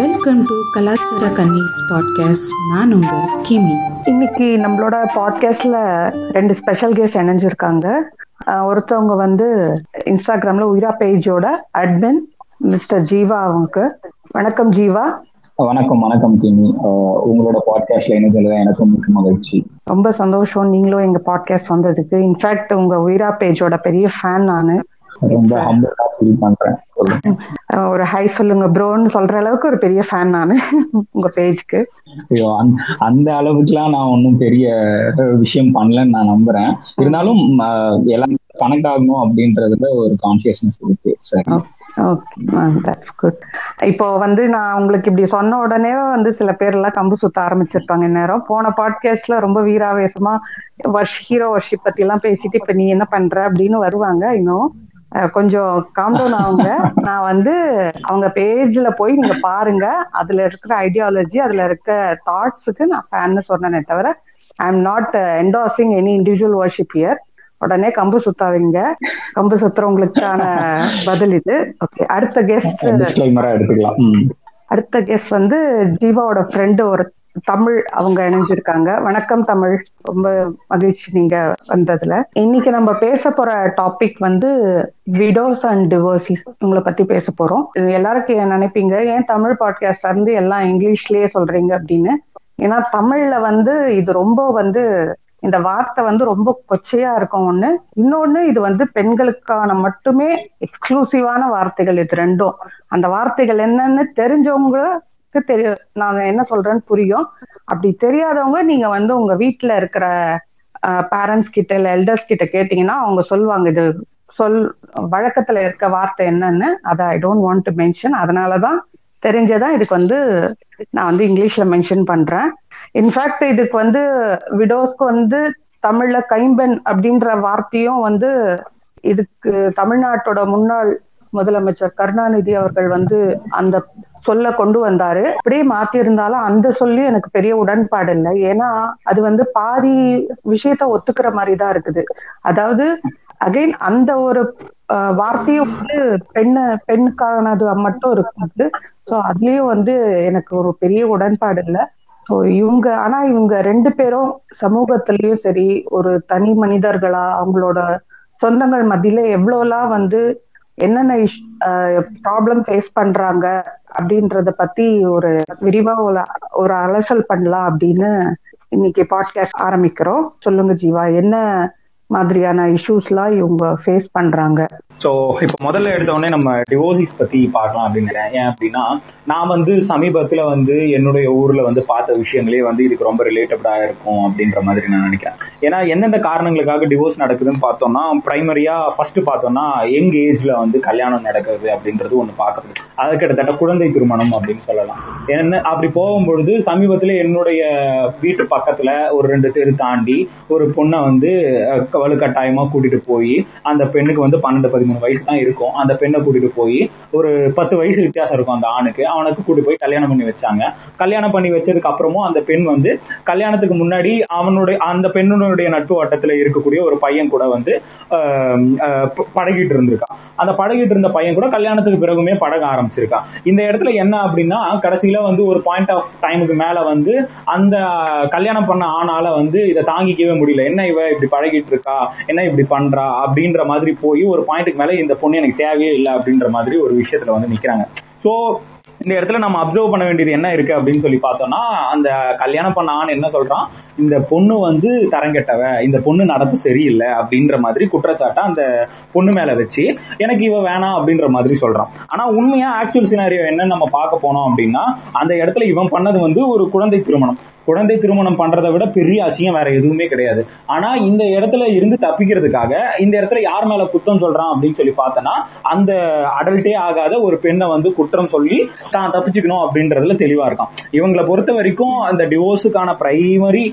Welcome to கலாச்சார கன்னிஸ் podcast நான் உங்க கிமி. இன்னைக்கு நம்மளோட பாட்காஸ்ட்ல ரெண்டு ஸ்பெஷல் கெஸ்ட் இணைஞ்சிருக்காங்க. ஒருத்தவங்க வந்து இன்ஸ்டாகிராம்ல உயிரா பேஜோட அட்மின் மிஸ்டர் ஜீவா அவங்க வணக்கம் ஜீவா. வணக்கம் வணக்கம் கிமி. உங்களோட பாட்காஸ்ட்ல இணைஞ்சதுல எனக்கும் மிக்க மகிழ்ச்சி. ரொம்ப சந்தோஷம். நீங்களும் எங்க பாட்காஸ்ட் வந்ததுக்கு. இன்ஃபேக்ட் உங்க உயிரா பேஜோட பெரிய ஃபேன் நானு. ரொம்ப ஹம்பிளா ஃபீல் பண்றேன். ஒரு ஹை சொல்லுங்க ப்ரோன்னு சொல்ற அளவுக்கு ஒரு பெரிய ஃபேன் நானு உங்க பேஜ்க்கு ஐயோ அந்த- அளவுக்குலாம் நான் ஒன்றும் பெரிய விஷயம் பண்ணலன்னு நான் நம்புறேன். இருந்தாலும் எல்லாம் கனெக்ட் ஆகணும் அப்படின்றதுல ஒரு கான்சியஸ்னஸ் இருக்கு சரி இப்போ வந்து நான் உங்களுக்கு இப்படி சொன்ன உடனே வந்து சில பேர் எல்லாம் கம்பு சுத்த ஆரம்பிச்சிருப்பாங்க இந்நேரம். போன பாட்காஸ்ட்ல ரொம்ப வீராவேசமா வர்ஷ் ஹீரோ வர்ஷிப் பத்தி எல்லாம் பேசிட்டு இப்ப நீ என்ன பண்ற? அப்படின்னு வருவாங்க இன்னும் கொஞ்சம் காம்டவுன் ஆகுங்க. நான் வந்து அவங்க பேஜ்ல போய் நீங்க பாருங்க. அதுல இருக்கிற ஐடியாலஜி அதுல இருக்க தாட்ஸுக்கு நான் ஃபேன்னு சொன்னேனே தவிர I am not endorsing any individual worship year உடனே கம்பு சுத்தாதீங்க. கம்பு சுத்துறவங்களுக்கான பதில் இது. ஓகே அடுத்த கெஸ்ட். அடுத்த கெஸ்ட் வந்து ஜீவாவோட ஃப்ரெண்டு ஒரு தமிழ் அவங்க இணைஞ்சிருக்காங்க. வணக்கம் தமிழ். ரொம்ப மகிழ்ச்சி நீங்க வந்ததுல. இன்னைக்கு நம்ம பேச போற டாபிக் வந்து விடோஸ் அண்ட் டிவோர்சிஸ் உங்களை பத்தி பேச போறோம். இது எல்லாருக்கும் ஏன் நினைப்பீங்க? ஏன் தமிழ் பாட்காஸ்ட்ல இருந்து எல்லாம் இங்கிலீஷ்லயே சொல்றீங்க அப்படின்னு? ஏன்னா தமிழ்ல வந்து இது ரொம்ப வந்து இந்த வார்த்தை வந்து ரொம்ப கொச்சையா இருக்கும் ஒண்ணு. இன்னொன்னு இது வந்து பெண்களுக்கான மட்டுமே எக்ஸ்க்ளூசிவான வார்த்தைகள் இது ரெண்டும். அந்த வார்த்தைகள் என்னன்னு தெரிஞ்சவங்களுக்கு தெரியும் நான் என்ன சொல்றேன்னு புரியும். அப்படி தெரியாதவங்க நீங்க வந்து உங்க வீட்டுல இருக்கிற பேரண்ட்ஸ் கிட்ட இல்ல எல்டர்ஸ் கிட்ட கேட்டீங்கன்னா அவங்க சொல்லுவாங்க இது சொல் வழக்கத்துல இருக்க வார்த்தை என்னன்னு. அதை I don't want to mention அதனாலதான் தெரிஞ்சதான் இதுக்கு வந்து நான் வந்து இங்கிலீஷ்ல மென்ஷன் பண்றேன். இன்ஃபேக்ட் இதுக்கு வந்து விடோஸ்க்கு வந்து தமிழ்ல கைம்பெண் அப்படின்ற வார்த்தையும் வந்து இதுக்கு தமிழ்நாட்டோட முன்னாள் முதலமைச்சர் கருணாநிதி அவர்கள் வந்து அந்த சொல்ல கொண்டு வந்தாரு. அப்படியே மாத்தி இருந்தாலும் அந்த சொல்லி எனக்கு பெரிய உடன்பாடு இல்லை. ஏன்னா அது வந்து பாதி விஷயத்த ஒத்துக்கிற மாதிரி தான் இருக்குது. அதாவது அகைன் அந்த ஒரு அஹ், வார்த்தையும் வந்து பெண்ணு பெண்ணுக்கானது மட்டும் இருக்குது. ஸோ அதுலயும் வந்து எனக்கு ஒரு பெரிய உடன்பாடு இல்லை. ஸோ இவங்க ஆனா இவங்க ரெண்டு பேரும் சமூகத்திலயும் சரி ஒரு தனி மனிதர்களா அவங்களோட சொந்தங்கள் மத்தியில எவ்வளோலாம் வந்து என்னென்ன ப்ராப்ளம் ஃபேஸ் பண்றாங்க அப்படின்றத பத்தி ஒரு விரிவா ஒரு ஒரு அலசல் பண்ணலாம் அப்படின்னு இன்னைக்கு பாட்காஸ்ட் ஆரம்பிக்கிறோம். சொல்லுங்க ஜீவா என்ன மாதிரியான இஷ்யூஸ்லாம் இவங்க ஃபேஸ் பண்றாங்க? ஸோ இப்போ முதல்ல எடுத்த உடனே நம்ம டிவோர்ஸிஸ் பத்தி பார்க்கலாம் அப்படின்னு ஏன் அப்படின்னா நான் வந்து சமீபத்தில் வந்து என்னுடைய ஊர்ல வந்து பார்த்த விஷயங்களே வந்து இதுக்கு ரொம்ப ரிலேட்டடா இருக்கும் அப்படின்ற மாதிரி நான் நினைக்கிறேன். ஏன்னா எந்தெந்த காரணங்களுக்காக டிவோர்ஸ் நடக்குதுன்னு பார்த்தோம்னா பிரைமரியா ஃபர்ஸ்ட் பார்த்தோம்னா யங் ஏஜ்ல வந்து கல்யாணம் நடக்குது அப்படின்றது ஒன்று பார்க்குறது. அது கிட்டத்தட்ட குழந்தை திருமணம் அப்படின்னு சொல்லலாம். என்ன அப்படி போகும்பொழுது சமீபத்தில் என்னுடைய வீட்டு பக்கத்துல ஒரு ரெண்டு தெரு தாண்டி ஒரு பொண்ணை வந்து வலுக்கட்டாயமாக வலுக்கட்டாயமா கூட்டிட்டு போய் அந்த பெண்ணுக்கு வந்து பன்னெண்டு பதிமூணு வயசு தான் இருக்கும். அந்த பெண்ணை கூட்டிட்டு போய் ஒரு பத்து வயசு வித்தியாசம் இருக்கும் அந்த ஆணுக்கு. அவனுக்கு கூட்டிட்டு போய் கல்யாணம் பண்ணி வச்சாங்க. கல்யாணம் பண்ணி வச்சதுக்கு அப்புறமும் அந்த பெண் வந்து கல்யாணத்துக்கு முன்னாடி அவனுடைய அந்த பெண்ணுடைய நட்பு வட்டத்துல இருக்கக்கூடிய ஒரு பையன் கூட வந்து பழகிட்டு இருந்திருக்கான் அந்த பழகிட்டு இருந்த பையன் கூட கல்யாணத்துக்கு பிறகுமே பழக ஆரம்பிச்சிருக்கான் இந்த இடத்துல என்ன அப்படின்னா கடைசியில வந்து ஒரு பாயிண்ட் ஆஃப் டைமுக்கு மேல வந்து அந்த கல்யாணம் பண்ண ஆனால வந்து இதை தாங்கிக்கவே முடியல. என்ன இவ இப்படி பழகிட்டு இருக்கா? என்ன இப்படி பண்றா? அப்படின்ற மாதிரி போய் ஒரு பாயிண்ட்டுக்கு மேல இந்த பொண்ணு எனக்கு தேவையே இல்லை அப்படின்ற மாதிரி ஒரு விஷயத்துல வந்து நிக்கிறாங்க. ஸோ இந்த இடத்துல நம்ம அப்சர்வ் பண்ண வேண்டியது என்ன இருக்கு அப்படின்னு சொல்லி பார்த்தோம்னா அந்த கல்யாணம் பண்ண ஆண் என்ன சொல்றான்? இந்த பொண்ணு வந்து தரங்கெட்டவ இந்த பொண்ணு நடப்பு சரியில்லை அப்படின்ற மாதிரி குற்றச்சாட்டை அந்த பொண்ணு மேல வச்சு எனக்கு இவ வேணாம் அப்படின்ற மாதிரி சொல்றான். ஆனா உண்மையா ஆக்சுவல் சினாரியோ என்னன்னு நம்ம பார்க்க போனோம் அப்படின்னா அந்த இடத்துல இவன் பண்ணது வந்து ஒரு குழந்தை திருமணம். குழந்தை திருமணம் பண்றதை விட பெரிய அசிங்கம் வேற எதுவுமே கிடையாது. ஆனா இந்த இடத்துல இருந்து தப்பிக்கிறதுக்காக இந்த இடத்துல யார் மேல குற்றம் சொல்றான் அப்படின்னு சொல்லி பார்த்தனா அந்த அடல்ட்டே ஆகாத ஒரு பெண்ணை வந்து குற்றம் சொல்லி தான் தப்பிச்சுக்கணும் அப்படின்றதுல தெளிவா இருக்கான். இவங்களை பொறுத்த வரைக்கும் அந்த டிவோர்ஸுக்கான பிரைமரி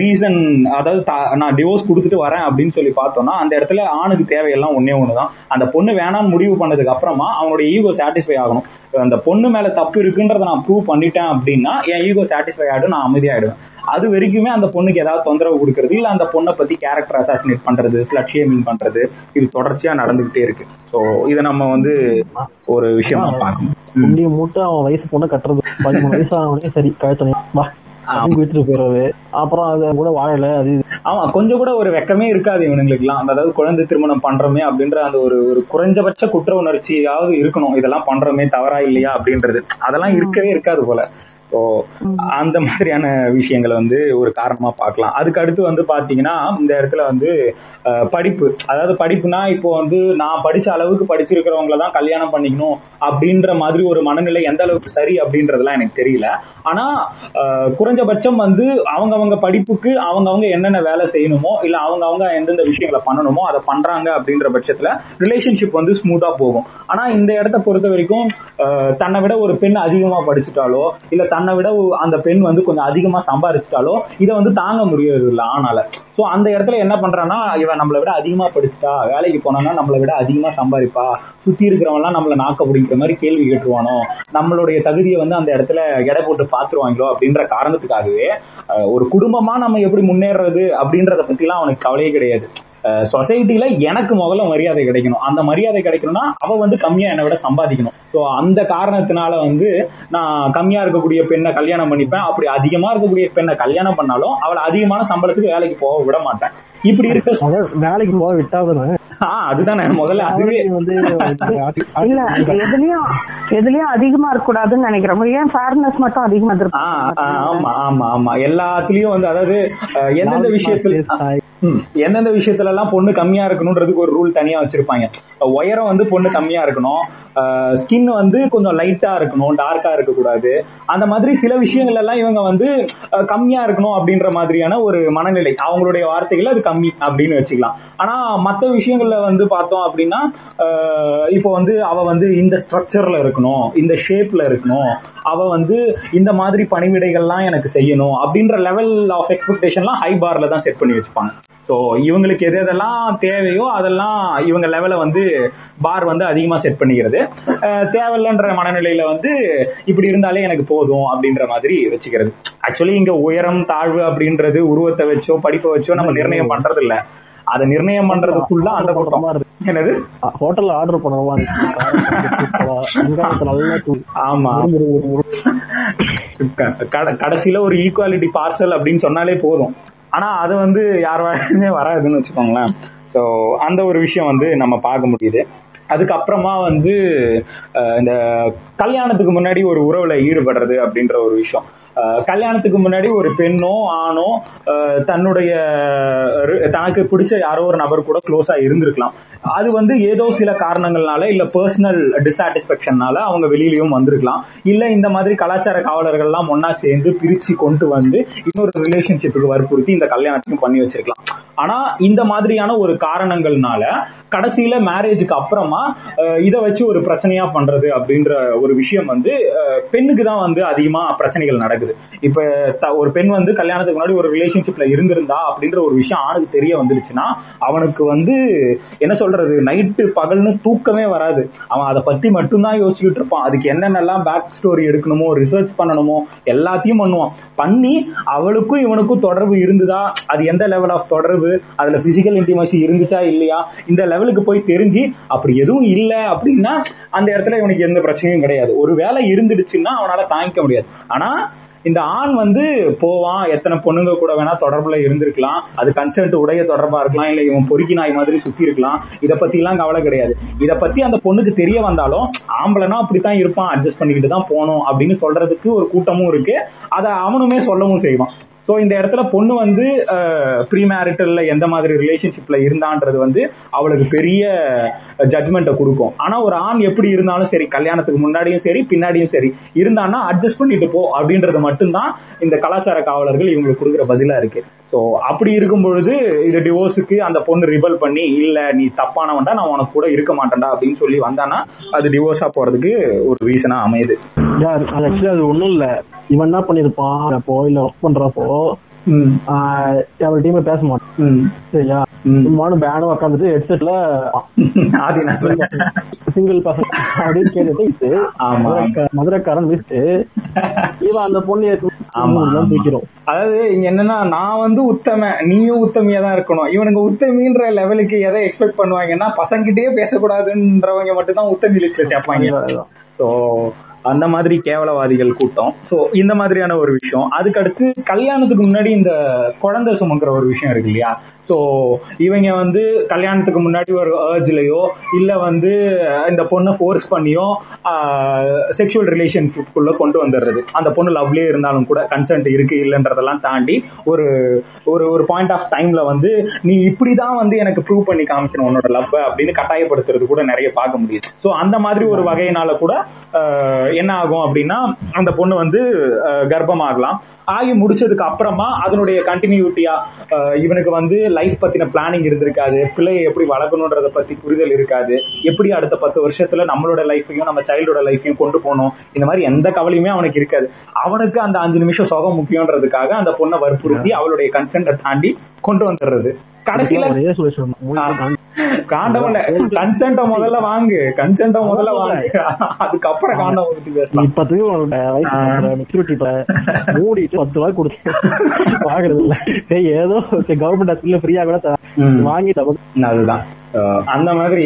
ரீசன் அதாவது நான் டிவோர்ஸ் கொடுத்துட்டு வரேன் அப்படின்னு சொல்லி பார்த்தோம்னா அந்த இடத்துல ஆணுக்கு தேவையெல்லாம் ஒன்னே ஒண்ணுதான். அந்த பொண்ணு வேணாம்னு முடிவு பண்ணதுக்கு அப்புறமா அவனுடைய ஈகோ சாட்டிஸ்ஃபை ஆகணும். அந்த பொண்ணு மேல தப்பு இருக்குன்றத நான் ப்ரூவ் பண்ணிட்டேன் அப்படின்னா என் ஈகோ சாட்டிஸ்ஃபை ஆயிடும் நான் அமைதியாயிடுவேன். அது வரைக்குமே அந்த பொண்ணுக்கு ஏதாவது தொந்தரவு கொடுக்கறது இல்ல அந்த பொண்ணை பத்தி கேரக்டர் அசாசினேட் பண்றது ஸ்லட் ஷேமிங் பண்றது இது தொடர்ச்சியா நடந்துகிட்டே இருக்கு. ஸோ இதை நம்ம வந்து ஒரு விஷயமா பார்க்கணும். புண்ணிய மூட்டை அவன் வயசு பொண்ணை கட்டுறது. பதிமூணு வயசு ஆனவனே சரி அப்படின்னு விட்டுட்டு போயிடுறது அப்புறம் அது கூட வாழல அது. ஆமா கொஞ்சம் கூட ஒரு வெக்கமே இருக்காது இவனுங்களுக்கு எல்லாம் அதாவது குழந்தை திருமணம் பண்றோமே அப்படின்ற அந்த ஒரு ஒரு குறைஞ்சபட்ச குற்ற உணர்ச்சியாவது இருக்கணும். இதெல்லாம் பண்றோமே தவறா இல்லையா அப்படின்றது. அதெல்லாம் இருக்கவே இருக்காது போல. ஸோ அந்த மாதிரியான விஷயங்களை வந்து ஒரு காரணமா பார்க்கலாம். அதுக்கு அடுத்து வந்து பாத்தீங்கன்னா இந்த இடத்துல வந்து படிப்பு. அதாவது படிப்புனா இப்போ வந்து நான் படிச்ச அளவுக்கு படிச்சிருக்கிறவங்கள தான் கல்யாணம் பண்ணிக்கணும் அப்படின்ற மாதிரி ஒரு மனநிலை எந்த அளவுக்கு சரி அப்படின்றதெல்லாம் எனக்கு தெரியல. ஆனா அஹ், குறைஞ்சபட்சம் வந்து அவங்கவங்க படிப்புக்கு அவங்கவங்க என்னென்ன வேலை செய்யணுமோ இல்ல அவங்கவங்க எந்தெந்த விஷயங்களை பண்ணணுமோ அதை பண்றாங்க அப்படின்ற பட்சத்துல ரிலேஷன்ஷிப் வந்து ஸ்மூத்தா போகும். ஆனா இந்த இடத்த பொறுத்த வரைக்கும் தன்னை விட ஒரு பெண் அதிகமா படிச்சுட்டாலோ இல்ல தன்னை விட அந்த பெண் வந்து கொஞ்சம் அதிகமா சம்பாதிச்சிட்டாலோ இதை வந்து தாங்க முடியறது இல்ல ஆனால. சோ அந்த இடத்துல என்ன பண்றான்னா இவன் நம்மளை விட அதிகமா படிச்சுட்டா வேலைக்கு போனான்னா நம்மளை விட அதிகமா சம்பாதிப்பா சுத்தி இருக்கிறவன்லாம் நம்மள நாக்க பிடிக்கிற மாதிரி கேள்வி கேட்டுருவானோ நம்மளுடைய தகுதியை வந்து அந்த இடத்துல எடை போட்டு பாத்துருவாங்களோ அப்படின்ற காரணத்துக்காகவே ஒரு குடும்பமா நம்ம எப்படி முன்னேறது அப்படின்றத பத்திலாம் அவனுக்கு கவலையே கிடையாது. சொசைட்டில எனக்கு முதல்ல மரியாதை கிடைக்கணும். அந்த மரியாதை கிடைக்கணும்னா அவ வந்து கம்மியா என்னை விட சம்பாதிக்கணும். ஸோ அந்த காரணத்தினால வந்து நான் கம்மியா இருக்கக்கூடிய பெண்ணை கல்யாணம் பண்ணிப்பேன். அப்படி அதிகமா இருக்கக்கூடிய பெண்ணை கல்யாணம் பண்ணாலும் அவளை அதிகமான சம்பளத்துக்கு வேலைக்கு போக விட மாட்டேன். இப்படி இருக்க வேலைக்கு போக விட்டாதானே ஆஹ் அதுதானே. முதல்ல அதுவே. வந்து இல்ல எதுலயும் எதுலயும் அதிகமா இருக்க கூடாதுன்னு நினைக்கிறேன். ஏன் ஃபேர்னஸ் மட்டும் அதிகமா ஆ, ஆமா ஆமா ஆமா. எல்லாத்துலயும் வந்து அதாவது எந்தெந்த விஷயத்துல. எந்தெந்த விஷயத்துல எல்லாம் பொண்ணு கம்மியா இருக்கணும்ன்றதுக்கு ஒரு ரூல் தனியா வச்சிருப்பாங்க. உயரம் வந்து பொண்ணு கம்மியா இருக்கணும். ஸ்கின் வந்து கொஞ்சம் லைட்டா இருக்கணும் டார்க்கா இருக்க கூடாது அந்த மாதிரி சில விஷயங்கள் எல்லாம் இவங்க வந்து கம்மியா இருக்கணும் அப்படின்ற மாதிரியான ஒரு மனநிலை. அவங்களுடைய வார்த்தைகள் அது கம்மி அப்படின்னு வச்சுக்கலாம். ஆனா மற்ற விஷயங்கள்ல வந்து பார்த்தோம் அப்படின்னா இப்போ வந்து அவ வந்து இந்த ஸ்ட்ரக்சர்ல இருக்கணும் இந்த ஷேப்ல இருக்கணும் அவ வந்து இந்த மாதிரி பணிவிடைகள்லாம் எனக்கு செய்யணும் அப்படின்ற லெவல் ஆஃப் எக்ஸ்பெக்டேஷன்லாம் ஹை பார்ல தான் செட் பண்ணி வச்சுப்பாங்க. ஸோ இவங்களுக்கு எது எதெல்லாம் தேவையோ அதெல்லாம் இவங்க லெவலை வந்து பார் வந்து அதிகமா செட் பண்ணிக்கிறது. தேவையில்லைன்ற மனநிலையில வந்து இப்படி இருந்தாலே எனக்கு போதும் அப்படின்ற மாதிரி வச்சுக்கிறது. ஆக்சுவலி இங்க உயரம் தாழ்வு அப்படின்றது உருவத்தை வச்சோ படிப்பை வச்சோ நம்ம நிர்ணயம் பண்றது இல்ல அதை நிர்ணயம் பண்றதுக்குள்ள அந்த கூட்டம் என்னது? ஹோட்டல்ல ஆர்டர் தூ- ஆமா. கடைசியில ஒரு ஈக்குவாலிட்டி பார்சல் அப்படின்னு சொன்னாலே போதும். ஆனா அது வந்து யார் வாழ்க்கையுமே வராதுன்னு வச்சுக்கோங்களேன். சோ அந்த ஒரு விஷயம் வந்து நம்ம பார்க்க முடியுது. அதுக்கப்புறமா வந்து இந்த கல்யாணத்துக்கு முன்னாடி ஒரு உறவுல ஈடுபடுறது அப்படின்ற ஒரு விஷயம். கல்யாணத்துக்கு முன்னாடி ஒரு பெண்ணோ ஆணோ தன்னுடைய தனக்கு பிடிச்ச யாரோ ஒரு நபர் கூட க்ளோஸா இருந்திருக்கலாம். அது வந்து ஏதோ சில காரணங்கள்னால இல்ல பர்சனல் டிசாட்டிஸ்பேக்ஷன்னால அவங்க வெளியிலயும் வந்திருக்கலாம். இல்ல இந்த மாதிரி கலாச்சார காவலர்கள்லாம் ஒன்னா சேர்ந்து பிரிச்சு கொண்டு வந்து இன்னொரு ரிலேஷன்ஷிப்புக்கு வற்புறுத்தி இந்த கல்யாணத்தையும் பண்ணி வச்சிருக்கலாம். ஆனா இந்த மாதிரியான ஒரு காரணங்கள்னால கடைசியில மேரேஜுக்கு அப்புறமா இதை வச்சு ஒரு பிரச்சனையா பண்றது அப்படின்ற ஒரு விஷயம் வந்து பெண்ணுக்கு தான் வந்து அதிகமா பிரச்சனைகள் நடக்குது. இப்ப த- ஒரு பெண் வந்து கல்யாணத்துக்கு முன்னாடி ஒரு ரிலேஷன்ஷிப்ல இருந்திருந்தா அப்படின்ற ஒரு விஷயம் ஆணுக்கு தெரிய வந்துருச்சுன்னா அவனுக்கு வந்து என்ன சொல்றது நைட்டு பகல்னு தூக்கமே வராது. அவன் அதை பத்தி மட்டும்தான் யோசிச்சுட்டு இருப்பான். அதுக்கு என்னென்னலாம் பேக் ஸ்டோரி எடுக்கணுமோ ரிசர்ச் பண்ணணுமோ எல்லாத்தையும் பண்ணுவான். பண்ணி அவளுக்கும் இவனுக்கும் தொடர்பு இருந்துதா? அது எந்த லெவல் ஆஃப் தொடர்பு? அதுல பிசிக்கல் இன்டிமசி இருந்துச்சா இல்லையா? இந்த லெவல் லெவலுக்கு போய் தெரிஞ்சு அப்படி எதுவும் இல்லை அப்படின்னா அந்த இடத்துல இவனுக்கு எந்த பிரச்சனையும் கிடையாது. ஒரு வேலை இருந்துடுச்சுன்னா அவனால தாங்கிக்க முடியாது. ஆனா இந்த ஆண் வந்து போவான் எத்தனை பொண்ணுங்க கூட வேணா தொடர்புல இருந்திருக்கலாம். அது கன்சென்ட் உடைய தொடர்பா இருக்கலாம் இல்ல இவன் பொறுக்கி நாய் மாதிரி சுத்தி இருக்கலாம். இதை பத்தி எல்லாம் கவலை கிடையாது. இதை பத்தி அந்த பொண்ணுக்கு தெரிய வந்தாலும் ஆம்பளைனா அப்படித்தான் இருப்பான் அட்ஜஸ்ட் பண்ணிக்கிட்டு தான் போனோம் அப்படின்னு சொல்றதுக்கு ஒரு கூட்டமும் இருக்கு. அதை அவனுமே சொல்லவும் செய்வான். ஸோ இந்த இடத்துல பொண்ணு வந்து ப்ரீ மேரிட்டல்ல எந்த மாதிரி ரிலேஷன்ஷிப்ல இருந்தான்றது வந்து அவளுக்கு பெரிய ஜட்மெண்ட்டை கொடுக்கும். ஆனா ஒரு ஆண் எப்படி இருந்தாலும் சரி கல்யாணத்துக்கு முன்னாடியும் சரி பின்னாடியும் சரி இருந்தான்னா அட்ஜஸ்ட் பண்ணிட்டு போ அப்படின்றது மட்டும்தான் இந்த கலாச்சார காவலர்கள் இவங்களுக்கு கொடுக்குற பதிலா இருக்கு. ஸோ அப்படி இருக்கும் பொழுது இது டிவோர்ஸுக்கு அந்த பொண்ணு ரிபல் பண்ணி இல்ல நீ தப்பானவன்டா நான் உனக்கு கூட இருக்க மாட்டேன்டா அப்படின்னு சொல்லி வந்தானா அது டிவோர்ஸா போறதுக்கு ஒரு ரீசனா அமையுது. அது ஆக்சுவலி அது இல்ல. இவன் என்ன பண்ணிருப்பான் அப்போ இல்ல ஒர்க் பண்றப்போ அவள் டீமே பேச மாட்டான். சரியா? ம். சும்மானு பேனும் உட்காந்துட்டு ஹெட்செட்ல சிங்கிள் பசங்க அப்படின்னு கேட்டுட்டு மதுரைக்காரன் வீட்டு இவன் அந்த பொண்ணு. தூக்கிறோம் அதாவது இங்க என்னன்னா நான் வந்து உத்தம நீயும் உத்தமியா தான் இருக்கணும். இவனுங்க உத்தமின்ற லெவலுக்கு எதை எக்ஸ்பெக்ட் பண்ணுவாங்கன்னா பசங்கிட்டே பேசக்கூடாதுன்றவங்க மட்டும் தான் உத்தமி லிஸ்ட்ல சேர்ப்பாங்க ஸோ அந்த மாதிரி கேவலவாதிகள் கூட்டம். ஸோ இந்த மாதிரியான ஒரு விஷயம். அதுக்கடுத்து கல்யாணத்துக்கு முன்னாடி இந்த குழந்தை சுமக்கிற ஒரு விஷயம் இருக்கு இல்லையா? ஸோ இவங்க வந்து கல்யாணத்துக்கு முன்னாடி ஒரு ஏர்ஜ்லயோ இல்லை வந்து இந்த பொண்ணை ஃபோர்ஸ் பண்ணியோ செக்ஷுவல் ரிலேஷன்ஷிப்குள்ள கொண்டு வந்துடுறது. அந்த பொண்ணு லவ்லேயே இருந்தாலும் கூட கன்சென்ட் இருக்கு இல்லைன்றதெல்லாம் தாண்டி ஒரு ஒரு ஒரு பாயிண்ட் ஆஃப் டைம்ல வந்து நீ இப்படிதான் வந்து எனக்கு ப்ரூவ் பண்ணி காமிக்கணும் உன்னோட லவ் அப்படின்னு கட்டாயப்படுத்துறது கூட நிறைய பார்க்க முடியுது. ஸோ அந்த மாதிரி ஒரு வகையினால கூட என்ன ஆகும் அப்படின்னா அந்த பொண்ணு வந்து கர்ப்பமாகலாம். ஆகி முடிச்சதுக்கு அப்புறமா அதனுடைய கண்டினியூட்டியா இவனுக்கு வந்து லைஃப் பத்தின பிளானிங் இருந்திருக்காது. பிள்ளையை எப்படி வளர்க்கணுன்றத பத்தி புரிதல் இருக்காது. எப்படி அடுத்த பத்து வருஷத்துல நம்மளோட லைஃபையும் நம்ம சைல்டோட லைஃபையும் கொண்டு போகணும்? இந்த மாதிரி எந்த கவலையுமே அவனுக்கு இருக்காது. அவனுக்கு அந்த அஞ்சு நிமிஷம் சுகம் முக்கியன்றதுக்காக அந்த பொண்ணை வற்புறுத்தி அவளுடைய கன்சென்ட்டை தாண்டி கொண்டு வந்துடுறது. கடைசியில காண்டம் கன்சென்ட முதல்ல வாங்கு. கன்சென்ட முதல்ல வாங்கு. அதுக்கப்புறம் காண்டம் பத்தி பேசலாம். இப்பத்துக்கு மெச்சூரிட்டி மூடிட்டு பத்து ரூபாய் கொடுத்து வாங்குறது இல்ல. சரி ஏதோ கவர்மெண்ட் ஹாஸ்பிட்டல் ஃப்ரீயா கூட. வாங்கி அதுதான். அந்த மாதிரி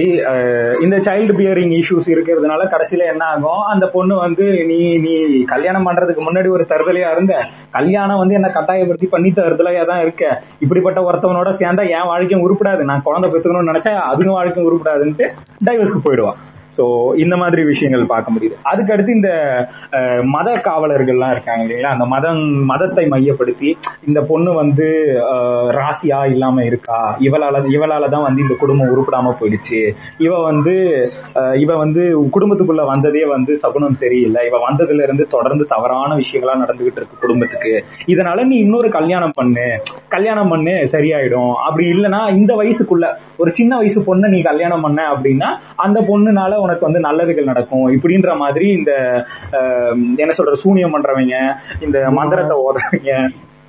இந்த சைல்டு பியரிங் இஷ்யூஸ் இருக்கிறதுனால கடைசியில என்ன ஆகும்? அந்த பொண்ணு வந்து நீ நீ கல்யாணம் பண்றதுக்கு முன்னாடி ஒரு தருதலையா இருந்த? கல்யாணம் வந்து என்ன கட்டாயப்படுத்தி பண்ணி தருதலையா தான் இருக்க. இப்படிப்பட்ட ஒருத்தவனோட சேர்ந்தா என் வாழ்க்கையும் உருப்படாது. நான் குழந்தை பெற்றுக்கணும்னு நினைச்சா அதுவும் வாழ்க்கையும் உருப்படாதுன்ட்டு டைவர்ஸ்க்கு போயிடுவான் ஸோ இந்த மாதிரி விஷயங்கள் பார்க்க முடியுது. அதுக்கு அடுத்து இந்த மத காவலர்கள்லாம் இருக்காங்க இல்லைங்களா? அந்த மதம் மதத்தை மையப்படுத்தி இந்த பொண்ணு வந்து ராசியா இல்லாம இருக்கா? இவளால இவளால தான் வந்து இந்த குடும்பம் உருப்படாம போயிடுச்சு. இவ வந்து இவ வந்து குடும்பத்துக்குள்ள வந்ததே வந்து சகுனம் சரியில்லை. இவ வந்ததுல இருந்து தொடர்ந்து தவறான விஷயங்களா நடந்துகிட்டு இருக்கு குடும்பத்துக்கு. இதனால நீ இன்னொரு கல்யாணம் பண்ணு. கல்யாணம் பண்ணு சரியாயிடும். அப்படி இல்லைன்னா இந்த வயசுக்குள்ள ஒரு சின்ன வயசு பொண்ணை நீ கல்யாணம் பண்ண அப்படின்னா அந்த பொண்ணுனால உனக்கு வந்து நல்லதுகள் நடக்கும். இப்படின்ற மாதிரி இந்த என்ன சொல்ற சூனியம் பண்றவங்க இந்த மந்திரத்தை ஓடுறவங்க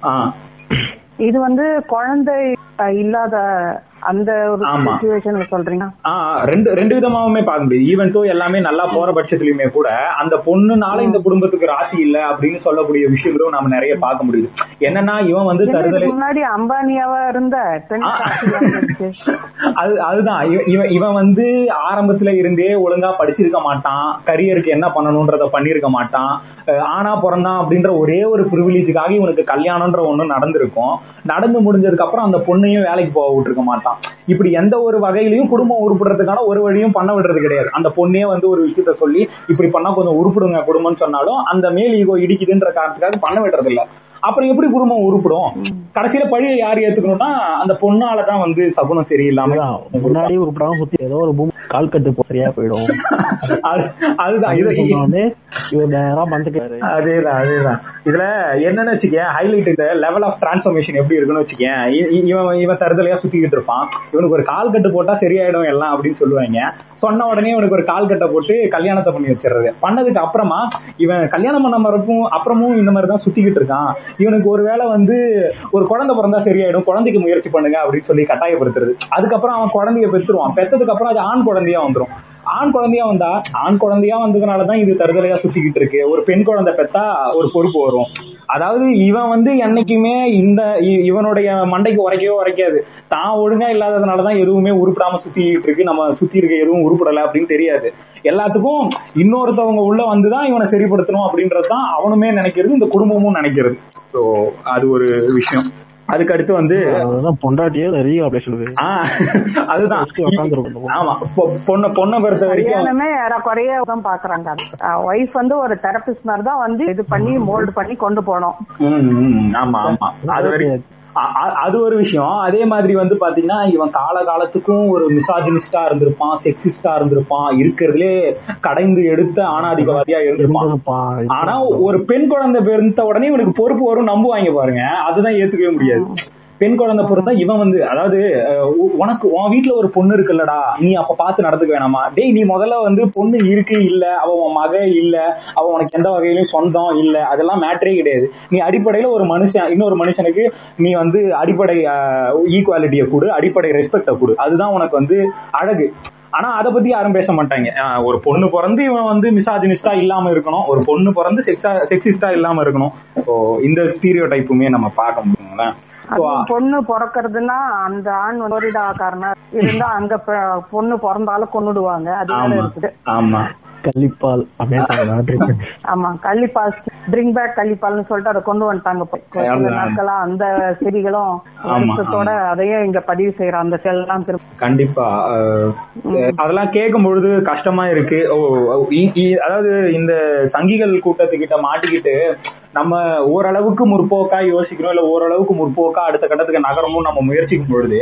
ஆஹ் இது வந்து குழந்தை இல்லாத அந்த ஒரு. சுச்சுவேஷன்ல சொல்றீங்க? ரெண்டு ரெண்டு விதமாவுமே பார்க்க முடியுது. ஈவன் தோ எல்லாமே நல்லா போற பட்சத்துலயுமே கூட அந்த பொண்ணுனால இந்த குடும்பத்துக்கு ராசி இல்ல அப்படின்னு சொல்லக்கூடிய விஷயங்களும் நாம நிறைய பார்க்க முடியுது. என்னன்னா இவன் வந்து தருதலை முன்னாடி அம்பானியாவா இருந்த. அது அதுதான். இவ- இவன் இவன் வந்து ஆரம்பத்துல இருந்தே ஒழுங்கா படிச்சிருக்க மாட்டான். கரியருக்கு என்ன பண்ணணும்ன்றத பண்ணிருக்க மாட்டான். ஆனா பிறந்தான் அப்படின்ற ஒரே ஒரு ப்ரிவிலேஜுக்காக இவனுக்கு கல்யாணம்ன்ற ஒன்று நடந்திருக்கும். நடந்து முடிஞ்சதுக்கு அப்புறம் அந்த பொண்ணையும் வேலைக்கு போக விட்டுருக்க மாட்டான். இப்படி எந்த ஒரு வகையிலையும் குடும்பம் உருப்படுறதுக்கான ஒரு வழியும் பண்ண விடுறது கிடையாது. அந்த பொண்ணே வந்து ஒரு விஷயத்த சொல்லி இப்படி பண்ணா கொஞ்சம் உருப்பிடுங்க குடும்பம்னு சொன்னாலும் அந்த மேல் ஈகோ இடிக்குதுன்ற காரணத்துக்காக பண்ண விடுறது இல்லை அப்புறம் எப்படி குடும்பம் உருப்பிடும்? கடைசியில பழியை யார் ஏத்துக்கணும்னா அந்த பொண்ணாலதான் வந்து சகுனம் சரியில்லாம அதுதான் முன்னாடி ஒரு படம் சுத்தி ஏதோ ஒரு பூம் கால் கட்டு சரியா போயிடும். அது- அதுதான். இது பந்துக்காரு அதேதான் அதேதான். இதுல என்னன்னு வச்சுக்கேன் ஹைலைட் இந்த லெவல் ஆஃப் டிரான்ஸ்ஃபர்மேஷன் எப்படி இருக்குன்னு வச்சுக்கேன். இவன் இவன் தருதலையா சுத்திக்கிட்டு இருப்பான். இவனுக்கு ஒரு கால் கட்டு போட்டா சரியாயிடும் எல்லாம் அப்படின்னு சொல்லுவாங்க. சொன்ன உடனே இவனுக்கு ஒரு கால் கட்டை போட்டு கல்யாணத்தை பண்ணி வச்சிடுறது. பண்ணதுக்கு அப்புறமா இவன் கல்யாணம் பண்ண மறப்பும் அப்புறமும் இந்த மாதிரி தான் சுத்திக்கிட்டு இருக்கான். இவனுக்கு ஒருவேளை வந்து ஒரு குழந்தை பிறந்தா சரியாயிடும் குழந்தைக்கு முயற்சி பண்ணுங்க அப்படின்னு சொல்லி கட்டாயப்படுத்துறது. அதுக்கப்புறம் அவன் குழந்தைய பெற்றுருவான். பெற்றதுக்கு அப்புறம் அது ஆண் குழந்தையா வந்துரும். ஆண் குழந்தையா வந்தா ஆண் குழந்தையா வந்ததுனாலதான் இது தருதலையா சுத்திக்கிட்டு இருக்கு. ஒரு பெண் குழந்தை பெத்தா ஒரு பொறுப்பு வரும். அதாவது இவன் வந்து என்னைக்குமே இந்த இ- இவனுடைய மண்டைக்கு உரைக்கவே உரைக்காது. தான் ஒழுங்கா இல்லாததுனாலதான் எதுவுமே உருப்பிடாம சுத்திட்டு இருக்கு. நம்ம சுத்தி இருக்க எதுவும் உருப்படல அப்படின்னு தெரியாது. எல்லாத்துக்கும் இன்னொருத்தவங்க உள்ள வந்துதான் இவனை சரிப்படுத்தணும் அப்படின்றது தான் அவனுமே நினைக்கிறது இந்த குடும்பமும் நினைக்கிறது. ஸோ அது ஒரு விஷயம். அதுக்கு அடுத்து வந்து அதுதான் பொண்டாட்டியே ஆஹ் அதுதான். உட்காந்துருக்கணும் ஆமா. பொ- பொண்ணை பொண்ணை பொறுத்த வரைக்கும் ஏறக்குறைய தான் பாக்குறாங்க ஒய்ஃப் வந்து ஒரு தெரபிஸ்ட் மாதிரி தான் வந்து இது பண்ணி மோல்டு பண்ணி கொண்டு போனோம். ஆமா ஆமா. அது வரைக்கும் அது ஒரு விஷயம். அதே மாதிரி வந்து பாத்தீங்கன்னா இவன் கால காலத்துக்கும் ஒரு மிசாஜினிஸ்டா இருந்திருப்பான் செக்ஸிஸ்டா இருந்திருப்பான் இருக்கிறதுலே கடைந்து எடுத்த ஆணாதிக்கவாதியா இருந்திருப்பான். ஆனா ஒரு பெண் குழந்தை பிறந்த உடனே இவனுக்கு பொறுப்பு வரும் நம்புவாங்க பாருங்க. அதுதான் ஏத்துக்கவே முடியாது. பெண் குழந்தை பிறந்தா இவன் வந்து அதாவது உனக்கு உன் வீட்டுல ஒரு பொண்ணு இருக்குல்லடா நீ அப்ப பார்த்து நடந்துக்க வேணாமா? டேய் நீ முதல்ல வந்து பொண்ணு இருக்கு இல்ல அவ உன் மக இல்ல அவ உனக்கு எந்த வகையிலும் சொந்தம் இல்ல அதெல்லாம் மேட்டரே கிடையாது. நீ அடிப்படையில ஒரு மனுஷன் இன்னொரு மனுஷனுக்கு நீ வந்து அடிப்படை ஈக்குவாலிட்டியை கொடு அடிப்படை ரெஸ்பெக்டை கொடு. அதுதான் உனக்கு வந்து அழகு. ஆனா அதை பத்தி யாரும் பேச மாட்டாங்க. ஆஹ் ஒரு பொண்ணு பிறந்து இவன் வந்து மிசாஜினிஸ்டா இல்லாம இருக்கணும். ஒரு பொண்ணு பிறந்து செக்ஸா செக்ஸிஸ்டா இல்லாம இருக்கணும். இந்த ஸ்டீரியோ டைப்புமே நம்ம பார்க்க முடியுங்களேன் பொண்ணு பிறக்கிறதுனா அந்த ஆண் புளோரிடா காரணம் இருந்தா அங்க பொண்ணு பிறந்தாலும் கொன்னுடுவாங்க. அது இருக்குது. ஆமா. கள்ளிப்பால் அப்படின்னு ஆமா கள்ளிப்பால் ட்ரிங்க் பேக் கள்ளிப்பால்னு சொல்லிட்டு அதை கொண்டு வந்துட்டாங்க அதுதான். நாட்களா அந்த செடிகளும் அதையே இங்க பதிவு செய்யற அந்த செல் எல்லாம் திரும்ப கண்டிப்பா. அதெல்லாம் கேட்கும் பொழுது கஷ்டமா இருக்கு. அதாவது இந்த சங்கிகள் கூட்டத்துக்கிட்ட மாட்டிக்கிட்டு நம்ம ஓரளவுக்கு முற்போக்கா யோசிக்கிறோம் இல்ல ஓரளவுக்கு முற்போக்கா அடுத்த கட்டத்துக்கு நகரமும் நம்ம முயற்சிக்கும் பொழுது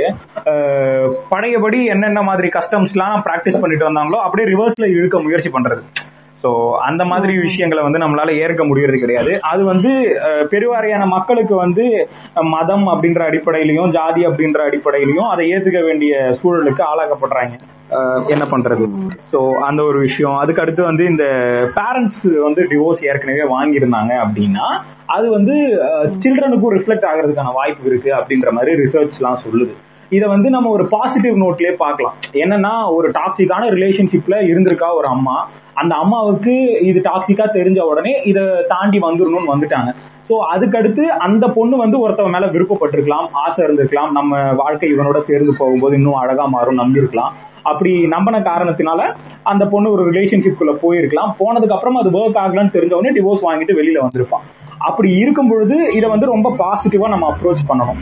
பழையபடி என்னென்ன மாதிரி கஸ்டம்ஸ் எல்லாம் பிராக்டிஸ் பண்ணிட்டு வந்தாங்களோ அப்படியே ரிவர்ஸ்ல இழுக்க முயற்சி பண்றது. சோ அந்த மாதிரி விஷயங்களை வந்து நம்மளால ஏற்க முடியறது கிடையாது. அது வந்து பெருவாரியான மக்களுக்கு வந்து மதம் அப்படின்ற அடிப்படையிலையும் ஜாதி அப்படின்ற அடிப்படையிலையும் அதை ஏத்துக்க வேண்டிய சூழலுக்கு ஆளாக்கப்படுறாங்க. என்ன பண்றது? சோ அந்த ஒரு விஷயம். அதுக்கு அடுத்து வந்து இந்த பேரண்ட்ஸ் வந்து டிவோர்ஸ் ஏற்கனவே வாங்கியிருந்தாங்க அப்படின்னா அது வந்து சில்ட்ரனுக்கும் ரிஃப்ளெக்ட் ஆகிறதுக்கான வாய்ப்பு இருக்கு அப்படின்ற மாதிரி ரிசர்ச் எல்லாம் சொல்லுது. இதை வந்து நம்ம ஒரு பாசிட்டிவ் நோட்லயே பார்க்கலாம். என்னன்னா ஒரு டாக்ஸிக்கான ரிலேஷன்ஷிப்ல இருந்திருக்கா ஒரு அம்மா? அந்த அம்மாவுக்கு இது டாக்ஸிக்கா தெரிஞ்ச உடனே இதை தாண்டி வந்துடணும்னு வந்துட்டாங்க. ஸோ அதுக்கடுத்து அந்த பொண்ணு வந்து ஒருத்தவங்க மேல விருப்பப்பட்டிருக்கலாம் ஆசை இருந்திருக்கலாம். நம்ம வாழ்க்கை இவனோட சேர்ந்து போகும்போது இன்னும் அழகா மாறும் நம்பியிருக்கலாம். அப்படி நம்பின காரணத்தினால அந்த பொண்ணு ஒரு ரிலேஷன்ஷிப்குள்ள போயிருக்கலாம். போனதுக்கு அப்புறம் அது ஒர்க் ஆகலன்னு தெரிஞ்ச உடனே டிவோர்ஸ் வாங்கிட்டு வெளியில வந்திருப்பான். அப்படி இருக்கும் பொழுது இதை வந்து ரொம்ப பாசிட்டிவா நம்ம அப்ரோச் பண்ணணும்.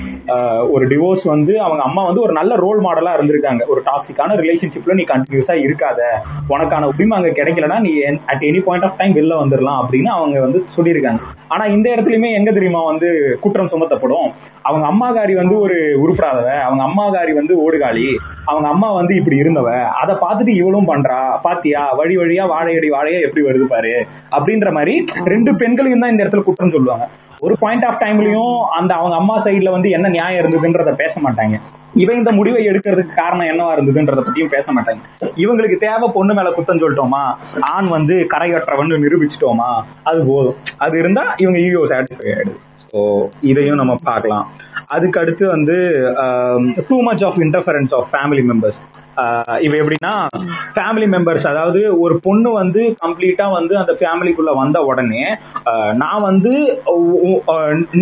ஒரு டிவோர்ஸ் வந்து அவங்க அம்மா வந்து ஒரு நல்ல ரோல் மாடலா இருந்திருக்காங்க. ஒரு டாக்ஸிக்கான ரிலேஷன்ஷிப்ல நீ கண்டினியூஸா இருக்காத. உனக்கான உரிமை அங்க கிடைக்கலன்னா நீ at any point of time வெளில வந்துடலாம் அப்படின்னு அவங்க வந்து சொல்லியிருக்காங்க. ஆனா இந்த இடத்துலயுமே எங்க தெரியுமா வந்து குற்றம் சுமத்தப்படும்? அவங்க அம்மாகாரி வந்து ஒரு உருப்படாதவ அவங்க அம்மாகாரி வந்து ஓடுகாளி அவங்க அம்மா வந்து இப்படி இருந்தவ அதை பார்த்துட்டு இவளும் பண்றா பாத்தியா? வழி வழியா வாழையடி வாழையா எப்படி வருது பாரு? அப்படின்ற மாதிரி ரெண்டு பெண்களையும் தான் இந்த இடத்துல குற்றம் சொல்லுவாங்க. ஒரு பாயிண்ட் ஆஃப் டைம்லயும் அந்த அவங்க அம்மா சைடுல வந்து என்ன நியாயம் இருந்ததுன்றத பேச மாட்டாங்க. இவன் இந்த முடிவை எடுக்கிறதுக்கு காரணம் என்னவா இருந்ததுன்றத பத்தியும் பேச மாட்டாங்க. இவங்களுக்கு தேவை பொண்ணு மேல குத்தம் சொல்லிட்டோமா? ஆண் வந்து கரையற்றவன் நிரூபிச்சிட்டோமா? அது போதும். அது இருந்தா இவங்க ஈகோ சாட்டிஸ்ஃபை ஆயிடுது. ஸோ இதையும் நம்ம பார்க்கலாம். அதுக்கு அடுத்து வந்து too much of interference of family members இவ எப்படின்னா ஃபேமிலி மெம்பர்ஸ் அதாவது ஒரு பொண்ணு வந்து கம்ப்ளீட்டா வந்து அந்த ஃபேமிலிக்குள்ள வந்த உடனே ஆஹ் நான் வந்து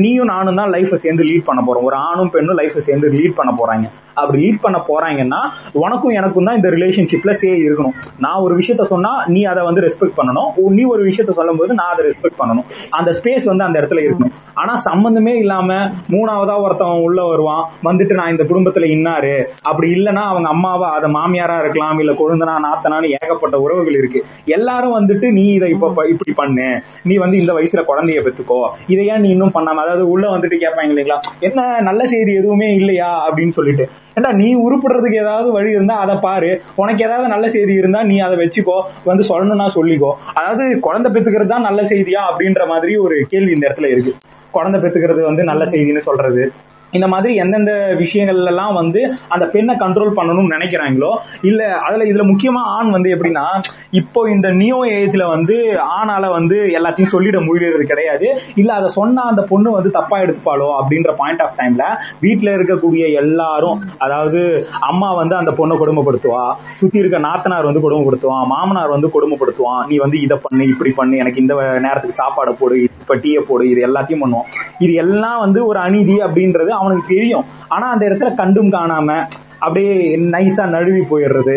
நீயும் நானும் தான் லைஃப்பை சேர்ந்து லீட் பண்ண போறோம். ஒரு ஆணும் பெண்ணும் லைஃப்பை சேர்ந்து லீட் பண்ண போறாங்க. அப்படி லீட் பண்ண போறாங்கன்னா உனக்கும் எனக்கும் தான் இந்த ரிலேஷன்ஷிப்ல சே இருக்கணும். நான் ஒரு விஷயத்த சொன்னா நீ அதை வந்து ரெஸ்பெக்ட் பண்ணணும். நீ ஒரு விஷயத்த சொல்லும்போது நான் அதை ரெஸ்பெக்ட் பண்ணணும். அந்த ஸ்பேஸ் வந்து அந்த இடத்துல இருக்கணும். ஆனா சம்பந்தமே இல்லாம மூணாவதா ஒருத்தவன் உள்ள வருவான். வந்துட்டு நான் இந்த குடும்பத்துல இன்னாரு. அப்படி இல்லைன்னா அவங்க அம்மாவா அதை மாமியாரா இருக்கலாம் இல்ல கொழுந்தனா நாத்தனான்னு ஏகப்பட்ட உறவுகள் இருக்கு. எல்லாரும் வந்துட்டு நீ இதை இப்ப இப்படி பண்ணு. நீ வந்து இந்த வயசுல குழந்தைய பெத்துக்கோ. இதை ஏன் நீ இன்னும் பண்ணாம அதாவது உள்ள வந்துட்டு கேட்பாங்க இல்லைங்களா? என்ன நல்ல செய்தி எதுவுமே இல்லையா? அப்படின்னு சொல்லிட்டு. ஏன்டா நீ உருப்படுறதுக்கு ஏதாவது வழி இருந்தா அதை பாரு. உனக்கு ஏதாவது நல்ல செய்தி இருந்தா நீ அதை வச்சுக்கோ. வந்து சொல்லணும்னா சொல்லிக்கோ. அதாவது குழந்தை பெத்துக்கிறது தான் நல்ல செய்தியா அப்படின்ற மாதிரி ஒரு கேள்வி இந்த இடத்துல இருக்கு. குழந்தை பெத்துக்கிறது வந்து நல்ல செய்தின்னு சொல்றது. இந்த மாதிரி எந்தெந்த விஷயங்கள் எல்லாம் வந்து அந்த பெண்ணை கண்ட்ரோல் பண்ணணும்னு நினைக்கிறாங்களோ இல்ல அதுல இதுல முக்கியமா ஆண் வந்து எப்படின்னா இப்போ இந்த நியோ ஏஜ்ல வந்து ஆணால வந்து எல்லாத்தையும் சொல்லிட முடியறது கிடையாது. இல்ல அதை சொன்னா அந்த பொண்ணு வந்து தப்பா எடுத்துப்பாளோ அப்படின்ற பாயிண்ட் ஆஃப் டைம்ல வீட்டுல இருக்கக்கூடிய எல்லாரும் அதாவது அம்மா வந்து அந்த பொண்ணை கொடுமைப்படுத்துவா சுத்தி இருக்க நாத்தனார் வந்து கொடுமைப்படுத்துவான் மாமனார் வந்து கொடுமைப்படுத்துவான் நீ வந்து இதை பண்ணு இப்படி பண்ணு எனக்கு இந்த நேரத்துக்கு சாப்பாடை போடு இப்ப டீயை போடு இது எல்லாத்தையும் பண்ணுவோம். இது எல்லாம் வந்து ஒரு அநீதி அப்படின்றது அவனுக்கு தெரியும். ஆனா அந்த இடத்துல கண்டும் காணாம அப்படியே நைஸா நழுவி போயிடுறது.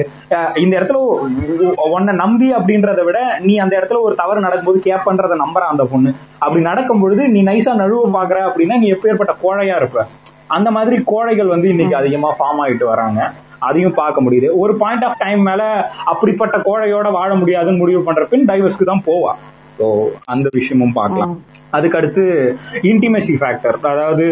இந்த இடத்துல உன்னை நம்பி அப்படின்றத விட நீ அந்த இடத்துல ஒரு தவறு நடக்கும்போது கேப்பன்றத நம்புற அந்த பொண்ணு. அப்படி நடக்கும் பொழுது நீ நைஸா நழுவ பாக்குற அப்படின்னா நீ எப்பேற்பட்ட கோழையா இருப்ப. அந்த மாதிரி கோழைகள் வந்து இன்னைக்கு அதிகமா ஃபார்ம் ஆகிட்டு வராங்க. அதையும் பார்க்க முடியுது. ஒரு பாயிண்ட் ஆஃப் டைம் மேல அப்படிப்பட்ட கோழையோட வாழ முடியாதுன்னு முடிவு பண்ற பின் டைவர்ஸ்க்கு தான் போவா. ஸோ அந்த விஷயமும் பார்க்கலாம். அதுக்கு அடுத்து இன்டிமேசி ஃபேக்டர் அதாவது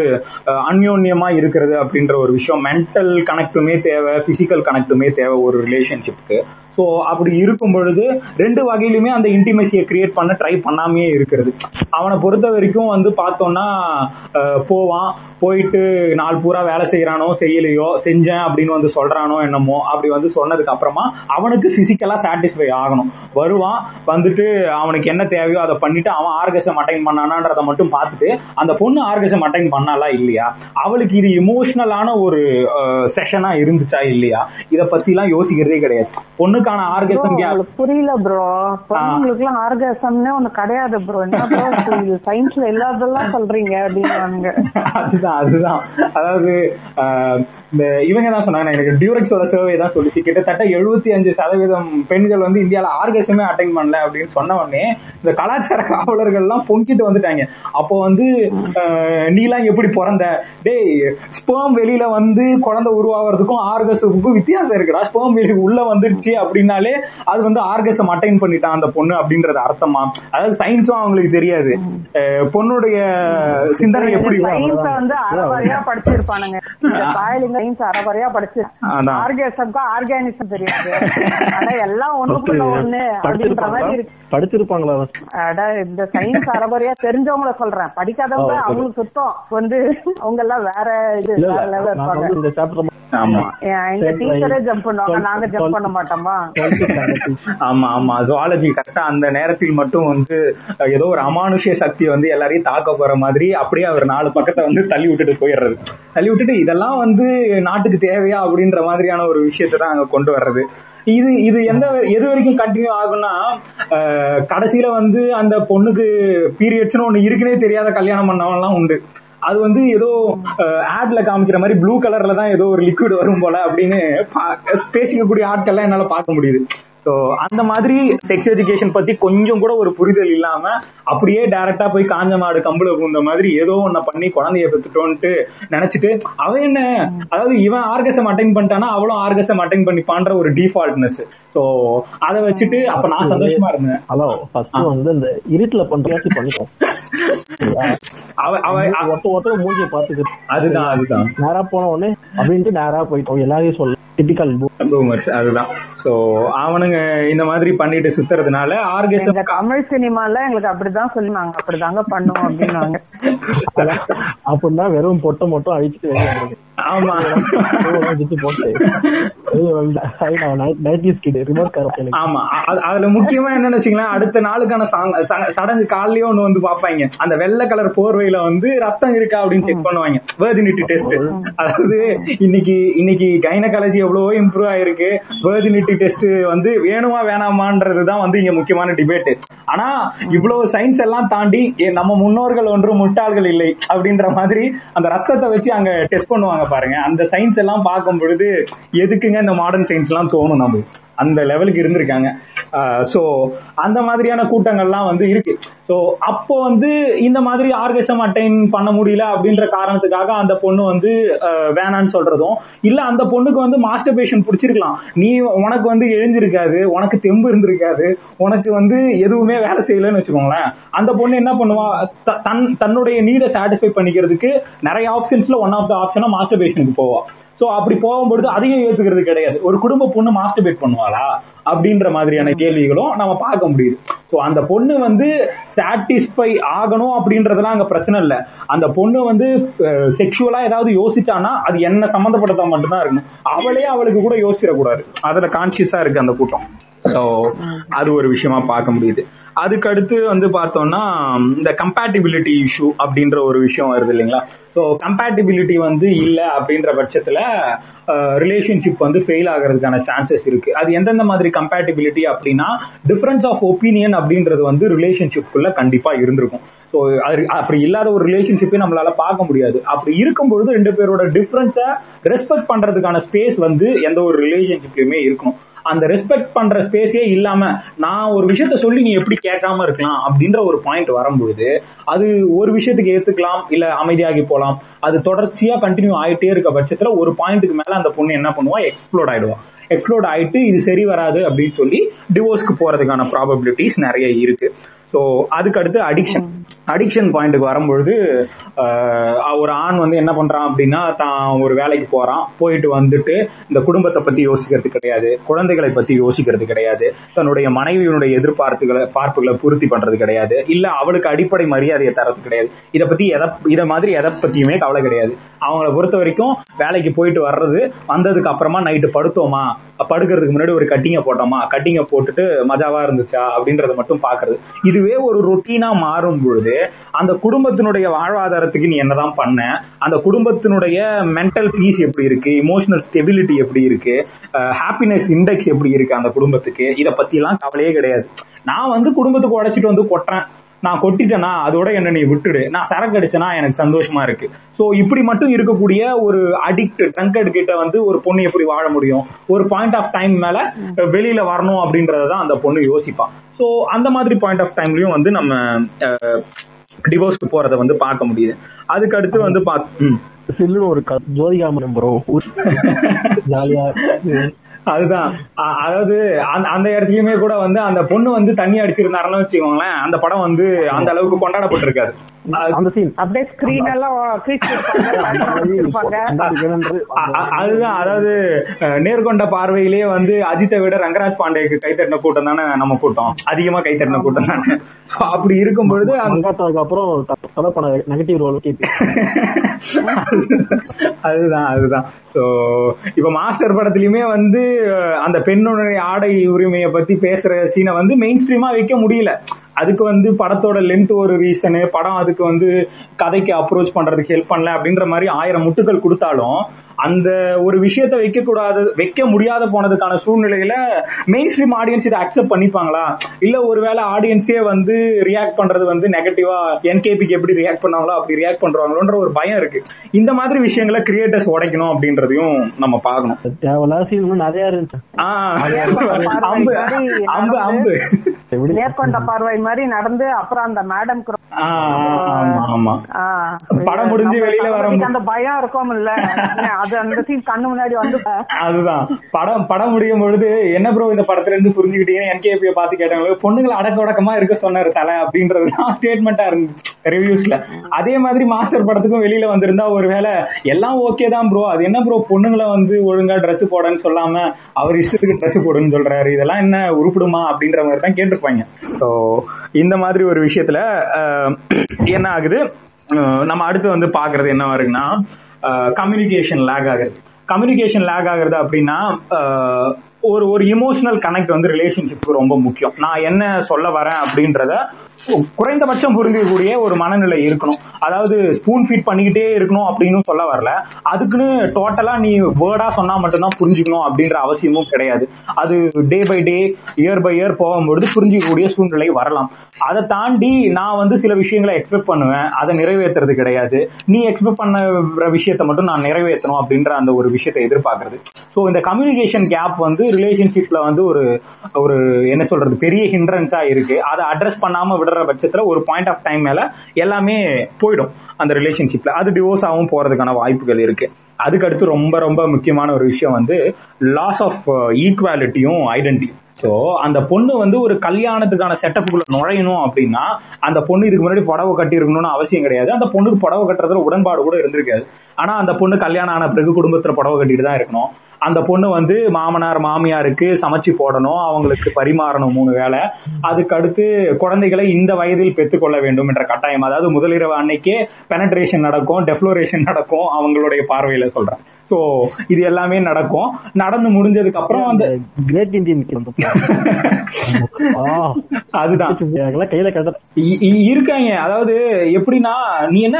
அந்யோன்யமா இருக்கிறது அப்படின்ற ஒரு விஷயம் மென்டல் கனெக்டுமே தேவை பிசிக்கல் கனெக்டுமே தேவை ஒரு ரிலேஷன்ஷிப்க்கு ஸோ அப்படி இருக்கும் பொழுது ரெண்டு வகையிலுமே அந்த இன்டிமேசியை கிரியேட் பண்ண ட்ரை பண்ணாமே இருக்கிறது. அவனை பொறுத்த வரைக்கும் வந்து பார்த்தோம்னா போவான். போயிட்டு நாள் பூரா வேலை செய்கிறானோ செய்யலையோ செஞ்சேன் அப்படின்னு வந்து சொல்கிறானோ என்னமோ அப்படி வந்து சொன்னதுக்கு அப்புறமா அவனுக்கு ஃபிசிக்கலாக சாட்டிஸ்ஃபை ஆகணும். வருவான் வந்துட்டு அவனுக்கு என்ன தேவையோ அதை பண்ணிட்டு அவன் ஆர்கசம் அட்டைன் பண்ணான பண்ணான்றத மட்டும் பார்த்துட்டு அந்த பொண்ணு ஆர்கசம் அட்டைன் பண்ணாலா இல்லையா? அவளுக்கு இது இமோஷனலான ஒரு செஷனா இருந்துச்சா இல்லையா? இத பத்தி எல்லாம் யோசிக்கிறதே கிடையாது. பொண்ணுக்கான ஆர்கசம் புரியல ப்ரோ பொண்ணுங்களுக்கு எல்லாம் ஆர்காசம்னே ஒண்ணு கிடையாது ப்ரோ என்ன சயின்ஸ்ல இல்லாததெல்லாம் சொல்றீங்க அப்படின்னாங்க அதுதான் அதுதான். அதாவது இந்த இவங்க தான் சொன்னாங்க. எனக்கு டியூரக்ஸோட சர்வே தான் சொல்லிச்சு. கிட்டத்தட்ட எழுபத்தி அஞ்சு சதவீதம் பெண்கள் வந்து இந்தியால ஆர்கசமே அட்டன் பண்ணல அப்படின்னு சொன்ன உடனே இந்த கலாச்சார காவலர்கள் எல்லாம் பொங்கிட்டு வந்துட்டாங்க. அப்போ வந்து நீலாம் எப்படி பிறந்த? டேய் ஸ்பேம் வெளியில வந்து குழந்தை உருவாகிறதுக்கும் ஆர்கஸுக்கும் வித்தியாசம் இருக்குடா. ஸ்பேம் வெளி உள்ள வந்துருச்சு அப்படின்னாலே அது வந்து ஆர்கசம் அட்டைன் பண்ணிட்டான் அந்த பொண்ணு அப்படின்றது அர்த்தமா? அதாவது சயின்ஸும் அவங்களுக்கு தெரியாது. பொண்ணுடைய சிந்தனை எப்படி வந்து படிச்சிருப்பானுங்க. சயின்ஸ் அறவரையா படிச்சு. ஆர்கேசம்க்கும் ஆர்கானிசம் தெரியாது. ஆனா எல்லாம் ஒண்ணுக்குள்ள ஒண்ணு அப்படின்ற மாதிரி இருக்கு. படிச்சிருப்பாங்களா? அட இந்த சயின்ஸ் அறவரையா தெரிஞ்சவங்கள சொல்றேன். படிக்காதவங்க. அவங்களுக்கு சுத்தம். வந்து அவங்க எல்லாம் வேற இது வேற லெவல் இருப்பாங்க. எங்க டீச்சரே சரி. ஜம்ப் பண்ணுவாங்க. நாங்க ஜம்ப் பண்ண மாட்டோமா? ஆமா ஆமா. ஜுவாலஜி கரெக்டா அந்த நேரத்தில் மட்டும் வந்து ஏதோ ஒரு அமானுஷ்ய சக்தி வந்து எல்லாரையும் தாக்க போற மாதிரி அப்படியே அவர் நாலு பக்கத்தை வந்து தள்ளி விட்டுட்டு போயிடுறது. தள்ளி விட்டுட்டு இதெல்லாம் வந்து நாட்டுக்கு தேவையா அப்படின்ற மாதிரியான ஒரு விஷயத்தை தான் அங்க கொண்டு வர்றது. இது இது எந்த எது வரைக்கும் கண்டினியூ ஆகும்னா அஹ், கடைசியில வந்து அந்த பொண்ணுக்கு பீரியட்ஸ்னு ஒண்ணு இருக்குன்னே தெரியாத கல்யாணம் பண்ணவன்லாம் உண்டு. அது வந்து ஏதோ ஆட்ல காமிக்கிற மாதிரி ப்ளூ கலர்ல தான் ஏதோ ஒரு லிக்விட் வரும் போல அப்படின்னு பேசிக்கக்கூடிய ஆட்கள்லாம் என்னால பார்க்க முடியுது. ஸோ அந்த மாதிரி செக்ஸ் எஜுகேஷன் பத்தி கொஞ்சம் கூட ஒரு புரிதல் இல்லாம அப்படியே டைரக்டா போய் காஞ்ச மாடு கம்புல பூந்த மாதிரி ஏதோ ஒன்ன பண்ணி குழந்தைய பெற்றுட்டோன்ட்டு நினைச்சிட்டு அவன் என்ன? அதாவது இவன் ஆர்கசம் அட்டைன் பண்ணிட்டானா அவளும் ஆர்கசம் அட்டைன் பண்ணிப்பான்ற ஒரு டிஃபால்ட்னஸ் ஸோ அதை வச்சுட்டு அப்ப நான் சந்தோஷமா இருந்தேன். ஹலோ ஃபர்ஸ்ட் வந்து இந்த இருட்டுல பண்றாச்சு பண்ணிட்டோம். அவ அவ அவ- ஒருத்த ஒருத்தர் மூஞ்சிய பாத்துக்கிட்டு அதுதான் அதுதான். நேரா போன உடனே அப்படின்ட்டு நேரா போயிட்டோம். எல்லாரையும் சொல்ல டிபிக்கல் பூமர்ஸ் அதுதான். சோ அவனுங்க இந்த மாதிரி பண்ணிட்டு சுத்துறதுனால ஆர்கசம் தமிழ் சினிமால எங்களுக்கு அப்படிதான் சொல்லுவாங்க. அப்படிதாங்க பண்ணுவோம் அப்படின்னாங்க. அப்படின்னா வெறும் பொட்டை மட்டும் அழிச்சிட்டு ஆமா. அதுல முக்கியமா என்னன்னு வச்சுங்களேன் அடுத்த நாளுக்கான சாங் சடங்கு காலையிலயே ஒண்ணு வந்து பாப்பாங்க அந்த வெள்ளை கலர் போர்வையில வந்து ரத்தம் இருக்கா அப்படின்னு செக் பண்ணுவாங்க. வேர்ஜினிட்டி டெஸ்ட் அதாவது இன்னைக்கு இன்னைக்கு கைனகாலஜி எவ்வளவோ இம்ப்ரூவ் ஆயிருக்கு. வேர்ஜினிட்டி டெஸ்ட் வந்து வேணுமா வேணாமான்றதுதான் வந்து இங்க முக்கியமான டிபேட் ஆனா இவ்வளவு சயின்ஸ் எல்லாம் தாண்டி ஏ, நம்ம முன்னோர்கள் ஒன்று முட்டாள்கள் இல்லை அப்படின்ற மாதிரி அந்த ரத்தத்தை வச்சு அங்க டெஸ்ட் பண்ணுவாங்க பாருங்க. அந்த சயின்ஸ் எல்லாம் பார்க்கும் பொழுது எதுக்குங்க இந்த மாடர்ன் சயின்ஸ் எல்லாம் தோணும் நம்ம அந்த லெவலுக்கு இருந்திருக்காங்க. ஸோ அந்த மாதிரியான கூட்டங்கள்லாம் வந்து இருக்கு. ஸோ அப்போ வந்து இந்த மாதிரி ஆர்கசம் அட்டைன் பண்ண முடியல அப்படின்ற காரணத்துக்காக அந்த பொண்ணு வந்து வேணான்னு சொல்றதும் இல்ல அந்த பொண்ணுக்கு வந்து மாஸ்டர் பேஷன் பிடிச்சிருக்கலாம். நீ உனக்கு வந்து எழுந்திருக்காது உனக்கு தெம்பு இருந்திருக்காது உனக்கு வந்து எதுவுமே வேலை செய்யலன்னு வச்சுக்கோங்களேன். அந்த பொண்ணு என்ன பண்ணுவா? த- தன் தன்னுடைய நீடை சாட்டிஸ்ஃபை பண்ணிக்கிறதுக்கு நிறைய ஆப்ஷன்ஸ்ல ஒன் ஆஃப் த ஆப்ஷனா மாஸ்டர் பேஷனுக்கு போவா. சோ அப்படி போகும்பொழுது அதையும் ஏத்துக்கிறது கிடையாது. ஒரு குடும்ப பொண்ணு மாஸ்டர்பேட் பண்ணுவாளா? அப்படின்ற மாதிரியான கேள்விகளும் நம்ம பார்க்க முடியுது. சோ அந்த பொண்ணு வந்து சாட்டிஸ்ஃபை ஆகணும் அப்படின்றதெல்லாம் அங்க பிரச்சனை இல்ல. அந்த பொண்ணு வந்து செக்ஷுவலா ஏதாவது யோசிச்சானா அது என்ன சம்மந்தப்பட்டதா மட்டும்தான் இருக்கணும். அவளே அவளுக்கு கூட யோசிச்சிடக்கூடாது. அதுல கான்சியஸா இருக்கு அந்த கூட்டம். சோ அது ஒரு விஷயமா பார்க்க முடியுது. அதுக்கடுத்து வந்து பார்த்தோம்னா இந்த கம்பேட்டிபிலிட்டி இஷ்யூ அப்படின்ற ஒரு விஷயம் வருது இல்லைங்களா? ஸோ கம்பேட்டிபிலிட்டி வந்து இல்லை அப்படின்ற பட்சத்தில் ரிலேஷன்ஷிப் வந்து ஃபெயில் ஆகிறதுக்கான சான்சஸ் இருக்கு. அது எந்தெந்த மாதிரி கம்பேட்டிபிலிட்டி அப்படின்னா டிஃபரன்ஸ் ஆஃப் ஒப்பீனியன் அப்படின்றது வந்து ரிலேஷன்ஷிப்குள்ள கண்டிப்பாக இருந்திருக்கும். ஸோ அது அப்படி இல்லாத ஒரு ரிலேஷன்ஷிப்பே நம்மளால பார்க்க முடியாது. அப்படி இருக்கும்பொழுது ரெண்டு பேரோட டிஃப்ரென்ஸை ரெஸ்பெக்ட் பண்றதுக்கான ஸ்பேஸ் வந்து எந்த ஒரு ரிலேஷன்ஷிப்லையுமே இருக்கணும். அந்த ரெஸ்பெக்ட் பண்ற ஸ்பேஸே இல்லாம நான் ஒரு விஷயத்த சொல்லி நீ எப்படி கேட்காம இருக்கலாம் அப்படின்ற ஒரு பாயிண்ட் வரும்பொழுது அது ஒரு விஷயத்துக்கு ஏத்துக்கலாம் இல்ல அமைதியாகி போலாம். அது தொடர்ச்சியா கண்டினியூ ஆயிட்டே இருக்க பட்சத்துல ஒரு பாயிண்ட்டுக்கு மேல அந்த பொண்ணு என்ன பண்ணுவா? எக்ஸ்ப்ளோட் ஆயிடுவா. எக்ஸ்ப்ளோட் ஆயிட்டு இது சரி வராது அப்படின்னு சொல்லி டிவோர்ஸ்க்கு போறதுக்கான ப்ராபபிலிட்டிஸ் நிறைய இருக்கு. ஸோ அதுக்கு அடுத்து அடிக்ஷன் அடிக்ஷன் பாயிண்ட்டுக்கு வரும்பொழுது ஒரு ஆண் வந்து என்ன பண்றான் அப்படின்னா தான் ஒரு வேலைக்கு போறான். போயிட்டு வந்துட்டு இந்த குடும்பத்தை பத்தி யோசிக்கிறது கிடையாது. குழந்தைகளை பத்தி யோசிக்கிறது கிடையாது. தன்னுடைய மனைவியினுடைய எதிர்பார்ப்புகளை பார்ப்புகளை பூர்த்தி பண்றது கிடையாது. இல்ல அவளுக்கு அடிப்படை மரியாதையை தரது கிடையாது. இதை பத்தி எதை இதை மாதிரி எதை பத்தியுமே கவலை கிடையாது. அவங்கள பொறுத்த வரைக்கும் வேலைக்கு போயிட்டு வர்றது வந்ததுக்கு அப்புறமா நைட்டு படுத்தோமா? படுக்கிறதுக்கு முன்னாடி ஒரு கட்டிங்கை போட்டோமா? கட்டிங்கை போட்டுட்டு மஜாவா இருந்துச்சா? அப்படின்றத மட்டும் பாக்குறது இதுவே ஒரு ரொட்டீனாக மாறும் பொழுது அந்த குடும்பத்தினுடைய வாழ்வாதாரத்துக்கு நீ என்னதான் பண்ண அந்த குடும்பத்தினுடைய மென்டல் பீஸ் எப்படி இருக்கு இமோஷனல் ஸ்டெபிலிட்டி எப்படி இருக்கு ஹாப்பினஸ் இண்டெக்ஸ் எப்படி இருக்கு அந்த குடும்பத்துக்கு இத பத்தி எல்லாம் கவலையே கிடையாது. நான் வந்து குடும்பத்துக்கு உடைச்சிட்டு வந்து கொட்டுறேன். நான் கொட்டிட்டேனா அதோட என்ன நீ விட்டுடு. நான் சரக்கு அடிச்சேனா எனக்கு சந்தோஷமா இருக்கு. சோ இப்படி மட்டும் இருக்கக்கூடிய ஒரு அடிக்ட் ட்ரங்கட் கிட்ட வந்து ஒரு பொண்ணு எப்படி வாழ முடியும்? ஒரு பாயிண்ட் ஆஃப் டைம் மேல வெளியில வரணும் அப்படின்றதான் அந்த பொண்ணு யோசிப்பா. சோ அந்த மாதிரி பாயிண்ட் ஆஃப் டைம்லயும் வந்து நம்ம டிவோர்ஸ்க்கு போறத வந்து பார்க்க முடியுது. அதுக்கு அடுத்து வந்து. சில்லுன்னு ஒரு க- ஜோதிகா மரம் ப்ரோ ஜாலியா அதுதான். அதாவது அந்த அந்த இடத்துலயுமே கூட வந்து அந்த பொண்ணு வந்து தண்ணி அடிச்சிருந்தாருன்னு வச்சுக்கோங்களேன் அந்த படம் வந்து அந்த அளவுக்கு கொண்டாடப்பட்டிருக்காது. அப்படியே ஸ்கிரீன் எல்லாம் அதுதான். அதாவது நேர்கொண்ட பார்வையிலேயே வந்து அஜித்தை விட ரங்கராஜ் பாண்டேக்கு கைத்தட்டின கூட்டம் தானே நம்ம கூட்டம். அதிகமா கைத்தட்டின கூட்டம் தானே. அப்படி இருக்கும் பொழுது அப்புறம் நெகட்டிவ் ரோல் கேட்டு அதுதான் அதுதான். சோ இப்ப மாஸ்டர் படத்துலயுமே வந்து அந்த பெண்ணுடைய ஆடை உரிமையை பத்தி பேசுற சீனை வந்து மெயின் ஸ்ட்ரீமா வைக்க முடியல. அதுக்கு வந்து படத்தோட லென்த் ஒரு ரீசனு படம் அதுக்கு வந்து கதைக்கு அப்ரோச் பண்றதுக்கு ஹெல்ப் பண்ணல அப்படின்ற மாதிரி ஆயிரம் முட்டுகள் கொடுத்தாலும் அந்த ஒரு விஷயத்த வைக்க கூடாது வைக்க முடியாத போனதுக்கான சூழ்நிலையில மெயின் ஸ்ட்ரீம் ஆடியன்ஸ் இதை அக்செப்ட் பண்ணிப்பாங்களா? இல்ல ஒருவேளை ஆடியன்ஸே வந்து ரியாக்ட் பண்றது வந்து நெகட்டிவா என்கேபிக்கு எப்படி ரியாக்ட் பண்ணாங்களோ அப்படி ரியாக்ட் பண்றாங்களோன்ற ஒரு பயம் இருக்கு. இந்த மாதிரி விஷயங்களை கிரியேட்டர்ஸ் உடைக்கணும் அப்படின்றதையும் நம்ம பார்க்கணும். நிறைய இருந்துச்சு. ஆஹ் அம்பு அம்பு அம்பு. எப்படி? நேர்கொண்ட பார்வை மாதிரி நடந்து அப்புறம் அந்த மேடம் படம் முடிஞ்சு வெளியில வரும். அந்த பயம் இருக்கும் இல்ல அது அந்த சீன் கண்ணு முன்னாடி வந்து அதுதான். படம் படம் முடியும் பொழுது என்ன ப்ரோ இந்த படத்துல இருந்து புரிஞ்சுக்கிட்டீங்க என்கேபியை பார்த்து கேட்டாங்க பொண்ணுங்களை அடக்க உடக்கமா இருக்க சொன்னாரு தலை அப்படின்றது ஸ்டேட்மெண்டா இருந்துச்சு ரிவ்யூஸ்ல அதே மாதிரி மாஸ்டர் படத்துக்கும் வெளியில வந்திருந்தா ஒருவேளை எல்லாம் ஓகே தான் ப்ரோ அது என்ன ப்ரோ பொண்ணுங்களை வந்து ஒழுங்கா ட்ரெஸ் போடன்னு சொல்லாம அவர் இஷ்டத்துக்கு ட்ரெஸ் போடுன்னு சொல்றாரு. இதெல்லாம் என்ன உருப்பிடுமா அப்படின்ற மாதிரி தான் கேட்டிருப்பாங்க. ஸோ இந்த மாதிரி ஒரு விஷயத்துல என்ன ஆகுது? நம்ம அடுத்து வந்து பாக்குறது என்ன வருதுன்னா கம்யூனிகேஷன் லேக் ஆகுது. கம்யூனிகேஷன் லேக் ஆகுறது அப்படின்னா ஒரு ஒரு இமோஷனல் கனெக்ட் வந்து ரிலேஷன்ஷிப்புக்கு ரொம்ப முக்கியம். நான் என்ன சொல்ல வரேன் அப்படின்றத குறைந்தபட்சம் புரிஞ்சிக்கக்கூடிய ஒரு மனநிலை இருக்கணும். அதாவது ஸ்பூன் ஃபீட் பண்ணிக்கிட்டே இருக்கணும் அப்படின்னு சொல்ல வரல. அதுக்குன்னு டோட்டலா நீ வேர்டா சொன்னா மட்டும்தான் புரிஞ்சுக்கணும் அப்படின்ற அவசியமும் கிடையாது. அது day by day year by year போகும்பொழுது புரிஞ்சிக்கக்கூடிய சூழ்நிலை வரலாம். அதை தாண்டி நான் வந்து சில விஷயங்களை எக்ஸ்பெக்ட் பண்ணுவேன். அதை நிறைவேற்றுறது கிடையாது. நீ எக்ஸ்பெக்ட் பண்ண விஷயத்தை மட்டும் நான் நிறைவேற்றணும் அப்படின்ற அந்த ஒரு விஷயத்தை எதிர்பார்க்கறது. ஸோ இந்த கம்யூனிகேஷன் கேப் வந்து ரிலேஷன்ஷிப்ல வந்து ஒரு ஒரு என்ன சொல்றது பெரிய ஹிண்ட்ரன்ஸா இருக்கு. அதை அட்ரஸ் பண்ணாம விடுற பட்சத்துல ஒரு பாயிண்ட் ஆஃப் டைம் மேல எல்லாமே போயிடும் அந்த ரிலேஷன்ஷிப்ல அது டிவோர்ஸ் ஆகும் போறதுக்கான வாய்ப்புகள் இருக்கு. அதுக்கு அடுத்து ரொம்ப ரொம்ப முக்கியமான ஒரு விஷயம் வந்து லாஸ் ஆஃப் ஈக்குவாலிட்டியும் ஐடென்டிட்டி ஸோ அந்த பொண்ணு வந்து ஒரு கல்யாணத்துக்கான செட்டப்புக்குள்ள நுழையணும் அப்படின்னா அந்த பொண்ணு இதுக்கு முன்னாடி புடவை கட்டி இருக்கணும்னு அவசியம் கிடையாது. அந்த பொண்ணுக்கு புடவை கட்டுறதுல உடன்பாடு கூட இருந்திருக்காது. ஆனா அந்த பொண்ணு கல்யாணம் ஆன பிறகு குடும்பத்துல புடவை கட்டிட்டு தான் இருக்கணும். அந்த பொண்ணு வந்து மாமனார் மாமியாருக்கு சமைச்சு போடணும். அவங்களுக்கு பரிமாறணும் மூணு வேளை. அதுக்கு அடுத்து குழந்தைகளை இந்த வயதில் பெற்றுக்கொள்ள வேண்டும் என்ற கட்டாயம். அதாவது முதலிரவு அன்னைக்கே பெனட்ரேஷன் நடக்கும் டெஃப்ளோரேஷன் நடக்கும் அவங்களுடைய பார்வையில சொல்றேன். சோ இது எல்லாமே நடக்கும். நடந்து முடிஞ்சதுக்கு அப்புறம் அந்த கிரேட் இந்தியன் அதுதான். கையில இருக்காங்க. அதாவது எப்படின்னா நீ என்ன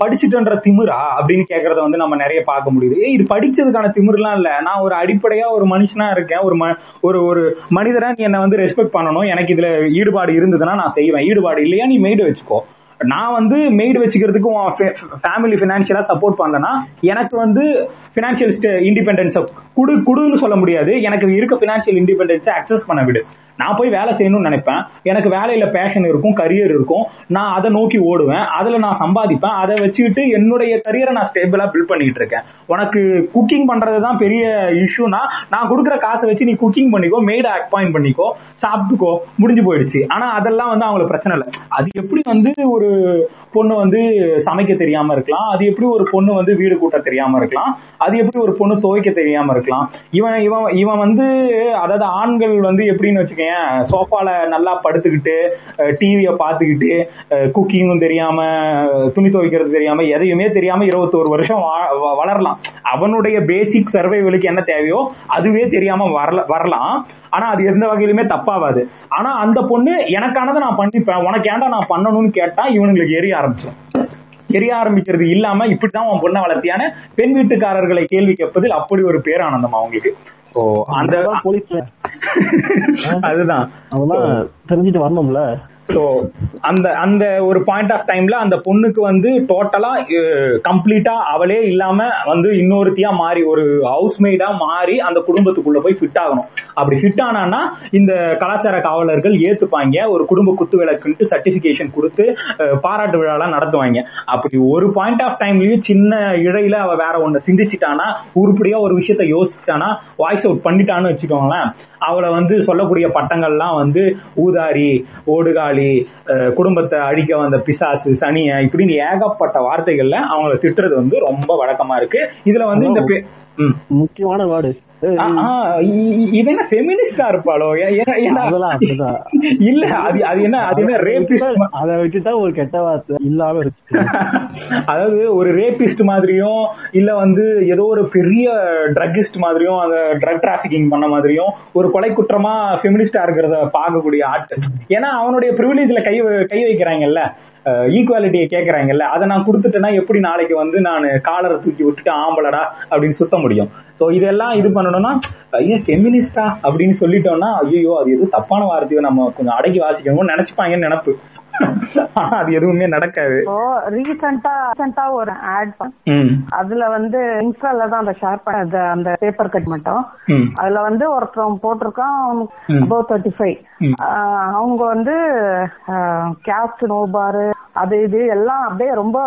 படிச்சுட்டன்ற திமிரா அப்படின்னு கேக்குறத வந்து நம்ம நிறைய பார்க்க முடியுது. ஏய், இது படிச்சதுக்கான திமிர்லாம் இல்ல. நான் ஒரு அடிப்படையா ஒரு மனுஷனா இருக்கேன். ஒரு ஒரு ஒரு மனிதரா நீ என்ன வந்து ரெஸ்பெக்ட் பண்ணணும். எனக்கு இதுல ஈடுபாடு இருந்ததுன்னா நான் செய்வேன். ஈடுபாடு இல்லையா நீ மெய்டு வச்சுக்கோ. நான் வந்து மெய்டு வச்சுக்கிறதுக்கு ஃபேமிலி ஃபினான்ஷியலா சப்போர்ட் பண்ணலன்னா எனக்கு வந்து ஃபினான்ஷியல் இண்டிபெண்டன்ஸை குடு குடுன்னு சொல்ல முடியாது. எனக்கு இருக்க ஃபினான்ஷியல் இண்டிபெண்டன்ஸை அக்சஸ் பண்ண விடு. நான் போய் வேலை செய்யணும்னு நினைப்பேன். எனக்கு வேலையில பேஷன் இருக்கும் கரியர் இருக்கும். நான் அதை நோக்கி ஓடுவேன். அதுல நான் சம்பாதிப்பேன். அதை வச்சுக்கிட்டு என்னுடைய கரியரை நான் ஸ்டேபிளா பில்ட் பண்ணிட்டு இருக்கேன். உனக்கு குக்கிங் பண்ணுறது தான் பெரிய இஷ்யூனா நான் கொடுக்குற காசை வச்சு நீ குக்கிங் பண்ணிக்கோ மெய்டு அப்பாயிண்ட் பண்ணிக்கோ சாப்பிட்டுக்கோ முடிஞ்சு போயிடுச்சு. ஆனா அதெல்லாம் வந்து அவங்களுக்கு பிரச்சனை இல்லை. அது எப்படி வந்து ஒரு பொண்ணு வந்து சமைக்க தெரியாம இருக்கலாம். அது எப்படி ஒரு பொண்ணு வந்து வீடு கூட்ட தெரியாம இருக்கலாம். அது எப்படி ஒரு பொண்ணு துவைக்க தெரியாம இருக்கலாம். இவன் இவன் இவன் வந்து அதாவது ஆண்கள் வந்து எப்படின்னு வச்சுக்கேன் சோஃபால நல்லா படுத்துக்கிட்டு டிவியை பார்த்துக்கிட்டு குக்கிங்கும் தெரியாம துணி துவைக்கிறது தெரியாம எதையுமே தெரியாம இருபத்தோரு வருஷம் வ- வளரலாம். அவனுடைய பேசிக் சர்வைவலுக்கு என்ன தேவையோ அதுவே தெரியாம வரல வரலாம். ஆனா அது எந்த வகையிலுமே தப்பாவாது ஆனா அந்த பொண்ணு எனக்கானதை நான் பண்ணிப்பேன் உனக்கு ஏன்டா நான் பண்ணணும்னு கேட்டா இவனுங்களுக்கு எரிய ஆரம்பிச்சிடும் எரிய ஆரம்பிக்கிறது இல்லாம இப்படிதான் உன் பொண்ணை வளர்த்தியான பெண் வீட்டுக்காரர்களை கேள்வி கேட்பதில் அப்படி ஒரு பேரானந்தம் அவங்களுக்கு. ஓ அந்த போலீஸ். அதுதான். அதெல்லாம் தெரிஞ்சுட்டு வரணும்ல. ஸோ அந்த அந்த ஒரு பாயிண்ட் ஆஃப் டைம்ல அந்த பொண்ணுக்கு வந்து டோட்டலா கம்ப்ளீட்டா அவளே இல்லாம வந்து இன்னொருத்தியா மாறி ஒரு ஹவுஸ் மெய்டா மாறி அந்த குடும்பத்துக்குள்ள போய் ஃபிட் ஆகணும். அப்படி ஃபிட் ஆனானா இந்த கலாச்சார காவலர்கள் ஏத்துப்பாங்க. ஒரு குடும்ப குத்து விளக்குன்ட்டு சர்டிபிகேஷன் கொடுத்து பாராட்டு விழாலாம் நடத்துவாங்க. அப்படி ஒரு பாயிண்ட் ஆஃப் டைம்லயும் சின்ன இழையில அவ வேற ஒன்னு சிந்திச்சிட்டானா உருப்படியா ஒரு விஷயத்த யோசிச்சிட்டானா வாய்ஸ் அவுட் பண்ணிட்டான்னு வச்சுக்கோங்களேன் அவளை வந்து சொல்லக்கூடிய பட்டங்கள்லாம் வந்து ஊதாரி ஓடுகாலி அஹ், குடும்பத்தை அழிக்க வந்த பிசாசு சனிய இப்படின்னு ஏகப்பட்ட வார்த்தைகள்ல அவங்கள திட்டுறது வந்து ரொம்ப வழக்கமா இருக்கு இதுல வந்து இந்த. முக்கியமான வேர்டு. ஆ, ஆ, இ- இ- இவ என்ன ஃபெமினிஸ்டா இருப்பாளோ? இல்ல அது அது என்ன அது என்ன ரேபிஸ்ட் அதை விட்டுட்டா ஒரு கெட்ட வார்த்தை இல்லாம இருக்கு. அதாவது ஒரு ரேபிஸ்ட் மாதிரியும் இல்ல வந்து ஏதோ ஒரு பெரிய ட்ரக்கிஸ்ட் மாதிரியும் அந்த ட்ரக் டிராபிகிங் பண்ண மாதிரியும் ஒரு கொலை குற்றமா ஃபெமினிஸ்டா இருக்கிறத பார்க்கக்கூடிய ஆட்கள். ஏன்னா அவனுடைய ப்ரிவிலேஜ்ல கை கை வைக்கிறாங்கல்ல. ஈக்குவாலிட்டியை கேட்கறாங்கல்ல அதை நான் கொடுத்துட்டேன்னா எப்படி நாளைக்கு வந்து நான் காலரை தூக்கி விட்டுட்டு ஆம்பளடா அப்படின்னு சுத்த முடியும்? ஸோ இதெல்லாம் இது பண்ணணும்னா ஐயோ ஃபெமினிஸ்டா அப்படின்னு சொல்லிட்டோம்னா ஐயோ அது எதுவும் தப்பான வார்த்தையோ நம்ம கொஞ்சம் அடக்கி வாசிக்கணும்னு நினைச்சுப்பாங்கன்னு நினப்பு. ஆனா அது எதுவுமே நடக்காது. ரீசெண்டா ரீசெண்டா ஒரு ஆட் அதுல வந்து இன்ஸ்டால தான் அந்த ஷேர் பண்ண அந்த பேப்பர் கட் மட்டும். அதுல வந்து ஒருத்தன் போட்டிருக்கான். Above thirty five. அவங்க வந்து கேஸ்ட் நோபாரு அது இது எல்லாம் அப்படியே ரொம்ப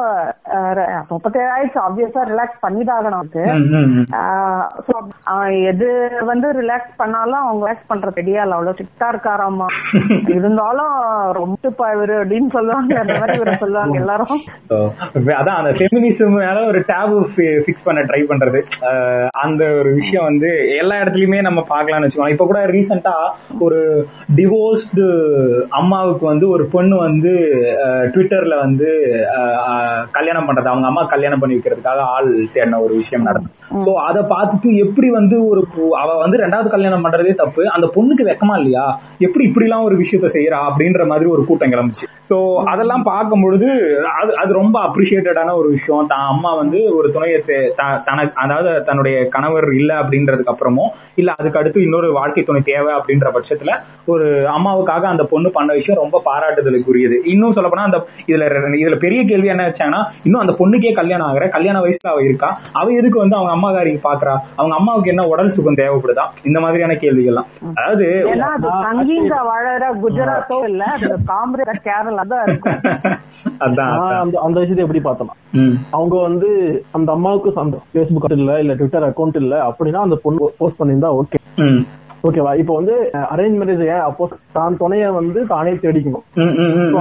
முப்பத்தேழு ஆயிடுச்சு. ஆப்வியஸா ரிலாக்ஸ் பண்ணிதாகணும் அதுக்கு ம், ம், ம். ஆஹ் so, அவன் எது வந்து ரிலாக்ஸ் பண்ணாலும் அவங்க ரிலாக்ஸ் பண்ற ரெடியா இல்ல அவ்வளவு ஸ்ட்ரிக்டா இருக்காராமா. இருந்தாலும் ரொம்ப இவரு. அப்படின்னு சொல்லுவாங்க அந்த மாதிரி சொல்லுவாங்க எல்லாரும். அதான் அந்த ஃபெமினிசம் மேல ஒரு டேபு ஃபிக்ஸ் பண்ண ட்ரை பண்றது. அந்த ஒரு விஷயம் வந்து எல்லா இடத்துலயுமே நம்ம பார்க்கலாம்னு வச்சுக்கோங்க. இப்ப கூட ரீசெண்டா ஒரு டிவோர்ஸ்டு அம்மாவுக்கு வந்து ஒரு பொண்ணு வந்து ட்விட்டர்ல வந்து கல்யாணம் பண்றது. அவங்க அம்மா கல்யாணம் பண்ணி வைக்கிறதுக்காக ஆள் தேடின ஒரு விஷயம் நடந்தது. சோ அதை பார்த்துட்டு எப்படி வந்து ஒரு அவ வந்து ரெண்டாவது கல்யாணம் பண்றதே தப்பு. அந்த பொண்ணுக்கு வெக்கமா இல்லையா? எப்படி இப்படிலாம் ஒரு விஷயத்த செய்யறா அப்படின்ற மாதிரி ஒரு கூட்டம் கிளம்புச்சு. சோ அதெல்லாம் பார்க்கும் பொழுது அது அது ரொம்ப அப்ரிஷியேட்டடான ஒரு விஷயம். தான் அம்மா வந்து ஒரு துணையை தனக்கு அதாவது தன்னுடைய கணவர் இல்ல அப்படின்றதுக்கு அப்புறமும் இல்ல அதுக்கு அடுத்து இன்னொரு வாழ்க்கை துணை தேவை அப்படின்ற பட்சத்துல ஒரு அம்மாவுக்காக அந்த பொண்ணு பண்ண விஷயம் ரொம்ப பாராட்டுதலுக்குரியது. இன்னும் சொல்ல போனா அந்த இதுல இதுல பெரிய கேள்வி என்ன வச்சாங்கன்னா இன்னும் அந்த பொண்ணுக்கே கல்யாணம் ஆகுற கல்யாண வயசுல அவ இருக்கா? அவ எதுக்கு வந்து அவங்க அம்மாக்காரிக்கு பாக்குறா அவங்க அம்மாவுக்கு என்ன உடல் சுகம் தேவைப்படுதா? இந்த மாதிரியான கேள்விகள்லாம். அதாவது தங்கிங்க வாழற குஜராத்தோ இல்ல அது காங்கிரஸ் கேரளா தான் இருக்கும். அதான். அந்த விஷயத்தை எப்படி பார்த்தோம் அவங்க வந்து அந்த அம்மாவுக்கு ஃபேஸ்புக் அக்கௌண்ட் இல்ல இல்ல ட்விட்டர் அக்கௌண்ட் இல்ல அப்படின்னா அந்த பொண்ணு போஸ்ட் பண்ணியிருந்தா ஓகே ஓகேவா இப்போ வந்து அரேஞ்ச் மேரேஜ் ஏன்? அப்போ தான் துணைய வந்து தானே தேடிக்கணும்.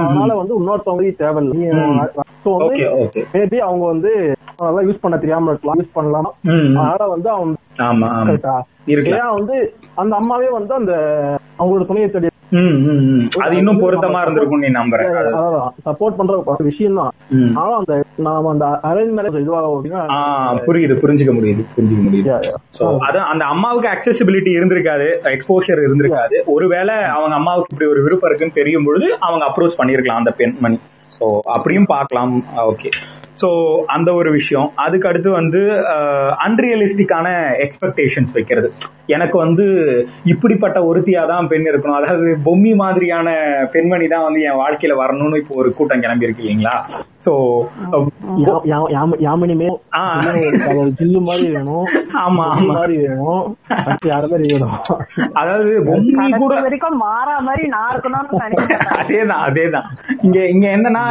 அதனால வந்து இன்னொருத்தவங்க தேவையில்லை. ஸோ வந்து மேபி அவங்க வந்து அதெல்லாம் யூஸ் பண்ண தெரியாம இருக்கலாம். யூஸ் பண்ணலாம். அதனால வந்து அவங்க வந்து அந்த அம்மாவே வந்து அந்த அவங்களோட துணையை தேடி. அது இன்னும் பொருத்தமா இருந்திருக்கும் நீ நம்புறேன் சப்போர்ட் பண்ற விஷயம் தான். ஆனா அந்த நாம அந்த அரேஞ்ச் மேரேஜ் இதுவாக புரியுது புரிஞ்சுக்க முடியுது புரிஞ்சுக்க முடியுது. அதான் அந்த அம்மாவுக்கு அக்சசிபிலிட்டி இருந்திருக்காது எக்ஸ்போஷர் இருந்திருக்காது. ஒருவேளை அவங்க அம்மாவுக்கு இப்படி ஒரு விருப்பம் இருக்குன்னு தெரியும் பொழுது அவங்க அப்ரோச் பண்ணிருக்கலாம் அந்த பெண்மணி. சோ அப்படியும் பார்க்கலாம். ஓகே சோ அந்த ஒரு விஷயம். அதுக்கு அடுத்து வந்து அன்ரியலிஸ்டிக்கான எக்ஸ்பெக்டேஷன்ஸ் வைக்கிறது. எனக்கு வந்து இப்படிப்பட்ட ஒருத்தியா தான் பெண் இருக்கணும். அதாவது பொம்மி மாதிரியான பெண்மணி தான் வந்து என் வாழ்க்கையில வரணும்னு இப்போ ஒரு கூட்டம் கிளம்பி இருக்கு இல்லைங்களா சோ யா- யா- யாம- யாமினிமே ஜில்லு மாதிரி வேணும். ஆமா மாதிரி வேணும். யார மாதிரி வேணும்? அதாவது பொம்மி கூட வரைக்கும் மாறா மாதிரி நான் இருக்கணும்னு அதேதான் அதேதான். இங்க இங்க என்னன்னா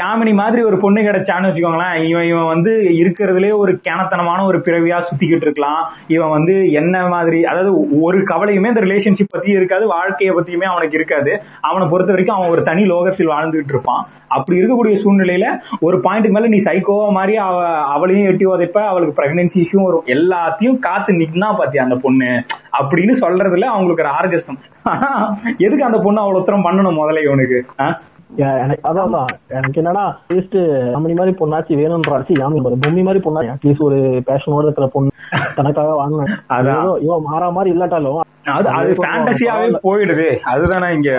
யாமினி மாதிரி ஒரு பொண்ணு கிடைச்சான்னு வச்சுக்கோங்களேன். இவன் இவன் வந்து இருக்கிறதுலே ஒரு கேனத்தனமான ஒரு பிறவியா சுத்திக்கிட்டு இருக்கலாம். இவன் வந்து என்ன மாதிரி அதாவது ஒரு கவலையுமே இந்த ரிலேஷன்ஷிப் பத்தி இருக்காது வாழ்க்கைய பத்தியுமே அவனுக்கு இருக்காது. அவனை பொறுத்த வரைக்கும் அவன் ஒரு தனி லோகத்தில் வாழ்ந்துகிட்டு இருப்பான். அப்படி இருக்கக்கூடிய சூழ்நிலையில ஒரு பாயிண்ட்டுக்கு மேல நீ சைக்கோவா மாதிரி அவ அவளையும் எட்டி உதைப்ப அவளுக்கு பிரெக்னன்சி இஷ்யூ வரும். எல்லாத்தையும் காத்து நின்னா பாத்தியா அந்த பொண்ணு? அப்படின்னு சொல்றதுல அவங்களுக்கு ஒரு ஆர்கஸ்டம் ஆனா எதுக்கு அந்த பொண்ணு அவ்வளவு உத்தரம் பண்ணணும் முதல்ல இவனுக்கு? அதான். எனக்கு என்னன்னா அட்லீஸ்ட் அம்மனி மாதிரி பொண்ணாச்சு வேணும்ன்றாச்சு. யாமி பாரு பொம்மி மாதிரி பொண்ணா அட்லீஸ்ட் ஒரு பேஷனோட இருக்கிற பொண்ணு. தனக்காக வாங்கினேன். இவன் மாறா மாதிரி இல்லாட்டாலும் அது அது ஃபேண்டசியாவே போயிடுது. அதுதானே இங்க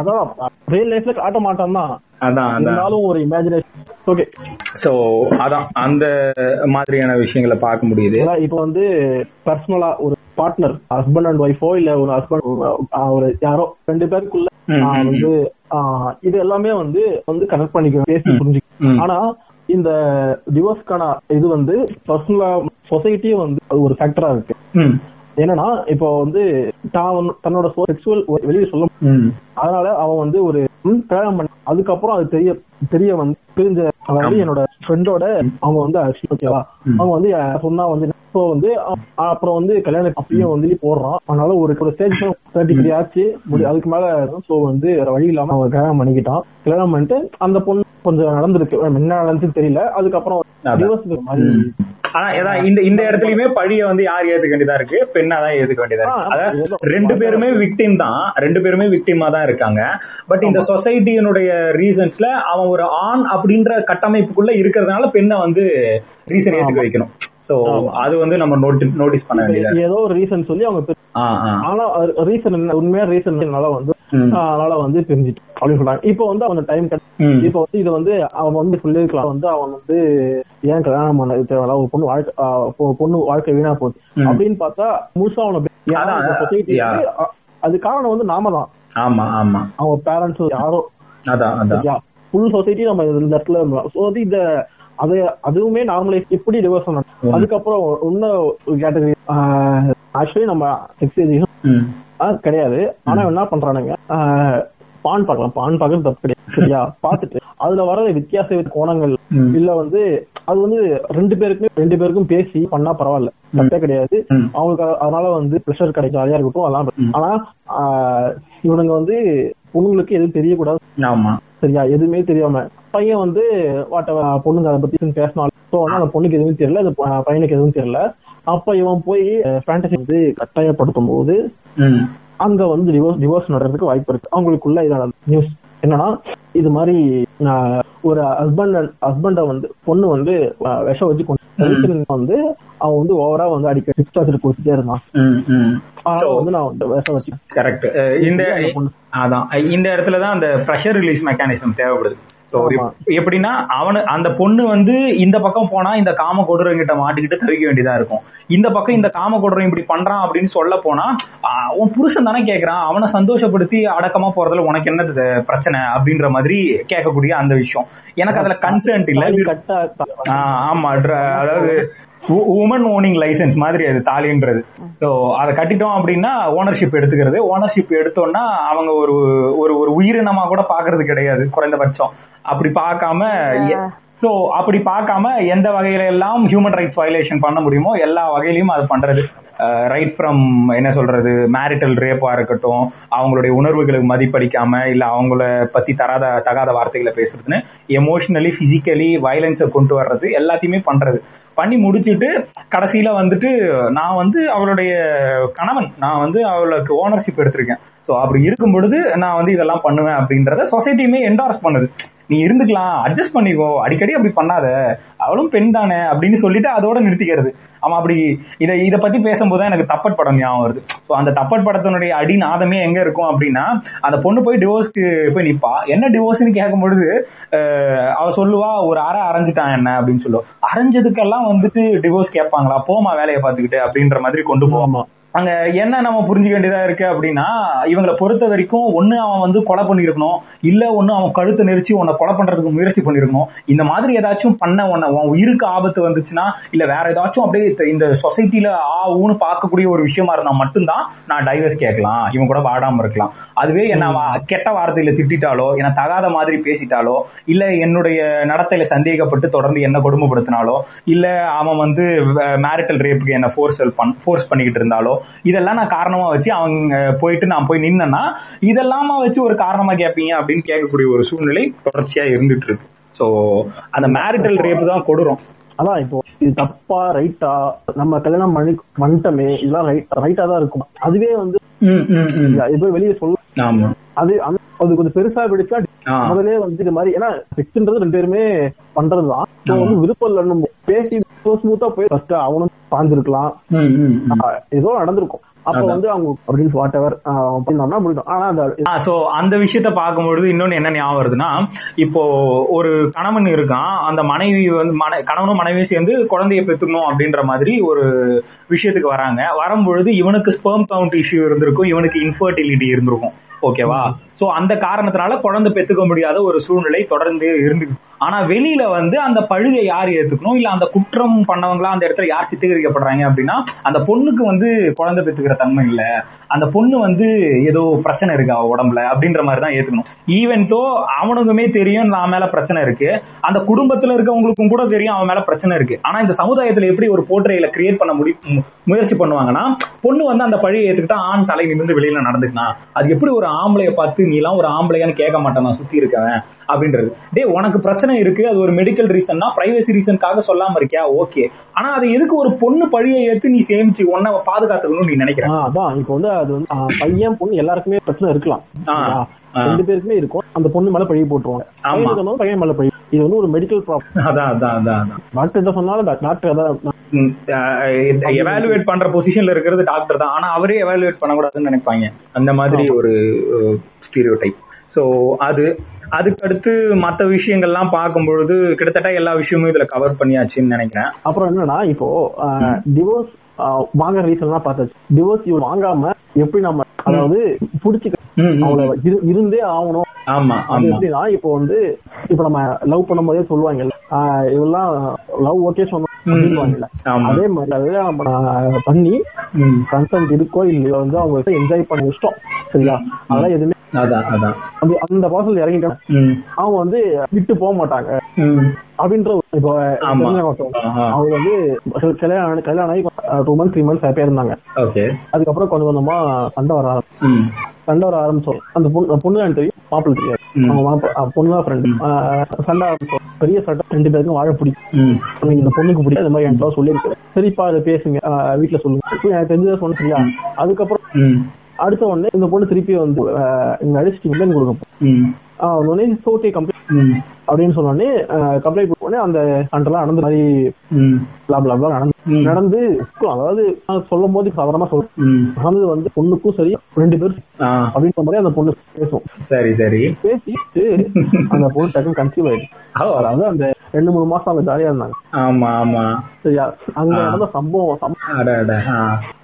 அதான் ரியல் லைஃப்ல காட்ட மாட்டான் தான். இருந்தாலும் ஒரு இமேஜினேஷன் ஓகே சோ அதான். அந்த மாதிரியான விஷயங்களை பார்க்க முடியுது. இப்போ வந்து பர்சனலா ஒரு பார்ட்னர் ஹஸ்பண்ட் அண்ட் ஒய்ஃபோ இல்ல ஒரு ஹஸ்பண்ட் ஒரு யாரோ ரெண்டு பேருக்குள்ள வந்து இது எல்லாமே வந்து வந்து கனெக்ட் பண்ணிக்க பேசி புரிஞ்சுக்க. ஆனா இந்த டிவோர்ஸ்க்கான இது வந்து பர்சனலா சொசைட்டியே வந்து அது ஒரு ஃபேக்டரா இருக்கு. என்னன்னா இப்போ வந்து தான் தன்னோட செக்ஷுவல் வெளியே சொல்ல அதனால அவன் வந்து ஒரு கல்யாணம் பண்ண அதுக்கப்புறம் அது தெரிய தெரிய வந்து தெரிஞ்ச அதாவது என்னோட ஃப்ரெண்டோட அவங்க வந்து ஓகேவா. அவங்க வந்து சொன்னா வந்து இப்போ வந்து அப்புறம் வந்து கல்யாணம் அப்பயும் வந்து போடுறான். அதனால ஒரு ஒரு ஸ்டேஜ் தேர்ட்டி த்ரீ ஆச்சு. அதுக்கு மேல சோ வந்து வேற வழி இல்லாம அவன் கல்யாணம் பண்ணிக்கிட்டான். கல்யாணம் பண்ணிட்டு அந்த பொண்ணு கொஞ்சம் நடந்திருக்கு. என்ன நடந்துச்சு தெரியல. அதுக்கப்புறம் மாதிரி. ஆனா ஏதான் இந்த இந்த இடத்துலயுமே பழிய வந்து யார் ஏத்துக்க வேண்டியதா இருக்கு? பெண்ணா தான் ஏத்துக்க வேண்டியதா இருக்கு. அதாவது ரெண்டு பேருமே விக்டிம் தான். ரெண்டு பேருமே விக்டிமா தான் இருக்காங்க. பட் இந்த சொசைட்டியினுடைய ரீசன்ஸ்ல அவன் ஒரு ஆண் அப்படின்ற கட்டமைப்புக்குள்ள இருக்கிறதுனால பெண்ணை வந்து ரீசன் ஏத்துக்க வைக்கணும். சோ. அது வந்து நம்ம நோட்டீஸ் பண்ண வேண்டியதா. ஏதோ ஒரு ரீசன் சொல்லி அவங்க. ஆனா ரீசன் உண்மையா ரீசன் என்னால வந்து அதனால வந்து பிரிஞ்சிட்டு அப்படின்னு சொல்றாங்க. இப்போ வந்து அவன் டைம். இப்போ வந்து இது வந்து அவன் வந்து சொல்லியிருக்கலாம் வந்து அவன் வந்து ஏன் கல்யாணம் பண்ண தேவையில்ல. ஒரு பொண்ணு வாழ்க்கை பொண்ணு வாழ்க்கை வீணா போகுது. அப்படின்னு பார்த்தா முழுசா அவனை அது காரணம் வந்து நாம தான். ஆமா ஆமா. அவங்க பேரண்ட்ஸ் யாரோ. அதான் அதான். ஃபுல் சொசைட்டி நம்ம இந்த இடத்துல இருந்தோம். ஸோ வந்து இந்த அது அதுவுமே நார்மலைஸ் எப்படி டிவோர்ஸ் ம். அதுக்கப்புறம் இன்னும் கேட்டகரி ஆக்சுவலி நம்ம ம். கிடையாது ஆனா என்ன பண்றானுங்க பான் பார்க்கலாம். பான் பார்க்கறது தப்பு கிடையாது. சரியா? பார்த்துட்டு அதுல வர வித்தியாச வித கோணங்கள். இல்ல வந்து அது வந்து ரெண்டு பேருக்குமே ரெண்டு பேருக்கும் பேசி பண்ணா பரவாயில்ல. தப்பே கிடையாது. அவங்களுக்கு அதனால வந்து ப்ரெஷர் கிடைக்கும். ஜாலியா இருக்கட்டும் அதெல்லாம். ஆனா இவனுங்க வந்து பொண்ணுங்களுக்கு எதுவும் தெரியக்கூடாது. ஆமா. சரியா? எதுவுமே தெரியாம. பையன் வந்து வாட்ட பொண்ணுங்க அதை பத்தி பேசினாலும் ஸோ வந்து அந்த பொண்ணுக்கு எதுவும் தெரியல. அந்த பையனுக்கு எதுவும் தெரியல. அப்ப இவன் போய் ஃபேண்டசி வந்து கட்டாயப்படுத்தும் போது. அங்க வந்து டிவோர்ஸ் டிவோர்ஸ் நடக்கிறதுக்கு வாய்ப்பு இருக்கு. அவங்களுக்குள்ள இதான நியூஸ் என்னன்னா இது மாதிரி ஒரு ஹஸ்பண்ட் ஹஸ்பண்ட வந்து பொண்ணு வந்து விஷம் வச்சு கொண்டு வந்து அவன் வந்து ஓவரா வந்து அடிக்க டிஸ்டார்ஜர் கொடுத்துட்டே இருந்தான். வந்து நான் வந்து விஷம் வச்சு கரெக்ட் இந்த அதான் இந்த இடத்துல தான் அந்த ப்ரெஷர் ரிலீஸ் மெக்கானிசம் தேவைப்படுது. எப்படின்னா அவனு அந்த பொண்ணு வந்து இந்த பக்கம் போனா இந்த காம கொடூரங்கிட்ட மாட்டிக்கிட்டு தவிக்க வேண்டியதா இருக்கும். இந்த பக்கம் இந்த காம கொடூரம் இப்படி பண்றான் அப்படின்னு சொல்ல போனா உன் புருஷன் தானே கேக்குறான். அவனை சந்தோஷப்படுத்தி அடக்கமா போறதுல உனக்கு என்ன பிரச்சனை அப்படின்ற மாதிரி கேட்கக்கூடிய அந்த விஷயம். எனக்கு அதுல கன்சர்ன்ட் இல்ல. ஆமா அதாவது உமன் ஓனிங் லைசன்ஸ் மாதிரி அது தாலின்றது. ஸோ அதை கட்டிட்டோம் அப்படின்னா ஓனர்ஷிப் எடுத்துக்கிறது. ஓனர்ஷிப் எடுத்தோம்னா அவங்க ஒரு ஒரு ஒரு உயிரினமா கூட பாக்குறது கிடையாது குறைந்தபட்சம். அப்படி பார்க்காம ஸோ அப்படி பார்க்காம எந்த வகையில எல்லாம் ஹியூமன் ரைட்ஸ் வயலேஷன் பண்ண முடியுமோ எல்லா வகையிலையும் அது பண்றது. ரைட் ஃப்ரம் என்ன சொல்றது மேரிட்டல் ரேப்பா இருக்கட்டும் அவங்களுடைய உணர்வுகளுக்கு மதிப்பளிக்காம இல்ல அவங்கள பத்தி தராத தகாத வார்த்தைகளை பேசுறதுன்னு எமோஷனலி பிசிக்கலி வயலன்ஸை கொண்டு வர்றது எல்லாத்தையுமே பண்றது. பண்ணி முடிச்சுட்டு கடைசியில வந்துட்டு நான் வந்து அவளுடைய கணவன் நான் வந்து அவளுக்கு ஓனர்ஷிப் எடுத்திருக்கேன். ஸோ அப்படி இருக்கும் பொழுது நான் வந்து இதெல்லாம் பண்ணுவேன் அப்படின்றத சொசைட்டியுமே என்டார்ஸ் பண்ணுது. நீ இருந்துக்கலாம் அட்ஜஸ்ட் பண்ணிக்கோ. அடிக்கடி அப்படி பண்ணாத. அவளும் பெண் தானே அப்படின்னு சொல்லிட்டு அதோட நிறுத்திக்கிறது. அவன் அப்படி இதை இதை பத்தி பேசும்போது தான் எனக்கு தப்பட் படம் ஞாபகம் வருது. ஸோ அந்த தப்பட் படத்தினுடைய அடிநாதமே எங்க இருக்கும் அப்படின்னா அந்த பொண்ணு போய் டிவோர்ஸ்க்கு போய் நிப்பா. என்ன டிவோர்ஸ்னு கேட்கும் பொழுது அவ சொல்லுவா ஒரு அரை அரைஞ்சிட்டான் என்ன? அப்படின்னு சொல்லுவோம் அரைஞ்சதுக்கெல்லாம் வந்துட்டு டிவோர்ஸ் கேட்பாங்களா? போமா வேலையை பார்த்துக்கிட்டு அப்படின்ற மாதிரி கொண்டு போவோமா அங்க என்ன நம்ம புரிஞ்சுக்க வேண்டியதா இருக்கு அப்படின்னா இவங்களை பொறுத்த வரைக்கும் ஒண்ணு அவன் வந்து கொலை பண்ணிருக்கணும் இல்ல ஒண்ணு அவன் கழுத்தை நெரிச்சு உன்னை கொலை பண்றதுக்கு முயற்சி பண்ணிருக்கணும் இந்த மாதிரி ஏதாச்சும் பண்ண உன்னை உன் உயிருக்கு ஆபத்து வந்துச்சுன்னா இல்ல வேற ஏதாச்சும் அப்படியே இந்த- சொசைட்டில ஆ ஊன்னு பார்க்கக்கூடிய ஒரு விஷயமா இருந்தா மட்டும்தான் நான் டைவர்ஸ் கேட்கலாம். இவன் கூட வாடாம இருக்கலாம். அதுவே என்ன கெட்ட வார்த்தையில திட்டாலோ என்ன தகாத மாதிரி பேசிட்டாலோ இல்ல என்னுடைய நடத்தையில சந்தேகப்பட்டு தொடர்ந்து என்ன கொடுமைப்படுத்தினாலோ இல்ல அவன் வந்து மேரிட்டல் ரேப்புக்கு என்ன ஃபோர்ஸ் பண் ஃபோர்ஸ் பண்ணிக்கிட்டு இருந்தாலோ இதெல்லாம் நான் காரணமா வச்சு அவங்க போயிட்டு நான் போய் நின்னேன்னா இதெல்லாமா வச்சு ஒரு காரணமா கேட்பீங்க அப்படின்னு கேட்கக்கூடிய ஒரு சூழ்நிலை தொடர்ச்சியா இருந்துட்டு இருக்கு. சோ அந்த மேரிட்டல் ரேப் தான் கொடுறோம் அதான் இப்போ இது தப்பா ரைட்டா நம்ம கல்யாணம் பண்ணி பண்ணிட்டோமே இதெல்லாம் ரைட்டா தான் இருக்கும். அதுவே வந்து இப்போ வெளியே சொல்ல அது அது கொஞ்சம் பெருசா பிடிச்சா. முதலே வந்து இது மாதிரி ஏன்னா செக்ஸ்ன்றது ரெண்டு பேருமே பண்றதுதான். வந்து விருப்பம் இல்லைன்னு பேசி ஸ்மூத்தா போய் ஃபர்ஸ்ட் அவனும் பாஞ்சிருக்கலாம். ஏதோ நடந்திருக்கும். அப்ப. வந்து அவங்க அப்படின்னு வாட் எவர் பண்ணோம்னா முடியும் ஆனா அந்த சோ அந்த விஷயத்த பார்க்கும்பொழுது இன்னொன்னு என்ன ஞாபகம் வருதுன்னா இப்போ ஒரு கணவன் இருக்கான் அந்த மனைவி வந்து மனை கணவனும் மனைவியும் சேர்ந்து குழந்தைய பெத்துக்கணும் அப்படின்ற மாதிரி ஒரு விஷயத்துக்கு வராங்க. வரும்பொழுது இவனுக்கு ஸ்பெர்ம் கவுண்ட் இஷ்யூ இருந்திருக்கும் இவனுக்கு இன்ஃபர்டிலிட்டி இருந்திருக்கும். ஓகேவா சோ அந்த காரணத்தினால குழந்தை பெத்துக்க முடியாத ஒரு சூழ்நிலை தொடர்ந்து இருந்து ஆனா வெளியில வந்து அந்த பழுகை யார் ஏத்துக்கணும்? இல்ல அந்த குற்றம் பண்ணவங்களா அந்த இடத்துல யார் சித்தகரிக்கப்படுறாங்க அப்படின்னா அந்த பொண்ணுக்கு வந்து குழந்தை பெற்றுக்கிற தன்மை இல்ல. அந்த பொண்ணு வந்து ஏதோ பிரச்சனை இருக்கு அவ உடம்புல? அப்படின்ற மாதிரி தான் ஏத்துக்கணும். ஈவன் தோ அவனுக்குமே தெரியும் நான் மேல பிரச்சனை இருக்கு. அந்த குடும்பத்துல இருக்கவங்களுக்கும் கூட தெரியும் அவன் மேல பிரச்சனை இருக்கு. ஆனா இந்த சமுதாயத்துல எப்படி ஒரு போர்ட்ரையில கிரியேட் பண்ண முடி முயற்சி பண்ணுவாங்கன்னா பொண்ணு வந்து அந்த பழியை ஏத்துக்கிட்டா ஆண் தலை நிமிர்ந்து வெளியில நடந்துக்கலாம் அது எப்படி ஒரு ஆம்பளைய பார்த்து நீலாம் ஒரு ஆம்பளையான்னு கேட்க மாட்டேன் நான் சுத்தி இருக்கவன். அப்படின்றது. டேய் உனக்கு பிரச்சனை இருக்கு அது ஒரு மெடிக்கல் ரீசன்னா பிரைவசி ரீசனுக்காக சொல்லாம இருக்கியா? ஓகே ஆனா அது எதுக்கு ஒரு பொண்ணு பழியை ஏத்து நீ சேமிச்சு உன்னை பாதுகாத்துக்கணும்னு நீ நினைக்கிற? ஆஹ் அதான். இப்போ வந்து அது வந்து பையன் பொண்ணு எல்லாருக்குமே பிரச்சனை இருக்கலாம். ரெண்டு பேருக்குமே இருக்கும். அந்த பொண்ணு மேல பழி போட்டுருவாங்க. பையன் மேல பழி. இது வந்து ஒரு மெடிக்கல் ப்ராப்ளம் அதான் அதான் அதான் அதான். டாக்டர் என்ன சொன்னாலும் டாக்டர் அதான் எவாலுவேட் பண்ற பொசிஷன்ல இருக்கிறது டாக்டர் தான். ஆனா அவரே எவாலுவேட் பண்ணக்கூடாதுன்னு நினைப்பாங்க. அந்த மாதிரி ஒரு ஸ்டீரியோ டைப் ஸோ அது அதுக்கடுத்து மற்ற விஷயங்கள்லாம் பார்க்கும்பொழுது கிட்டத்தட்ட எல்லா விஷயமும் இதுல கவர் பண்ணியாச்சுன்னு நினைக்கிறேன். அப்புறம் என்னன்னா இப்போ டிவோர்ஸ் வாங்குற ரீசன் எல்லாம் பார்த்தாச்சு டிவோர்ஸ் இவன் வாங்காம எப்படி நம்ம அதாவது புடிச்சுக்க இரு- இருந்தே ஆகணும். ஆமா அது எப்படின்னா இப்போ வந்து இப்போ நம்ம லவ் பண்ணும்போதே சொல்லுவாங்கல்ல ஆஹ் இதெல்லாம் லவ் ஓகே சொன்னோம் அதே மாதிரி ஆஹ் பண்ணி. கன்சென்ட் இருக்கோ இல்லையோ வந்து அவங்க என்ஜாய் பண்ண இஷ்டம் சரியா? அதெல்லாம் எதுவுமே அந்த இறங்கிட்டான் ம். அவங்க வந்து விட்டு போக மாட்டாங்க. அப்படின்ற இப்போ. அவங்க வந்து கல்யாணம் கல்யாணம் ஆகி டூ மந்த்ஸ் த்ரீ மந்த்ஸ் ஹாப்பியா இருந்தாங்க. அதுக்கப்புறம் கொஞ்சம் கொஞ்சமா சண்டை வர ஆரம்பிச்சு. சண்டை வர ஆரம்பிச்சோம். அந்த பொண்ணு பொண்ணு தெரியும் மாப்பிள்ளை தெரியாது. அவங்க பொண்ணு தான் ஃப்ரெண்டு சண்டை ஆரம்பிச்சோம். பெரிய சண்டை ரெண்டு பேருக்கும் வாழ பிடிக்கும். இந்த பொண்ணுக்கு பிடிக்கும் இந்த மாதிரி என்கிட்ட சொல்லியிருக்கேன் சரிப்பா அதை பேசுங்க. வீட்டுல சொல்லுங்க. எனக்கு தெரிஞ்சதை சொன்ன சரியா? அதுக்கப்புறம். அடுத்த உடனே இந்த பொண்ணு திருப்பி வந்து அடிச்சுட்டு கொடுக்கும். உடனே சோகே கம்ப்ளைண்ட் ம். அப்படின்னு சொன்னோடனே கம்ப்ளைண்ட் உடனே அந்த சண்டைலாம் நடந்து மாதிரி ம். blah blah blah நடந்து. நடந்து அதாவது சொல்லும் போது சாதாரணமா சொல்றேன். நடந்தது வந்து பொண்ணுக்கும் சரி ரெண்டு பேரும் அப்படின்ற மாதிரி அந்த பொண்ணு பேசும் சரி சரி பேசிட்டு அந்த பொண்ணு டக்குன்னு கன்சீவ் ஆயிடுச்சு அதாவது அந்த ரெண்டு மூணு மாசம் அவங்க ஜாலியா இருந்தாங்க ஆமா ஆமா சரியா அங்க. நடந்த சம்பவம்.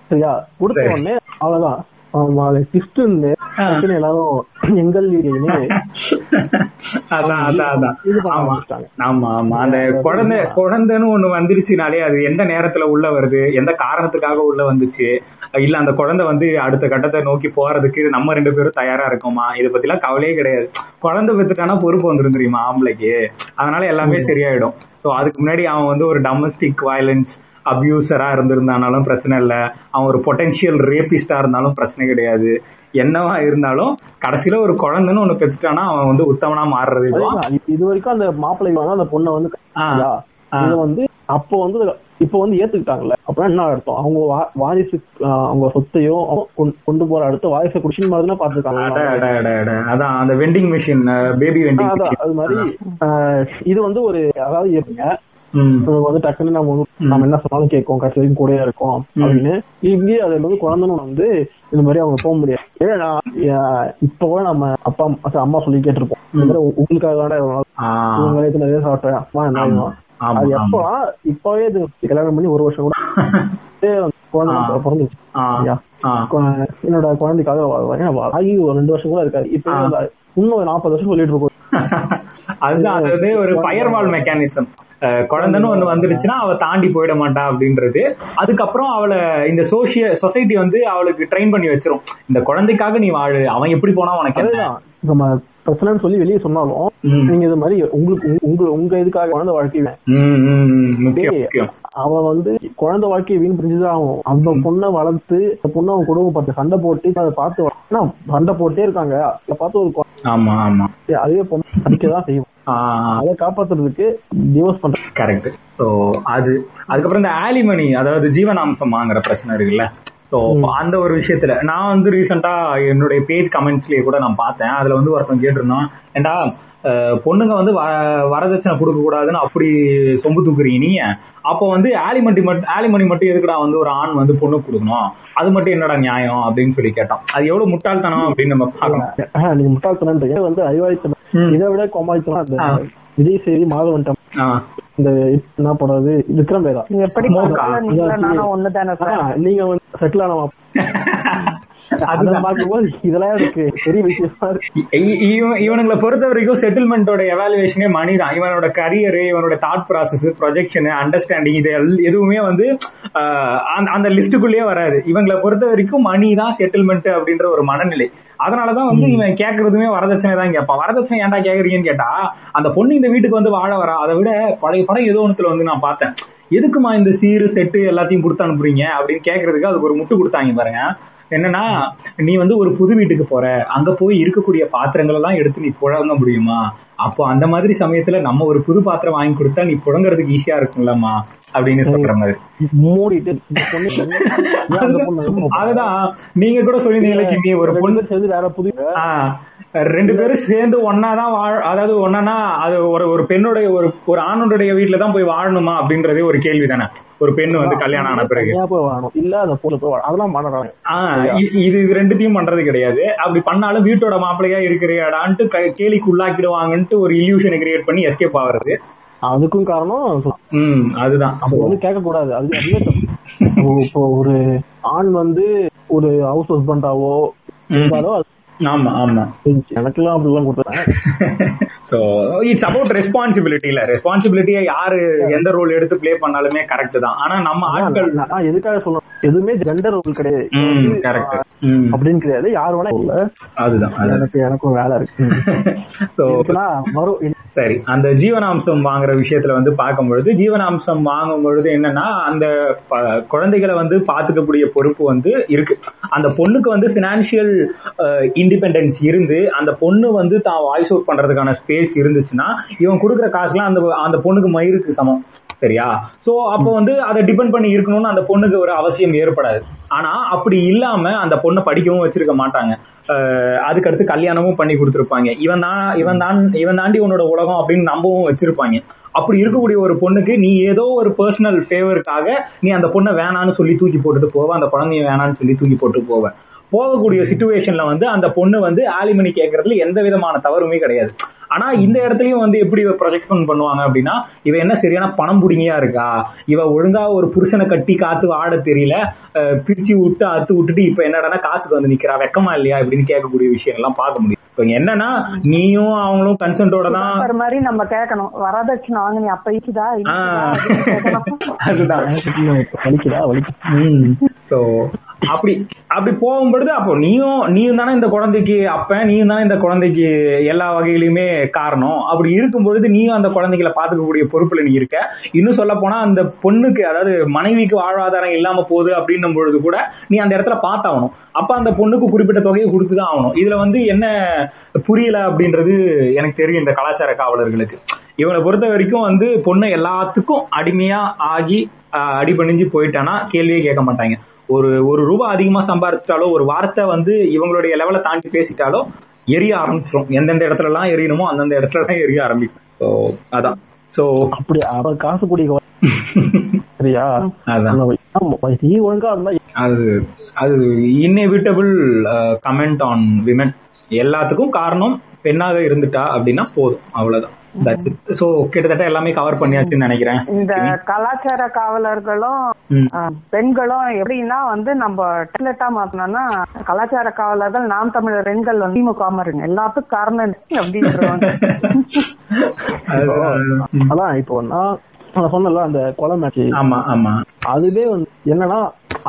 சரியா கொடுத்த. உடனே அவ்வளவுதான் டிஸ்ட் ஆ. எல்லாரும் எங்கள் அதான் அதான் அதான். ஆமா. ஆமா ஆமா. அந்த குழந்தை குழந்தைன்னு ஒண்ணு வந்துருச்சுனாலே அது எந்த நேரத்துல உள்ள வருது எந்த காரணத்துக்காக உள்ள வந்துச்சு? இல்ல அந்த குழந்தை வந்து அடுத்த கட்டத்தை நோக்கி போறதுக்கு நம்ம ரெண்டு பேரும் தயாரா இருக்கோமா? இத பத்தி எல்லாம் கவலையே கிடையாது. குழந்தை பெத்துட்டானா பொறுப்பு வந்துரும் தெரியுமா? ஆம்பளைக்கு. அதனால எல்லாமே சரியாயிடும். சோ அதுக்கு முன்னாடி அவன் வந்து ஒரு டொமஸ்டிக் வயலன்ஸ் அபியூசரா இருந்திருந்தானாலும் பிரச்சனை இல்ல. அவன் ஒரு பொட்டன்ஷியல் ரேபிஸ்டா இருந்தாலும் பிரச்சனை கிடையாது. என்னவா இருந்தாலும் கடைசியில ஒரு குழந்தைன்னு ஒண்ணு பெத்துட்டானா அவன் வந்து உத்தமனா மாறுறது. இது- வரைக்கும் அந்த மாப்பிள்ளை அந்த பொண்ணை வந்து வந்து அப்போ வந்து இப்ப வந்து ஏத்துக்கிட்டாங்கல்ல. அப்புறம் என்ன அர்த்தம்? அவங்க வாரிசு அவங்க சொத்தையும் கொண்டு- போற அடுத்த வாரிசை குடிச்சின் மாதிரி பாத்துருக்காங்க. அதான் அந்த வெண்டிங் மிஷின் பேபி வெண்டிங் அது மாதிரி இது வந்து ஒரு அதாவது வந்து டக்குன்னு நம்ம நம்ம என்ன சொன்னாலும் கேட்கும். கடைசி வரைக்கும் கூடயே இருக்கும். அப்படின்னு. இங்கே அது வந்து குழந்தைன்னு வந்து இந்த மாதிரி அவங்க போக முடியாது. ஏன்னா இப்போ கூட நம்ம அப்பா அம்மா- சொல்லி கேட்டிருப்போம். இந்த மாதிரி உங்களுக்காக தான் வயசுல நிறைய சாப்பிட்டேன். அது எப்போ இப்பவே இது கல்யாணம் பண்ணி ஒரு வருஷம் கூட குழந்தை. பிறந்துச்சு என்னோட குழந்தைக்காக ஆகி ஒரு ரெண்டு வருஷம் கூட இருக்காது. இப்ப இன்னும் ஒரு நாற்பது வருஷம் சொல்லிட்டு இருக்கோம். அதுதான் அதாவது ஒரு ஃபயர்வால் மெக்கானிசம் குழந்தைன்னு ஒண்ணு வந்துருச்சுன்னா அவ தாண்டி போயிட மாட்டா அப்படின்றது. அதுக்கப்புறம் அவளை இந்த சோசிய சொசைட்டி வந்து அவளுக்கு ட்ரெயின் பண்ணி வச்சிரும். இந்த குழந்தைக்காக நீ வாழு அவன் எப்படி போனா உனக்கு நம்ம பிரச்சனைன்னு சொல்லி வெளியே சொன்னாலும். நீங்க இது மாதிரி உங்களுக்கு உங்க- உங்க இதுக்காக குழந்தை வாழ்க்கை ம், ம், ம், முக்கியம் டேய், முக்கியம். அவன் வந்து குழந்தை வாழ்க்கையை வீண் பிரிஞ்சுதான் ஆகும். அந்த பொண்ணை வளர்த்து அந்த பொண்ணை அவன் குடும்பம் பார்த்து சண்டை போட்டு அதை பார்த்து ஏன்னா சண்டை போட்டே இருக்காங்க. அதை பார்த்து ஒரு குழந்தை ஆமா ஆமா. அதுவே பொண்ணு அடிக்கதான் செய்யும். அதை காப்பாத்துறதுக்கு டிவோர்ஸ் பண்ற கரெக்ட் ஸோ அது அதுக்கப்புறம் இந்த ஆலிமணி அதாவது ஜீவனாம்சம் வாங்குற பிரச்சனை இருக்குல்ல? ஸோ அந்த ஒரு விஷயத்துல நான் வந்து ரீசெண்டா என்னுடைய பேஜ் கமெண்ட்ஸ்லயே கூட நான் பார்த்தேன். அதுல வந்து ஒருத்தன் கேட்டிருந்தான் ஏண்டா பொண்ணுங்க வந்து வரதட்சணை கொடுக்க கூடாதுன்னு அப்படி சொம்பு தூக்குறீங்க நீங்க? அப்போ வந்து ஆலிமண்டி மட்டும் ஆலிமணி மட்டும் எதுக்குடா வந்து ஒரு ஆண் வந்து பொண்ணுக்கு கொடுக்கணும்? அது மட்டும் என்னடா நியாயம்? அப்படின்னு சொல்லி கேட்டான். அது எவ்வளவு முட்டாள்தனம் அப்படின்னு நம்ம பார்க்கணும். ஆஹ், நீங்க முட்டாள்தனன்றீங்க இது வந்து அறிவாளித்தனம். இதை விட கோமாளித்தனம். விஜய் சேரி மாதவன் டம் ஆ. இந்த என்ன படாது விக்ரம் வேதா. நீங்க செட்டில் ஆனவா? இதெல்லாம் எனக்கு பெரிய விஷயமா இருக்கு. இவனுங்களை பொறுத்த வரைக்கும் செட்டில்மெண்டோட எவாலுவேஷனே மணி தான் இவனோட கரியர் இவனோட தாட் ப்ராசஸ் ப்ரொஜெக்ஷன் அண்டர்ஸ்டாண்டிங் இது எதுவுமே வந்து அந்த- லிஸ்ட்டுக்குள்ளேயே வராது. இவங்களை பொறுத்த வரைக்கும் மணி தான் செட்டில்மெண்ட் அப்படின்ற ஒரு மனநிலை. அதனாலதான் வந்து இவன் கேட்கறதுமே வரதட்சணை தான் கேட்பான். வரதட்சணை ஏன்டா கேக்குறீங்கன்னு கேட்டா அந்த பொண்ணு இந்த வீட்டுக்கு வந்து வாழ வரா அதை விட பழைய படம் ஏதோ ஒண்ணுத்துல வந்து நான் பார்த்தேன். எதுக்குமா இந்த சீரு செட்டு எல்லாத்தையும் கொடுத்து அனுப்புறீங்க அப்படின்னு கேட்கறதுக்கு அதுக்கு ஒரு முட்டு கொடுத்தாங்க பாருங்க. என்னன்னா நீ வந்து ஒரு புது வீட்டுக்கு போற. அங்க போய் இருக்கக்கூடிய பாத்திரங்கள் எல்லாம் எடுத்து நீ புழங்க முடியுமா? அப்போ அந்த மாதிரி சமயத்துல நம்ம ஒரு புது பாத்திரம் வாங்கி கொடுத்தா நீ புழங்குறதுக்கு ஈஸியா இருக்கும்லம்மா அப்படின்னு சொல்ற மாதிரி. அதுதான். நீங்க கூட சொல்லியிருந்தீங்களே கிண்ணி ஒரு பொண்ணு வேற புது ரெண்டு பேரும் சேர்ந்து ஒன்னாதான் வாழ் அதாவது ஒன்னா அது ஒரு ஒரு பெண்ணுடைய ஒரு ஒரு ஆணுடைய வீட்டுல தான் போய் வாழணுமா அப்படின்றதே ஒரு கேள்வி தானே. ஒரு பெண் வந்து கல்யாணம் ஆன பிறகு. இல்ல அந்த பொண்ணு போய் அதெல்லாம் இ- இது இது ரெண்டுத்தையும் பண்றது கிடையாது. அப்படி பண்ணாலும் வீட்டோட மாப்பிள்ளையா இருக்கிறியாடான்ட்டு கேலிக்கு உள்ளாக்கிடுவாங்கன்ட்டு ஒரு இல்யூஷனை கிரியேட் பண்ணி எஸ்கேப் ஆகுறது. அதுக்கும் காரணம் ம் அதுதான். அப்ப வந்து கேட்க கூடாது அது அதுவே. இப்போ ஒரு ஆண் வந்து ஒரு ஹவுஸ் ஹஸ்பண்டாவோ இருந்தாலும் அது ஆமா ஆமா. எனக்கெல்லாம் அப்படிலாம் கொடுத்தாங்க ஸோ இட்ஸ் அபவுட் ரெஸ்பான்சிபிலிட்டி இல்ல ரெஸ்பான்சிபிலிட்டியை யாரு எந்த ரோல் எடுத்து ப்ளே பண்ணாலுமே கரெக்ட் தான். ஆனா நம்ம ஆட்கள் எதுக்காக சொல்லணும்? எதுவுமே ஜெண்டர் ரூல் கிடையாது. கரெக்ட் அப்படின்னு கிடையாது. யார் வேணா இல்ல. அதுதான் எனக்கு எனக்கும் வேலை இருக்கு. ஸோ வரும். சரி. அந்த ஜீவனாம்சம் வாங்குற விஷயத்துல வந்து பார்க்கும் பொழுது ஜீவனாம்சம் வாங்கும் பொழுது என்னன்னா அந்த குழந்தைகளை வந்து பாத்துக்கக்கூடிய பொறுப்பு வந்து இருக்கு. அந்த பொண்ணுக்கு வந்து பினான்சியல் இண்டிபெண்டன்ஸ் இருந்து அந்த பொண்ணு வந்து தான் வாய்ஸ் அவுட் பண்றதுக்கான ஸ்பேஸ் இருந்துச்சுன்னா இவன் கொடுக்குற காசுலாம் அந்த அந்த பொண்ணுக்கு மயிருக்கு சமம். சரியா? சோ அப்போ வந்து அதை டிபெண்ட் பண்ணி இருக்கணும்னு அந்த பொண்ணுக்கு ஒரு அவசியம் ஏற்படாது. ஆனா அப்படி இல்லாம அந்த பொண்ணை படிக்கவும் வச்சிருக்க மாட்டாங்க. அஹ் அதுக்கு அடுத்து கல்யாணமும் பண்ணி கொடுத்துருப்பாங்க. இவன் தான் இவன் தான் இவன் தாண்டி உன்னோட உலகம் அப்படின்னு நம்பவும் வச்சிருப்பாங்க. அப்படி இருக்கக்கூடிய ஒரு பொண்ணுக்கு நீ ஏதோ ஒரு பர்சனல் ஃபேவருக்காக நீ அந்த பொண்ணை வேணான்னு சொல்லி தூக்கி போட்டுட்டு போவ அந்த குழந்தைய வேணான்னு சொல்லி தூக்கி போட்டு போவ. போகக்கூடிய சுச்சுவேஷன்ல வந்து அந்த பொண்ணு வந்து ஆலிமணி கேட்கறதுல எந்த விதமான தவறுமே கிடையாது. ஆனா இந்த இடத்துலயும் வந்து எப்படி ப்ரொஜெக்ஷன் பண்ணுவாங்க அப்படின்னா இவ என்ன சரியான பணம் புடுங்கியா இருக்கா? இவ ஒழுங்கா ஒரு புருஷனை கட்டி காத்து ஆட தெரியல. பிரிச்சு விட்டு அத்து விட்டுட்டு இப்ப என்னடான்னா காசுக்கு வந்து நிக்கிறா. வெக்கமா இல்லையா இப்படின்னு கேட்கக்கூடிய விஷயம் எல்லாம் பார்க்க முடியும். இப்ப இங்க என்னன்னா நீயும் அவங்களும் கன்சென்ட்டோட தான் ஒரு மாதிரி நம்ம கேட்கணும். வரதட்சணை வாங்க நீ அப்ப இக்குதா அதுதான். வலிக்குதா? வலிக்கு. சோ அப்படி அப்படி போகும்பொழுது அப்போ நீயும் நீயும் தானே இந்த குழந்தைக்கு அப்ப நீயும் தானே இந்த குழந்தைக்கு எல்லா வகையிலுமே காரணம். அப்படி இருக்கும் பொழுது நீயும் அந்த குழந்தைகளை பாத்துக்கக்கூடிய பொறுப்புல நீ இருக்க. இன்னும் சொல்ல போனா அந்த பொண்ணுக்கு அதாவது மனைவிக்கு வாழ்வாதாரம் இல்லாம போகுது அப்படின்னும் பொழுது கூட நீ அந்த இடத்துல பார்த்தாகணும். அப்ப அந்த பொண்ணுக்கு குறிப்பிட்ட தொகையை கொடுத்துதான் ஆகணும். இதுல வந்து என்ன புரியல அப்படின்றது எனக்கு தெரியும் இந்த கலாச்சார காவலர்களுக்கு. இவனை பொறுத்த வரைக்கும் வந்து பொண்ணு எல்லாத்துக்கும் அடிமையா ஆகி அடிபணிஞ்சு போயிட்டானா கேள்வியே கேட்க மாட்டாங்க. ஒரு ஒரு ரூபாய் அதிகமா சம்பாரிச்சிட்டாலோ ஒரு வார்த்தை வந்து இவங்களுடைய லெவலை தாண்டி பேசிட்டாலோ எரிய ஆரம்பிச்சிரும். எந்தெந்த இடத்துல எல்லாம் எரியணுமோ அந்தந்த இடத்துல எல்லாம் எரிய ஆரம்பிக்கும். ஸோ அதான். ஸோ அப்படி அவன் காசு குடிக்க சரியா? அதான். அது அது இன்னெவிட்டபிள் கமெண்ட் ஆன் விமன் எல்லாத்துக்கும் காரணம் பெண்ணாக இருந்துட்டா அப்படின்னா போதும். அவ்வளவுதான். சோ கிட்டத்தட்ட எல்லாமே கவர் பண்ணியாச்சுன்னு நினைக்கிறேன். இந்த கலாச்சார காவலர்களும் பெண்களும் எப்படின்னா வந்து நம்ம டெலட்டா மாத்தணும்னா கலாச்சார காவலர்கள் நாம் தமிழர் பெண்கள் வந்து திமுக இருங்க எல்லாத்துக்கும் காரணம் ம். அதான் இப்போ நான் நான் சொன்னல அந்த கொலை மேட்ச் ஆமா ஆமா. அதுவே வந்து என்னன்னா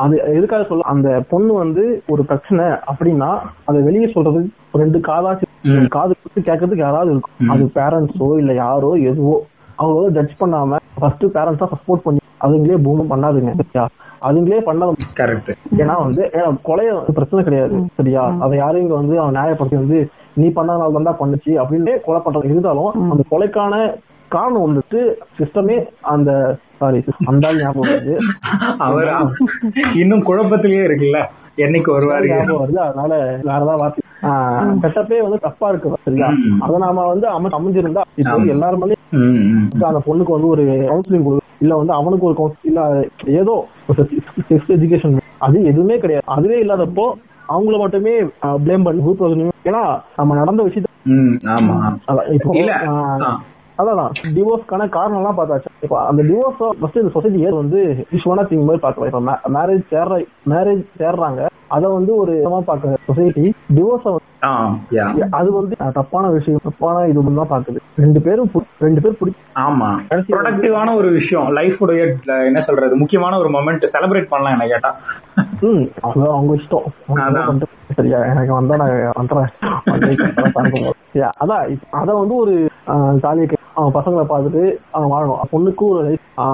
அது எதுக்காக சொல்ல அந்த பொண்ணு வந்து ஒரு பிரச்சனை அப்படின்னா அதை வெளியே சொல்றது ரெண்டு காதாச்சு. காது கொடுத்து கேட்கறதுக்கு யாராவது இருக்கும். அது பேரண்ட்ஸோ இல்ல யாரோ எதுவோ அவங்க வந்து ஜட்ஜ் பண்ணாம ஃபர்ஸ்ட் பேரண்ட்ஸா சப்போர்ட் பண்ணி அதுங்களே பூமி பண்ணாதுங்க சரியா? அதுங்களே பண்ணாத கரெக்ட் ஏன்னா வந்து ஏன்னா கொலை வந்து பிரச்சனை கிடையாது சரியா? அதை யாரும் இங்க வந்து அவன் நியாயப்படுத்தி வந்து நீ பண்ணனால தான் பண்ணுச்சு அப்படின்னு கொலை பண்றது இருந்தாலும் அந்த கொலைக்கான காரணம் வந்துட்டு சிஸ்டமே அந்த சாரி அந்த ஞாபகம் வருது. அவர் இன்னும் குழப்பத்திலேயே இருக்குல்ல? என்னைக்கு வருவாரு? ஞாபகம் வருது அதனால வேற ஏதாவது வார்த்தை. செட்டப்பே வந்து தப்பா இருக்கு சரியா. அதை நாம வந்து அமை அமைஞ்சிருந்தா இப்போ வந்து. எல்லாருமே. அந்த பொண்ணுக்கு வந்து ஒரு கவுன்சிலிங் கொடு இல்ல வந்து அவனுக்கு ஒரு கவுன்சில் இல்ல ஏதோ செக்ஸ் எஜுகேஷன் அது எதுவுமே கிடையாது. அதுவே இல்லாதப்போ அவங்கள மட்டுமே ப்ளேம் பண்ணி ஏன்னா நம்ம நடந்த விஷயத்த ம், ஆமா. அதான் டிவோர்ஸ்க்கான காரணம் எல்லாம் பார்த்தாச்சு. இப்போ அந்த டிவோர்ஸ் ஃபர்ஸ்ட் இந்த சொசைட்டி வந்து இஷ்யூவான திங் மாதிரி பார்க்கலாம் இப்போ மேரேஜ் சேர்ற மேரேஜ் சேர்றாங்க அதை வந்து ஒரு விதமா பார்க்குற சொசைட்டி டிவோர்ஸை. அது வந்து தப்பான விஷயம் தப்பான இது தான் பாக்குது ரெண்டு பேரும் ரெண்டு பேர் பிடி ஆமா. ப்ரொடக்டிவான ஒரு விஷயம். லைஃப் உடைய என்ன சொல்றது? முக்கியமான ஒரு மொமெண்ட் செலிப்ரேட் பண்ணலாம் என்ன கேட்டா. ம் அவங்க இஷ்டம். சரியா? எனக்கு வந்தா நான் வந்துடுறேன். வந்து கரெக்டா இருக்கும். சரியா? அதான் அத வந்து ஒரு ஜாலியை அவன் பசங்களை பார்த்துட்டு அவன் வாழணும் பொண்ணுக்கு ஒரு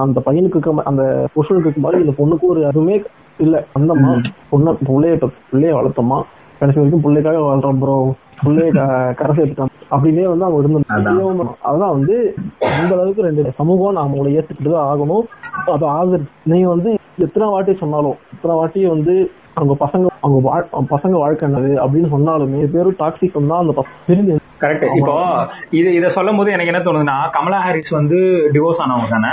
அந்த பையனுக்கு இருக்க அந்த புருஷனுக்கு இருக்க மாதிரி இந்த பொண்ணுக்கு ஒரு அதுவுமே இல்ல. அந்தம்மா பொண்ணு பிள்ளைய பிள்ளைய வளர்த்தோமா கடைசி வரைக்கும் பிள்ளைக்காக வளர்றோம் ப்ரோ பிள்ளைய கரை சேர்த்துட்டோம். அப்படின்னே வந்து அவங்க. இருந்த அதான். வந்து அந்த அளவுக்கு ரெண்டு சமூகம் நாம உங்களை ஏத்துக்கிட்டு தான் ஆகணும் அது ஆகுது. நீங்க வந்து எத்தனை வாட்டி சொன்னாலும் எத்தனை வாட்டி வந்து அவங்க பசங்க அவங்க பசங்க வாழ்க்கை அப்படின்னு சொன்னாலுமே பேரும் டாக்ஸிக் தான் அந்த பிரிஞ்சு கரெக்ட் இப்போ இது இத சொல்லும் போது எனக்கு என்ன தோணுதுன்னா கமலா ஹாரிஸ் வந்து டிவோர்ஸ் ஆனவங்க தானே?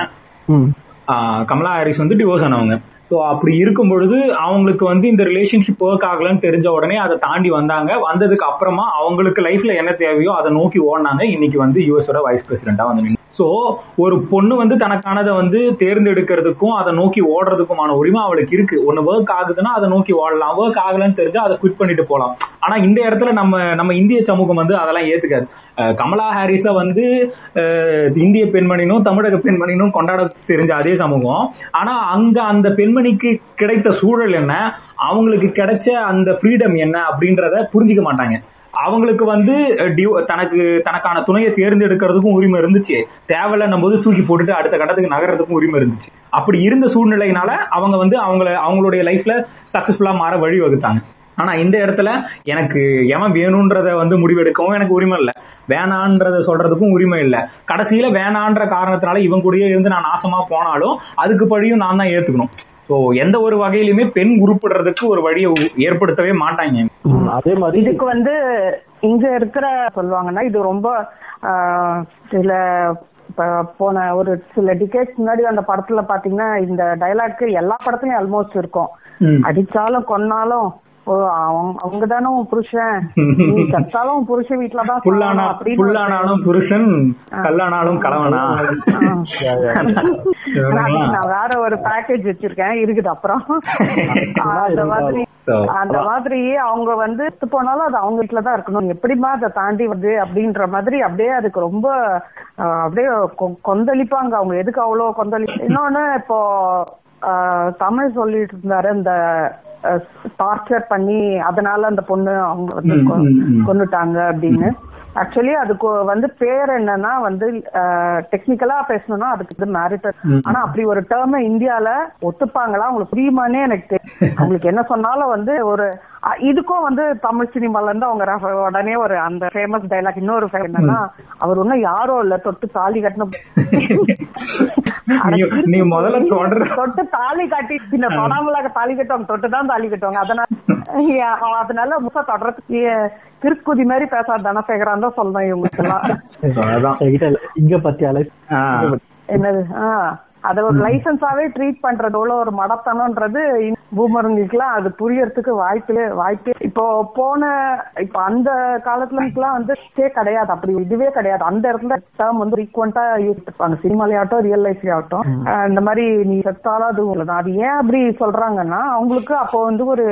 கமலா ஹாரிஸ் வந்து டிவோர்ஸ் ஆனவங்க. ஸோ அப்படி இருக்கும் பொழுது அவங்களுக்கு வந்து இந்த ரிலேஷன்ஷிப் ஒர்க் ஆகலன்னு தெரிஞ்ச உடனே அதை தாண்டி வந்தாங்க. வந்ததுக்கு அப்புறமா அவங்களுக்கு லைஃப்ல என்ன தேவையோ அதை நோக்கி ஓடினாங்க. இன்னைக்கு வந்து யூஎஸோட வைஸ் பிரசிடென்டா வந்து ஸோ ஒரு பொண்ணு வந்து தனக்கானதை வந்து தேர்ந்தெடுக்கிறதுக்கும் அதை நோக்கி ஓடுறதுக்குமான உரிமை அவளுக்கு இருக்கு. ஒன்னு ஒர்க் ஆகுதுன்னா அதை நோக்கி ஓடலாம். ஒர்க் ஆகலன்னு தெரிஞ்சா அதை குவிட் பண்ணிட்டு போகலாம் ஆனா இந்த இடத்துல நம்ம நம்ம இந்திய சமூகம் வந்து அதெல்லாம் ஏத்துக்காது. கமலா ஹாரிஸ வந்து இந்திய பெண்மணினும் தமிழக பெண்மணினும் கொண்டாட தெரிஞ்ச அதே சமூகம். ஆனா அங்க அந்த பெண்மணிக்கு கிடைத்த சூழல் என்ன? அவங்களுக்கு கிடைச்ச அந்த ஃப்ரீடம் என்ன அப்படின்றத புரிஞ்சுக்க மாட்டாங்க. அவங்களுக்கு வந்து டியூ தனக்கு தனக்கான துணையை தேர்ந்தெடுக்கிறதுக்கும் உரிமை இருந்துச்சு. தேவையில்லைன்னும் போது தூக்கி போட்டுட்டு அடுத்த கட்டத்துக்கு நகர்றதுக்கும் உரிமை இருந்துச்சு. அப்படி இருந்த சூழ்நிலையினால அவங்க வந்து அவங்கள அவங்களுடைய லைஃப்ல சக்சஸ்ஃபுல்லா மாற வழி வகுத்தாங்க ஆனா இந்த இடத்துல எனக்கு எவன் வேணும்ன்றத வந்து முடிவெடுக்கவும் எனக்கு உரிமை இல்லை. வேணான்றத சொல்றதுக்கும் உரிமை இல்லை. கடைசியில வேணான்ற காரணத்தினால இவன் கூடயே இருந்து நான் நாசமா போனாலும் அதுக்கு பழியும் நான் தான் ஏத்துக்கணும். ஸோ எந்த ஒரு வகையிலுமே பெண் உருப்படுறதுக்கு ஒரு வழியை ஏற்படுத்தவே மாட்டாங்க அதே மாதிரி இதுக்கு வந்து இங்க இருக்கிற சொல்லுவாங்கன்னா இது ரொம்ப சில இப்ப போன ஒரு சில டிகேட்ஸ் முன்னாடி அந்த படத்துல பாத்தீங்கன்னா இந்த டைலாக் எல்லா படத்துலயும் ஆல்மோஸ்ட் இருக்கும். அடிச்சாலும் கொன்னாலும் அவங்க தானே புருஷன். நீ செத்தாலும் புருஷன் வீட்டுலதான் புல்லானா புல்லானாலும் புருஷன் கல்லானாலும் கலவனா நான் வேற ஒரு பேக்கேஜ் வச்சிருக்கேன் இருக்குது அப்புறம். அந்த மாதிரி அந்த மாதிரி அவங்க வந்து போனாலும் அது அவங்க வீட்டுல தான் இருக்கணும். எப்படிமா அதை தாண்டி வருது அப்படின்ற மாதிரி அப்படியே அதுக்கு ரொம்ப அப்படியே கொந்தளிப்பாங்க. அவங்க எதுக்கு அவ்வளவு கொந்தளி இன்னொன்னு இப்போ தமிழ் சொல்லிட்டு இருந்தாரு இந்த டார்ச்சர் பண்ணி அதனால அந்த பொண்ணு அவங்க வந்து ம், கொ- ம், ம். கொன்னுட்டாங்க அப்படின்னு ஆக்சுவலி அதுக்கு வந்து பேர் என்னன்னா வந்து டெக்னிக்கலா பேசணும்னா அதுக்கு வந்து மேரிட்டல். ஆனா அப்படி ஒரு டேர்ம் இந்தியால ஒத்துப்பாங்களா உங்களுக்கு புரியுமானே எனக்கு தெரியல அவங்களுக்கு என்ன சொன்னாலும் வந்து ஒரு இதுக்கும் வந்து தமிழ் சினிமால இருந்து அவங்க உடனே ஒரு அந்த ஃபேமஸ் டைலாக் இன்னொரு என்னன்னா அவர் ஒன்னும் யாரோ இல்ல தொட்டு தாலி கட்டணும் தொட்டு தாலி கட்டி இந்த தொடாமலாக தாலி கட்டுவாங்க தொட்டு தான் தாலி கட்டுவாங்க. அதனால அதனால முசா தொடர்றதுக்கு திருக்குதி மாதிரி பேசாத தனசேகரான் தான் சொல்லணும் இவங்களுக்கு எல்லாம். இங்க பத்தியாலே. என்னது? ஆஹ் அத ஒரு லைசன்ஸாவே ட்ரீட் பண்றது எவ்வளவு ஒரு மடத்தனம்ன்றது பூமருங்களுக்குலாம் அது புரியறதுக்கு வாய்ப்பே வாய்ப்பே. இப்போ போன இப்ப அந்த காலத்துலலாம் வந்து கிடையாது. அப்படி இதுவே கிடையாது. அந்த இடத்துல டேர்ம் வந்து ஃப்ரீக்வெண்டா யூஸ் பண்ணுவாங்க. சினிமாலையாகட்டும் ரியல் லைஃப்லயாகட்டும் இந்த மாதிரி நீ செத்தாலும் அது உள்ளது அது ஏன் அப்படி சொல்றாங்கன்னா அவங்களுக்கு அப்போ வந்து ஒரு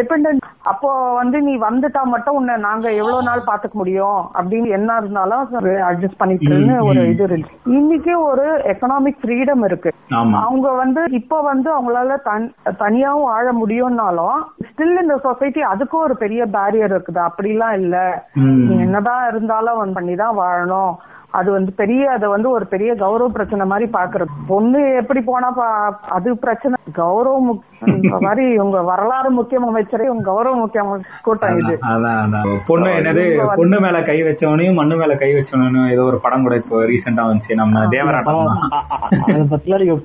டிபெண்ட் அப்போ வந்து நீ வந்துட்டா மட்டும் உன்னை நாங்க எவ்வளவு நாள் பாத்துக்க முடியும்? அப்படின்னு என்ன இருந்தாலும் அட்ஜஸ்ட் பண்ணிட்டுன்னு ஒரு இது இருக்கு. இன்னைக்கு ஒரு எக்கனாமிக் ஃப்ரீடம் இருக்கு. அவங்க வந்து இப்போ வந்து அவங்களால தன் தனியாவும் வாழ முடியும்னாலும் ஸ்டில் இந்த சொசைட்டி அதுக்கும் ஒரு பெரிய பேரியர் இருக்குது. அப்படிலாம் இல்ல. என்னதான் இருந்தாலும் வந்து பண்ணிதான் வாழணும். அது வந்து பெரிய அதை வந்து ஒரு பெரிய கௌரவ பிரச்சனை மாதிரி பாக்குறது. பொண்ணு எப்படி போனா அது பிரச்சனை இந்த மாதிரி உங்க வரலாறு முக்கியம் அமைச்சரே உங்க கௌரவ முக்கியம் கூட்டம் இது. பொண்ணு என்னது பொண்ணு மேல கை வச்சவனையும் மண்ணு மேல கை வச்சவனையும் ஏதோ ஒரு படம் கூட இப்போ ரீசெண்டா வந்துச்சு நம்ம தேவராட்டம். அதை பத்திலாம் நீங்க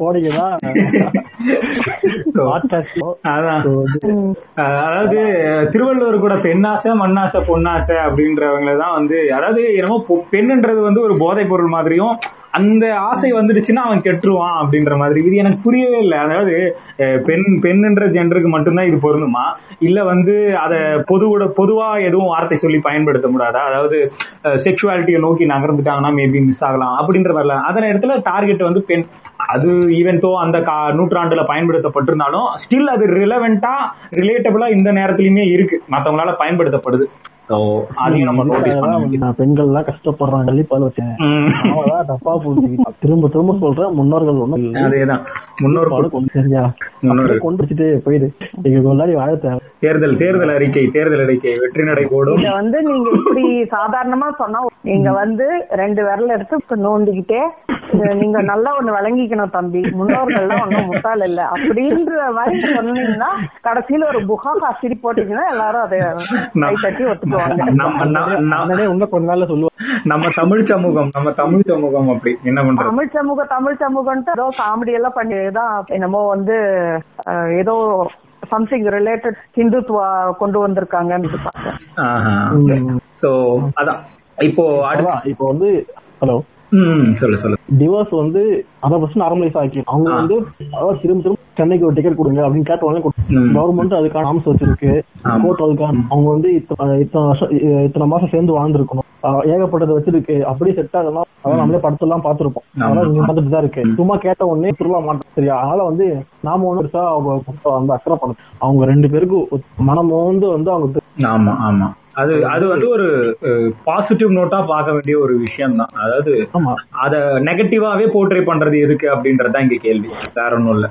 அஹ் அதாவது திருவள்ளுவர் கூட பெண்ணாசை மண்ணாசை பொன்னாசை அப்படின்றவங்கள தான் வந்து அதாவது என்னமோ பெண்ணுன்றது வந்து ஒரு போதைப் பொருள் மாதிரியும் அந்த ஆசை வந்துடுச்சுன்னா அவன் கெட்டுருவான் அப்படின்ற மாதிரி. இது எனக்கு புரியவே இல்லை. அதாவது பெண் பெண்ணுன்ற ஜெண்டருக்கு மட்டும்தான் இது பொருந்துமா? இல்ல வந்து அதை பொதுவோட பொதுவா எதுவும் வார்த்தை சொல்லி பயன்படுத்த முடியாதா அதாவது செக்ஷுவாலிட்டியை நோக்கி நகர்ந்துட்டாங்கன்னா மேபி மிஸ் ஆகலாம் அப்படின்ற மாதிரிலாம் அதன் இடத்துல டார்கெட் வந்து பெண். அது ஈவன் தோ அந்த கா நூற்றாண்டுல பயன்படுத்தப்பட்டிருந்தாலும் ஸ்டில் அது ரிலவெண்டா ரிலேட்டபிளா இந்த நேரத்திலயுமே இருக்கு. மற்றவங்களால பயன்படுத்தப்படுது. பெண்கள் எல்லாம் கஷ்டப்படுறாங்க தப்பா புரிஞ்சுக்கிட்டு திரும்ப திரும்ப சொல்றேன் முன்னோர்கள் ஒண்ணும். அதேதான். முன்னோர் சரியா? கொண்டு வச்சுட்டு போயிடு. வாழ தேர்தல் தேர்தல் அறிக்கை தேர்தல் அறிக்கை வெற்றி நடை போடும். இத வந்து நீங்க இப்படி சாதாரணமா சொன்னா நீங்க வந்து ரெண்டு விரல எடுத்து இப்ப நோண்டிக்கிட்டே நீங்க நல்லா ஒண்ணு விளங்கிக்கணும் தம்பி. முன்னோர்கள்லாம் ஒண்ணும் முட்டாள் இல்ல. அப்படின்ற மாதிரி சொன்னீங்கன்னா கடைசியில ஒரு புகா காசிரி போட்டீங்கன்னா எல்லாரும் அதை கை தட்டி ஒத்துக்குவாங்க. நம்ம தமிழ் சமூகம் நம்ம தமிழ் சமூகம் அப்படி. என்ன பண்றது? தமிழ் சமூகம் தமிழ் சமூகம்ட்டு ஏதோ காமெடி எல்லாம் பண்ணிதான் என்னமோ வந்து ஏதோ சம்திங் ரிலேட்டட் ஹிந்துத்துவா கொண்டு வந்திருக்காங்கன்னு பார்த்தேன். சோ அதான். இப்போ இப்போ வந்து ஹலோ. டிவோர்ஸ் வந்து அதை ஃபர்ஸ்ட் நார்மலைஸ் ஆக்கி அவங்க வந்து அதாவது திரும்ப திரும்ப சென்னைக்கு ஒரு டிக்கெட் கொடுங்க அப்படின்னு கேட்ட உடனே ம். கவர்மெண்ட் அதுக்கான ஆம்ஸ் வச்சிருக்கு. கோர்ட் அதுக்கான அவங்க வந்து இத்தனை வருஷம் இத்தனை மாசம் சேர்ந்து வாழ்ந்துருக்கணும். ஏகப்பட்டது வச்சிருக்கு. அப்படியே செட் ஆகலாம். அதான் நம்மளே படத்தெல்லாம் பார்த்திருப்போம். அதெல்லாம் இங்க பார்த்துட்டு தான் இருக்கு சும்மா கேட்ட உடனே திரும்ப மாட்டோம் சரியா அதனால வந்து நாம ஒண்ணு பெருசா அவங்க வந்து அக்கறை பண்ணணும் அவங்க ரெண்டு பேருக்கும் மனம் வந்து வந்து அவங்க ஆமா ஆமா. அது அது வந்து ஒரு பாசிட்டிவ் நோட்டா பார்க்க வேண்டிய ஒரு விஷயம் தான் அதாவது அத நெகட்டிவாவே போர்ட்ரே பண்றது எதுக்கு அப்படின்றதுதான் இங்க கேள்வி. வேற ஒண்ணும் இல்ல.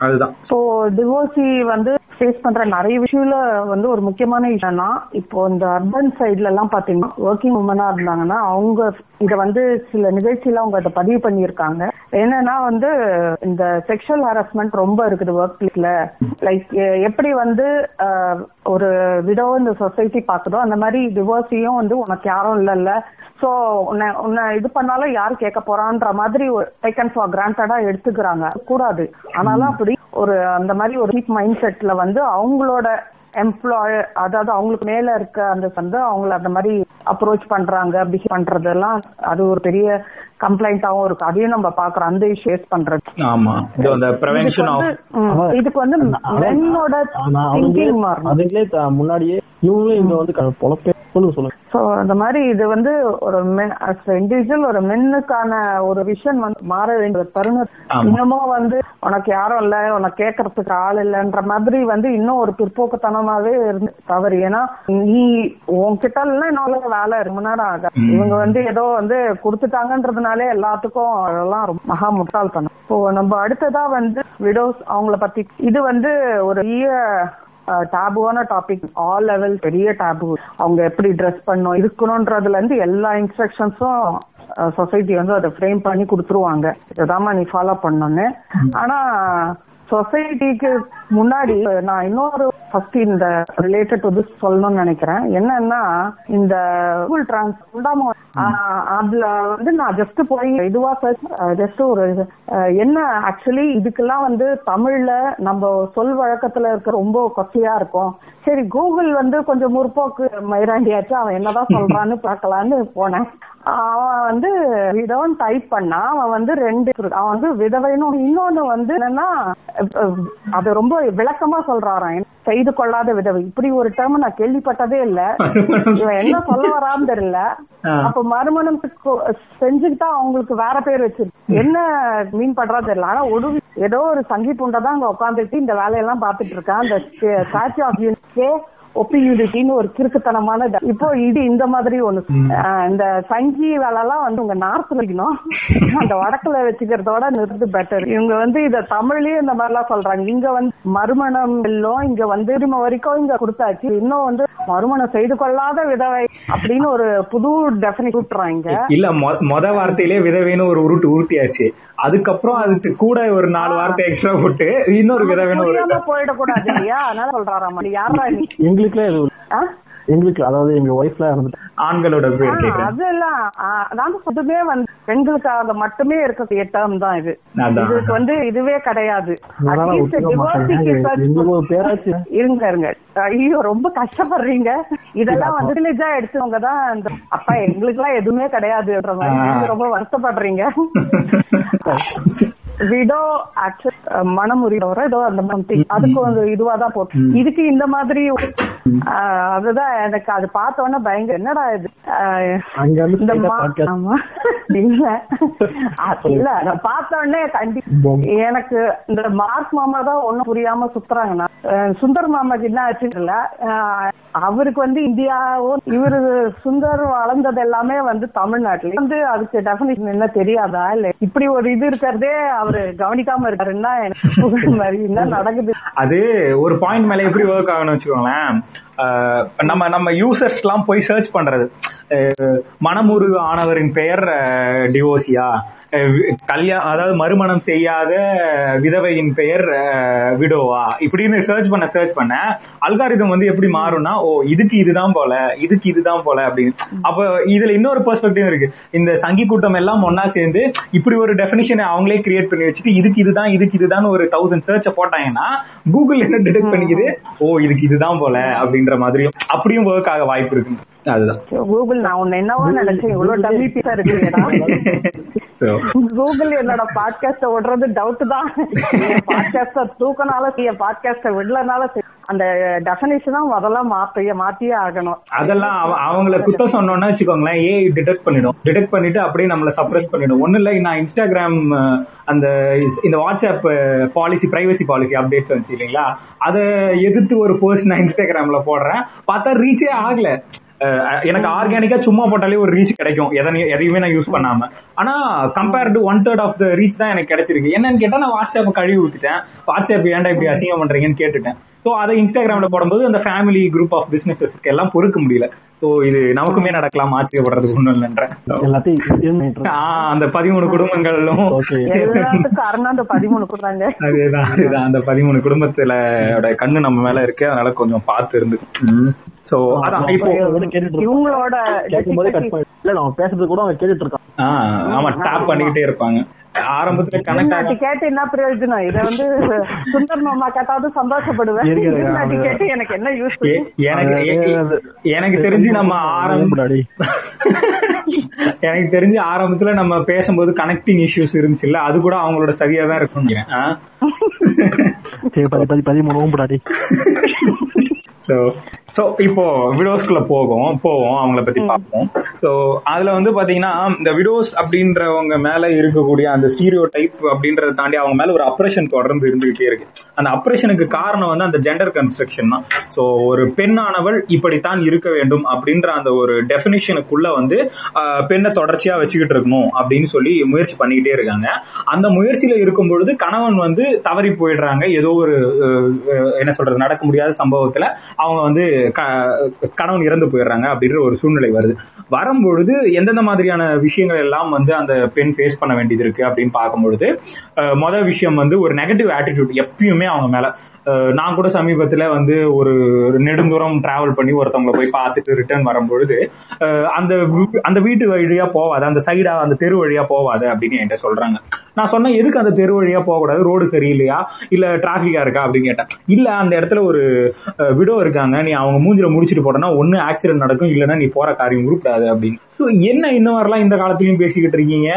அதுதான். இப்போ டிவோர்ஸி வந்து ஃபேஸ் பண்ற நிறைய விஷயம்ல வந்து ஒரு முக்கியமான விஷயம்னா இப்போ இந்த அர்பன் சைட்ல எல்லாம் பாத்தீங்கன்னா ஒர்க்கிங் உமனா இருந்தாங்கன்னா அவங்க இத வந்து சில நிகழ்ச்சியில அவங்க அதை பதிவு பண்ணியிருக்காங்க. என்னன்னா வந்து இந்த செக்ஷுவல் ஹாரஸ்மெண்ட் ரொம்ப இருக்குது ஒர்க் பிளேஸ்ல லைக் எப்படி வந்து ஒரு விடோ இந்த சொசைட்டி பாக்குதோ அந்த மாதிரி டிவோர்ஸியும் வந்து உனக்கு யாரும் இல்லைல்ல. சோ உன்னை உன்னை இது பண்ணாலும் யார் கேட்க போறான்ற மாதிரி டேக்கன் ஃபார் கிராண்டடா எடுத்துக்கிறாங்க. கூடாது. ஆனாலும் அப்படி ஒரு அந்த மாதிரி ஒரு மைண்ட் செட்ல வந்து அவங்களோட எம்ப்ளாய் அதாவது அவங்களுக்கு மேல இருக்க அந்த வந்து அவங்கள அந்த மாதிரி அப்ரோச் பண்றாங்க பிஹேவ் பண்றதெல்லாம் அது ஒரு பெரிய கம்ப்ளைண்டாவும் இருக்கு. அதையும் நம்ம பாக்குறோம் அந்த இஷ்யூஸ் பண்றது. ஆமா. இதுக்கு ப்ரிவென்ஷன் வந்து ஆஃப் ம், இதுக்கு வந்து மென்னோட திங்கிங் மாறணும். அதுங்களே முன்னாடியே இவங்களும் இங்க வந்து பொழப்பே சோ அந்த மாதிரி இது வந்து ஒரு இண்டிவிஜுவல் ஒரு மென்னுக்கான ஒரு விஷன் வந்து மாற வேண்டிய தருணம். இன்னமும் வந்து உனக்கு யாரும் இல்ல உனக்கு கேட்கறதுக்கு ஆள் இல்லைன்ற மாதிரி வந்து இன்னும் ஒரு பிற்போக்குத்தனமாவே இருந்து தவறு. ஏன்னா நீ உன்கிட்ட இல்லைன்னா இன்னொரு வேலை ரொம்ப நேரம் ஆகாது. இவங்க வந்து ஏதோ வந்து கொடுத்துட்டாங்கன்றதுனாலே எல்லாத்துக்கும் அதெல்லாம் ரொம்ப மகா முட்டாள்தனம். இப்போ நம்ம அடுத்ததா வந்து விடோஸ் அவங்கள பத்தி இது வந்து ஒரு டேபுவான டாபிக் ஆல் லெவல் பெரிய டேபு அவங்க எப்படி ட்ரெஸ் பண்ணும் இருக்கணும்ன்றதுல இருந்து எல்லா இன்ஸ்ட்ரக்ஷன்ஸும் சொசைட்டி வந்து அதை ஃப்ரேம் பண்ணி கொடுத்துருவாங்க. இதாம்மா நீ ஃபாலோ பண்ணணும்னு. ஆனா சொசைட்டிக்கு முன்னாடி நான் இன்னொரு ஃபர்ஸ்ட் இந்த ரிலேட்டட் டு திஸ் சொல்லணும்னு நினைக்கிறேன். என்னன்னா இந்த கூகுள் டிரான்ஸ் அதுல வந்து நான் ஜஸ்ட் போய் இதுவா ஜஸ்ட் ஒரு என்ன ஆக்சுவலி இதுக்கெல்லாம் வந்து தமிழ்ல நம்ம சொல் வழக்கத்துல இருக்க ரொம்ப கொச்சையா இருக்கும். சரி கூகுள் வந்து கொஞ்சம் முற்போக்கு மைராண்டியாச்சு அவன் என்னதான் சொல்றான்னு பார்க்கலான்னு போனேன். அவன் வந்து விதவன் டைப் பண்ணா அவன் வந்து ரெண்டு. அவன் வந்து விதவைன்னு இன்னொன்னு வந்து என்னன்னா அது ரொம்ப விளக்கமா சொல்றாராம். செய்து கொள்ளாத விதவை. இப்படி ஒரு டேர்ம் நான் கேள்விப்பட்டதே இல்ல. இவன் என்ன சொல்ல வரான்னு தெரியல. அப்ப மறுமணம் செஞ்சுக்கிட்டா அவங்களுக்கு வேற பேர் வச்சிருக்கு என்ன மீன் பண்றா தெரியல. ஆனா ஒரு ஏதோ ஒரு சங்கி புண்டை தான் அங்க உட்காந்துட்டு இந்த வேலையெல்லாம் பாத்துட்டு இருக்கான். அந்த ஸ்டாச்சு ஆஃப் யூனிட்கே ஒப்பி யூனிட்டின்னு ஒரு கிறுக்குத்தனமான. இப்போ இது இந்த மாதிரி ஒண்ணு. இந்த வேலை எல்லாம் வந்து உங்க நார்த் வைக்கணும். அந்த வடக்குல வச்சுக்கிறதோட நிறுத்து பெட்டர் இவங்க வந்து இத தமிழ்லயும் இந்த மாதிரி எல்லாம் சொல்றாங்க. இங்க வந்து மறுமணம் எல்லாம் இங்க வந்து உரிமை வரைக்கும் இங்க கொடுத்தாச்சு. இன்னும் வந்து மறுமணம் செய்து கொள்ளாத விதவை அப்படின்னு ஒரு புது டெபினிட் விட்டுறாங்க இல்ல மொத வார்த்தையிலே விதவைன்னு ஒரு உருட்டு உருட்டியாச்சு. அதுக்கப்புறம் அதுக்கு கூட ஒரு நாலு வார்த்தை எக்ஸ்ட்ரா போட்டு இன்னொரு விதவைன்னு போயிடக்கூடாது இல்லையா? அதனால சொல்றாராம். யாரா நீ? எங்களுக்குலாம்? எங்களுக்கு அதாவது எங்க இருந்துட்டு ஆண்களோட பேர் அதெல்லாம் நான் சொல்றதுமே வந்து பெண்களுக்காக மட்டுமே இருக்கக்கூடிய டேர்ம் தான் இது. இதுக்கு வந்து இதுவே கிடையாது. இருங்க இருங்க. ஐயோ ரொம்ப கஷ்டப்படுறீங்க. இதெல்லாம் வந்து வில்லேஜா எடுத்தவங்க தான் இந்த அப்பா எங்களுக்கு எல்லாம் எதுவுமே கிடையாதுன்ற மாதிரி ரொம்ப வருத்தப்படுறீங்க. விடோ ஆக்சுவல் மனமுறியோர ஏதோ அந்த மாதிரி. அதுக்கு ஒரு இதுவா தான் போட்டு இதுக்கு இந்த மாதிரி அதுதான் எனக்கு அது பார்த்த உடனே பயங்கர என்னடா இது? இந்த. ஆமா. இல்ல. இல்ல நான் பார்த்த உடனே கண்டி. எனக்கு இந்த மார்க் மாமா தான் ஒண்ணும் புரியாம சுத்துறாங்கண்ணா அஹ் சுந்தர் மாமாக்கு என்ன ஆச்சுன்னு அவருக்கு வந்து இந்தியாவும் இவரு சுந்தர் வளர்ந்தது எல்லாமே வந்து தமிழ்நாட்டுல. வந்து அதுக்கு டெபினிஷன் என்ன தெரியாதா? இல்ல இப்படி ஒரு இது இருக்கிறதே அவரு கவனிக்காம இருக்காருன்னா என்ன நடக்குது? அது ஒரு பாயிண்ட் மேல எப்படி ஒர்க் ஆகணும்னு வச்சுக்கோங்களேன். நம்ம நம்ம யூசர்ஸ் எல்லாம் போய் சர்ச் பண்றது. அஹ் மனமுரு ஆனவரின் பெயர் டிவோசியா கல்யாணம் அதாவது மறுமணம் செய்யாத விதவையின் பெயர் விடோவா. இப்படின்னு சர்ச் பண்ண சர்ச் பண்ண அல்காரிதம் வந்து எப்படி மாறும்னா ஓ இதுக்கு இதுதான் போல இதுக்கு இதுதான் போல அப்படின்னு. அப்ப இதுல இன்னொரு பெர்ஸ்பெக்டிவ் இருக்கு. இந்த சங்கி கூட்டம் எல்லாம் ஒன்னா சேர்ந்து இப்படி ஒரு டெபினிஷனை அவங்களே கிரியேட் பண்ணி வச்சுட்டு இதுக்கு இதுதான் இதுக்கு இதுதான் ஒரு தௌசண்ட் சர்ச்சை போட்டாங்கன்னா கூகுள் என்ன டிடெக்ட் பண்ணிக்குது? ஓ இதுக்கு இதுதான் போல அப்படின்ற மாதிரியும் அப்படியும் ஒர்க் ஆக வாய்ப்பு இருக்கு. அதுதான். கூகுள் நான் உன்னை என்னவோ நினைச்சேன். இவ்வளவு டம்மி பீஸா இருக்குடா So, கூகுள் என்னோட பாட்காஸ்ட விடுறது டவுட் தான். பாட்காஸ்ட தூக்கனால செய்ய பாட்காஸ்ட விடலனால. அந்த டெபினேஷனா முதல்ல மாத்திய மாத்தியே ஆகணும். அதெல்லாம் அவ- அவங்கள குத்த சொன்னோம்னா வச்சுக்கோங்களேன் ஏ டிடெக்ட் பண்ணிடும். டிடெக்ட் பண்ணிட்டு அப்படியே நம்மள சப்ரஸ் பண்ணிடும். ஒண்ணு இல்ல நான் இன்ஸ்டாகிராம் அந்த இந்த WhatsApp policy privacy policy updates வந்துச்சு இல்லைங்களா? அதை எதிர்த்து ஒரு போஸ்ட் நான் இன்ஸ்டாகிராம்ல போடுறேன். பார்த்தா ரீச்சே ஆகல. எனக்கு ஆர்கானிக்கா சும்மா போட்டாலே ஒரு ரீச் கிடைக்கும். எதனையும் எதையுமே நான் யூஸ் பண்ணாம. ஆனா compared to one third of the reach தான் எனக்கு கிடைச்சிருக்கு. என்னன்னு கேட்டா நான் வாட்ஸ்அப் கழுவி விட்டுட்டேன். வாட்ஸ்அப் ஏன்டா இப்படி அசிங்கம் பண்றீங்கன்னு கேட்டுட்டேன். ஸோ அதை இன்ஸ்டாகிராம்ல போடும்போது அந்த ஃபேமிலி குரூப் ஆஃப் பிசினஸஸ்க்கு எல்லாம் பொறுக்க முடியல. ஸோ இது நமக்குமே நடக்கலாம் ஆச்சரியப்படுறதுக்கு ஒன்றும் இல்லைன்றேன் எல்லாத்தையும் அந்த பதிமூணு குடும்பங்களும் அருணாந்து பதிமூணு அதேதான் அதுதான். அந்த பதிமூணு குடும்பத்துல கண்ணு நம்ம மேல இருக்கு அதனால கொஞ்சம் பார்த்து இருந்து சோ அதான் இப்போ. இவங்களோட கேட்கும்போதே கட் பண்ணி இல்ல நம்ம பேசுறது கூட அவங்க கேட்டுட்டு இருக்கான் ஆஹ் ஆமா டேப் பண்ணிக்கிட்டே இருப்பாங்க. ஆரம்பத்துல கனெக்ட் ஆக கேட்டு என்ன பிரயோஜனம்? இத வந்து சுந்தர் மாமா கேட்டாவது சந்தோஷப்படுவேன். கேட்டு எனக்கு என்ன யூஸ் எனக்கு எனக்கு தெரிஞ்சு நம்ம ஆரம்ப. எனக்கு தெரிஞ்சு ஆரம்பத்துல நம்ம பேசும்போது கனெக்டிங் இஷ்யூஸ் இருந்துச்சுல்ல அது கூட அவங்களோட சரியா தான் இருக்கும் பதிமூணு ஓம்புடாடி சோ சோ இப்போ விடோஸ்குள்ள போகும் போவோம் அவங்கள பத்தி பார்ப்போம். சோ அதுல வந்து பாத்தீங்கன்னா இந்த விடோஸ் அப்படின்றவங்க மேல இருக்கக்கூடிய அந்த ஸ்டீரியோ டைப் அப்படின்றத தாண்டி அவங்க மேல ஒரு அப்ரேஷன் தொடர்ந்து இருந்துகிட்டே இருக்கு. அந்த அப்ரேஷனுக்கு காரணம் வந்து அந்த ஜெண்டர் கன்ஸ்ட்ரக்ஷன் தான். சோ ஒரு பெண்ணானவள் இப்படித்தான் இருக்க வேண்டும் அப்படின்ற அந்த ஒரு டெபினிஷனுக்குள்ள வந்து பெண்ணை தொடர்ச்சியா வச்சுக்கிட்டு இருக்கணும் அப்படின்னு சொல்லி முயற்சி பண்ணிக்கிட்டே இருக்காங்க. அந்த முயற்சியில இருக்கும் பொழுது கணவன் வந்து தவறி போயிடுறாங்க. ஏதோ ஒரு என்ன சொல்றது நடக்க முடியாத சம்பவத்துல அவங்க வந்து கணவன் இறந்து போயிடுறாங்க அப்படின்ற ஒரு சூழ்நிலை வருது. வரும்பொழுது எந்தெந்த மாதிரியான விஷயங்கள் எல்லாம் வந்து அந்த பெண் ஃபேஸ் பண்ண வேண்டியது இருக்கு அப்படின்னு பார்க்கும்பொழுது அஹ், மொதல் விஷயம் வந்து ஒரு நெகட்டிவ் ஆட்டிடியூட் எப்பயுமே அவங்க மேல. நான் கூட சமீபத்துல வந்து ஒரு நெடுந்தூரம் டிராவல் பண்ணி ஒருத்தவங்களை போய் பார்த்துட்டு ரிட்டர்ன் வரும்பொழுது அஹ், அந்த அந்த வீட்டு வழியா போவாது அந்த சைடா அந்த தெரு வழியா போவாது அப்படின்னு என்கிட்ட சொல்றாங்க. நான் சொன்னேன் எதுக்கு அந்த தெரு வழியா போகக்கூடாது? ரோடு சரியில்லையா? இல்ல டிராபிக்கா இருக்கா? அப்படின்னு கேட்டேன். இல்ல அந்த இடத்துல ஒரு விடோ இருக்காங்க. நீ அவங்க மூஞ்சில முடிச்சிட்டு போட்டனா ஒன்று ஆக்சிடென்ட் நடக்கும். இல்லைன்னா நீ போற காரியம் உருப்படாது. அப்படின்னு. ஸோ என்ன இந்த மாதிரிலாம் இந்த காலத்துலையும் பேசிக்கிட்டு இருக்கீங்க?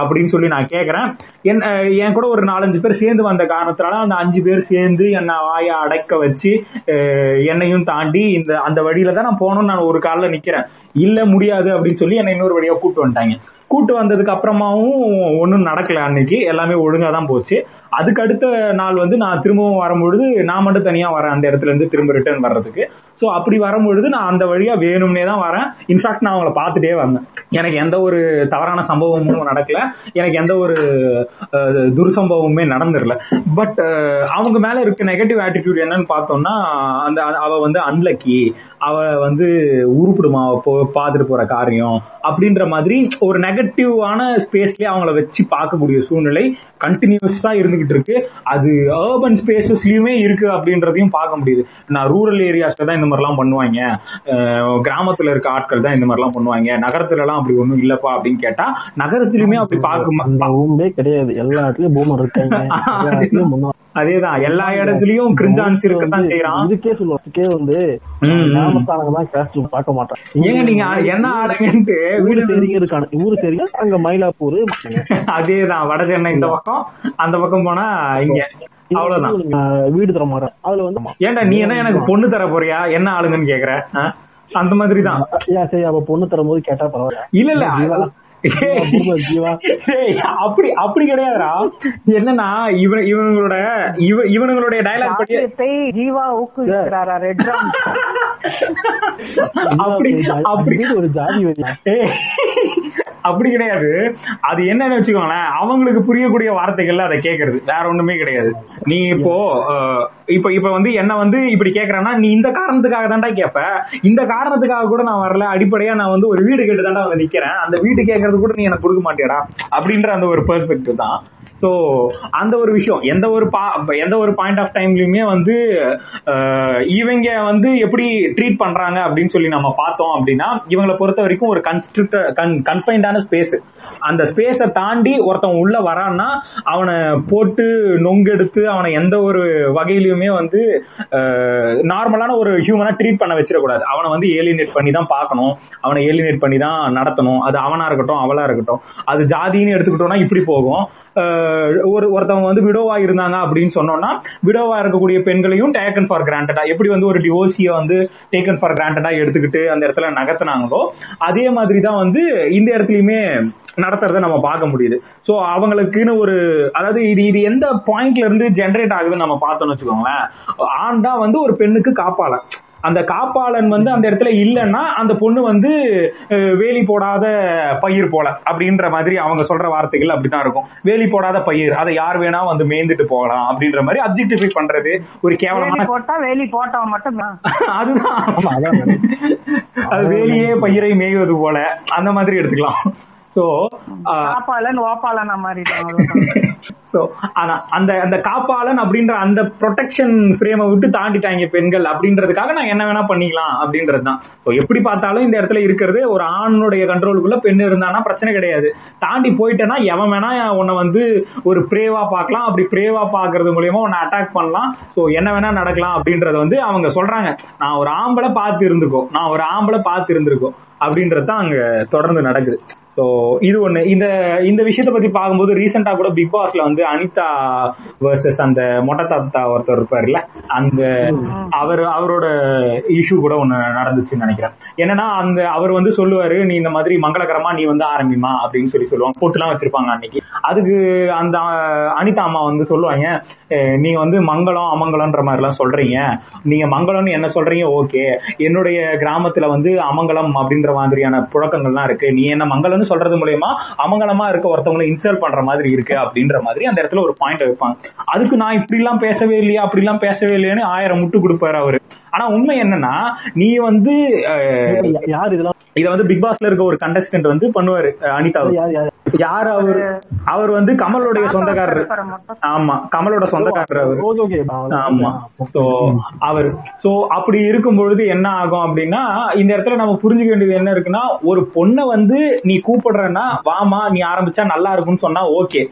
அப்படின்னு சொல்லி நான் கேட்கறேன் என் என் கூட ஒரு நாலஞ்சு பேர் சேர்ந்து வந்த காரணத்தினால அந்த அஞ்சு பேர் சேர்ந்து என்னை வாயை அடைக்க வச்சு என்னையும் தாண்டி இந்த அந்த வழியில தான் நான் போகணும்னு நான் ஒரு காலில் நிற்கிறேன் இல்லை முடியாது அப்படின்னு சொல்லி என்னை இன்னொரு வழியாக கூட்டு வந்துட்டாங்க. கூட்டு வந்ததுக்கு அப்புறமாவும் ஒன்றும் நடக்கல அன்னைக்கு. எல்லாமே ஒழுங்காக தான் போச்சு. அதுக்கு அடுத்த நாள் வந்து நான் திரும்பவும் வரும்பொழுது நான் மட்டும் தனியா வரேன். அந்த இடத்துல இருந்து திரும்ப ரிட்டர்ன் வர்றதுக்கு. ஸோ அப்படி வரும்பொழுது நான் அந்த வழியா வேணும்னே தான் வரேன். இன்ஃபேக்ட் நான் அவங்கள பார்த்துட்டே வந்தேன். எனக்கு எந்த ஒரு தவறான சம்பவமும் நடக்கல. எனக்கு எந்த ஒரு துர்சம்பவமுமே நடந்துடல. பட் அவங்க மேல இருக்க நெகட்டிவ் ஆட்டிடியூட் என்னன்னு பார்த்தோம்னா அந்த அவ வந்து அன்லக்கி அவ வந்து உருப்பிடுமா? போ பார்த்துட்டு போற காரியம். அப்படின்ற மாதிரி ஒரு நெகட்டிவான ஸ்பேஸ்லயே அவங்கள வச்சு பார்க்கக்கூடிய சூழ்நிலை கண்டினியூஸா இருந்துகிட்டு இருக்கு. அது அர்பன் ஸ்பேசஸ்லயுமே இருக்கு அப்படின்றதையும் பார்க்க முடியுது. நான் ரூரல் ஏரியாஸ்ல தான் இந்த மாதிரிலாம் பண்ணுவாங்க. கிராமத்துல இருக்க ஆட்கள் தான் இந்த மாதிரிலாம் பண்ணுவாங்க. நகரத்துல எல்லாம் அப்படி ஒண்ணும் இல்லப்பா அப்படின்னு கேட்டா நகரத்திலயுமே அப்படி பார்க்க கிடையாது. எல்லா இடத்துலயும் பூமர் இருக்காங்க. அதேதான். எல்லா இடத்துலயும் கிரிஞ்சான்ஸ் இருக்கத்தான் செய்யறான் இதுக்கே சொல்லுவோம். இதுக்கே வந்து. கிராமத்தானங்க தான் கேஸ்ட் பார்க்க மாட்டாங்க. ஏங்க நீங்க என்ன ஆளுங்கன்ட்டு ஊரு வீடு சரிங்க இருக்கான ஊரு சரிங்க அங்க மயிலாப்பூர் அதேதான். வட சென்னை இந்த பக்கம். அந்த பக்கம் போனா இங்க அவ்வளவுதான். வீடு தர மாட்டேன் அதுல வந்து ஏன்டா நீ என்ன எனக்கு பொண்ணு தர போறியா? என்ன ஆளுங்கன்னு கேக்குற? அந்த மாதிரி தான் சரி அப்ப பொண்ணு தரும்போது கேட்டா பரவாயில்ல. இல்ல இல்ல. அப்படி அப்படி கிடையாதுடா. என்னன்னா இவன் இவனுங்களோட இவ இவனுங்களுடைய டயலாக் படி ஜீவா ஊக்குவிக்கிறாரா ரெட் அப்படி அப்படி. ஒரு ஜாதி அப்படி கிடையாது. அது என்னன்னு வச்சுக்கோங்களேன் அவங்களுக்கு புரியக்கூடிய வார்த்தைகள்ல அதை கேக்குறது. வேற ஒண்ணுமே கிடையாது. நீ இப்போ இப்ப இப்ப வந்து என்ன வந்து இப்படி கேக்குறேன்னா நீ இந்த காரணத்துக்காக தான்டா கேப்ப. இந்த காரணத்துக்காக கூட நான் வரல. அடிப்படையா நான் வந்து ஒரு வீடு கேட்டு தான்டா வந்து நிக்கிறேன். அந்த வீடு கேட்கறது கூட நீ எனக்கு கொடுக்க மாட்டியாடா. அப்படின்ற அந்த ஒரு பெர்ஸ்பெக்டிவ் தான். ஸோ அந்த ஒரு விஷயம் எந்த ஒரு பா எந்த ஒரு பாயிண்ட் ஆஃப் டைம்லயுமே வந்து இவங்க வந்து எப்படி ட்ரீட் பண்றாங்க அப்படின்னு சொல்லி நம்ம பார்த்தோம் அப்படின்னா இவங்களை பொறுத்த வரைக்கும் ஒரு கன்ஸ்ட்ரிக்ட் கன் கன்ஃபைன்டான ஸ்பேஸ் அந்த ஸ்பேஸை தாண்டி ஒருத்தன் உள்ள வரான்னா அவனை போட்டு நொங்கெடுத்து அவனை எந்த ஒரு வகையிலுமே வந்து நார்மலான ஒரு ஹியூமனா ட்ரீட் பண்ண வச்சிடக்கூடாது. அவனை வந்து ஏலினேட் பண்ணி தான் பார்க்கணும். அவனை ஏலினேட் பண்ணி தான் நடத்தணும். அது அவனா இருக்கட்டும் அவளா இருக்கட்டும். அது ஜாதின்னு எடுத்துக்கிட்டோம்னா இப்படி போகும். ஒரு ஒருத்தவங்க வந்து விடோவா இருந்தாங்க அப்படின்னு சொன்னோம்னா விடோவா இருக்கக்கூடிய பெண்களையும் டேக்கன் ஃபார் கிராண்டடா எப்படி வந்து ஒரு டிவோர்ஸிய வந்து டேக்கன் ஃபார் கிராண்டடா எடுத்துக்கிட்டு அந்த இடத்துல நகர்த்தினாங்களோ அதே மாதிரி தான் வந்து இந்த இடத்துலயுமே நடத்துறத நம்ம பார்க்க முடியுது. ஸோ அவங்களுக்குன்னு ஒரு அதாவது இது இது எந்த பாயிண்ட்ல இருந்து ஜென்ரேட் ஆகுதுன்னு நம்ம பார்த்தோம்னு வச்சுக்கோங்களேன். ஆண்டா தான் வந்து ஒரு பெண்ணுக்கு காப்பாளன் அந்த காப்பாளன் வந்து அந்த இடத்துல இல்லைன்னா அந்த பொண்ணு வந்து வேலி போடாத பயிர் போல அப்படின்ற மாதிரி அவங்க சொல்ற வார்த்தைகள் அப்படித்தான் இருக்கும். வேலி போடாத பயிர் அதை யார் வேணா வந்து மேய்ந்துட்டு போகலாம் அப்படின்ற மாதிரி அப்ஜெக்டிஃபை பண்றது ஒரு வேலி கேவலமான போட்டா வேலி போட்டவன் மட்டும் தான். அதுதான் அது வேலியே பயிரை மேய்வது போல அந்த மாதிரி எடுத்துக்கலாம். சோ காப்பாளன் ஓப்பாளனா அவ்வளவுதான். ஸோ அதான் அந்த அந்த காப்பாளன் அப்படின்ற அந்த ப்ரொடெக்ஷன் ஃப்ரேமை விட்டு தாண்டிட்டாங்க பெண்கள் அப்படின்றதுக்காக நான் என்ன வேணா பண்ணிக்கலாம் அப்படின்றது தான் ஸோ எப்படி பார்த்தாலும் இந்த இடத்துல இருக்கிறது ஒரு ஆணுடைய கண்ட்ரோலுக்குள்ள பெண் இருந்தானா பிரச்சனை கிடையாது. தாண்டி போயிட்டேன்னா எவன் வேணா உன்னை வந்து ஒரு பிரேவா பார்க்கலாம். அப்படி பிரேவா பார்க்கறது மூலியமா உன்னை அட்டாக் பண்ணலாம். ஸோ என்ன வேணா நடக்கலாம் அப்படின்றத வந்து அவங்க சொல்றாங்க. நான் ஒரு ஆம்பளை பார்த்து இருந்துக்கோ. நான் ஒரு ஆம்பளை பார்த்து இருந்திருக்கோம் அப்படின்றது தான் அங்க தொடர்ந்து நடக்குது. ஸோ இது ஒன்று இந்த இந்த விஷயத்தை பற்றி பார்க்கும்போது ரீசெண்டாக கூட பிக் பாஸ்ல வந்து அனிதா வர்சஸ் அந்த மொட்டை தாத்தா ஒருத்தர் இருப்பாருல்ல அந்த அவர் அவரோட இஷ்யூ கூட ஒண்ணு நடந்துச்சுன்னு நினைக்கிறேன். என்னன்னா அந்த அவர் வந்து சொல்லுவாரு நீ இந்த மாதிரி மங்களகரமா நீ வந்து ஆரம்பிமா அப்படின்னு சொல்லி சொல்லுவாங்க. போட்டுலாம் வச்சிருப்பாங்க அன்னைக்கு. அதுக்கு அந்த அனிதா அம்மா வந்து சொல்லுவாங்க நீங்க வந்து மங்களம் அமங்கலம்ன்ற மாதிரி எல்லாம் சொல்றீங்க. நீங்க மங்களம்னு என்ன சொல்றீங்க? ஓகே. என்னுடைய கிராமத்துல வந்து அமங்கலம் அப்படின்ற மாதிரியான புழக்கங்கள்லாம் இருக்கு. நீ என்ன மங்களம்னு சொல்றது மூலயமா அமங்கலமா இருக்க ஒருத்தவங்களை இன்சல்ட் பண்ற மாதிரி இருக்கு அப்படின்ற மாதிரி அந்த இடத்துல ஒரு பாயிண்ட் வைப்பாங்க. அதுக்கு நான் இப்படி எல்லாம் பேசவே இல்லையா அப்படி எல்லாம் பேசவே இல்லையான்னு ஆயிரம் முட்டு கொடுப்பாரு அவரு. ஆனா உண்மை என்னன்னா நீ வந்து யார் இதெல்லாம்? இத வந்து பிக் பாஸ்ல இருக்க ஒரு கண்டஸ்டன்ட் வந்து பண்ணுவாரு அனிதா யார் அவர்? அவர் வந்து கமலுடைய சொந்தக்காரர். ஆமா கமலோட சொந்தக்காரர் அவர். ஆமா. சோ அவர். சோ அப்படி இருக்கும் பொழுது என்ன ஆகும் அப்படின்னா இந்த இடத்துல நம்ம புரிஞ்சுக்க வேண்டியது என்ன இருக்குன்னா ஒரு பொண்ணை வந்து நீ கூப்பிடுறன்னா வாமா நீ ஆரம்பிச்சா நல்லா இருக்கும்னு சொன்னா ஓகே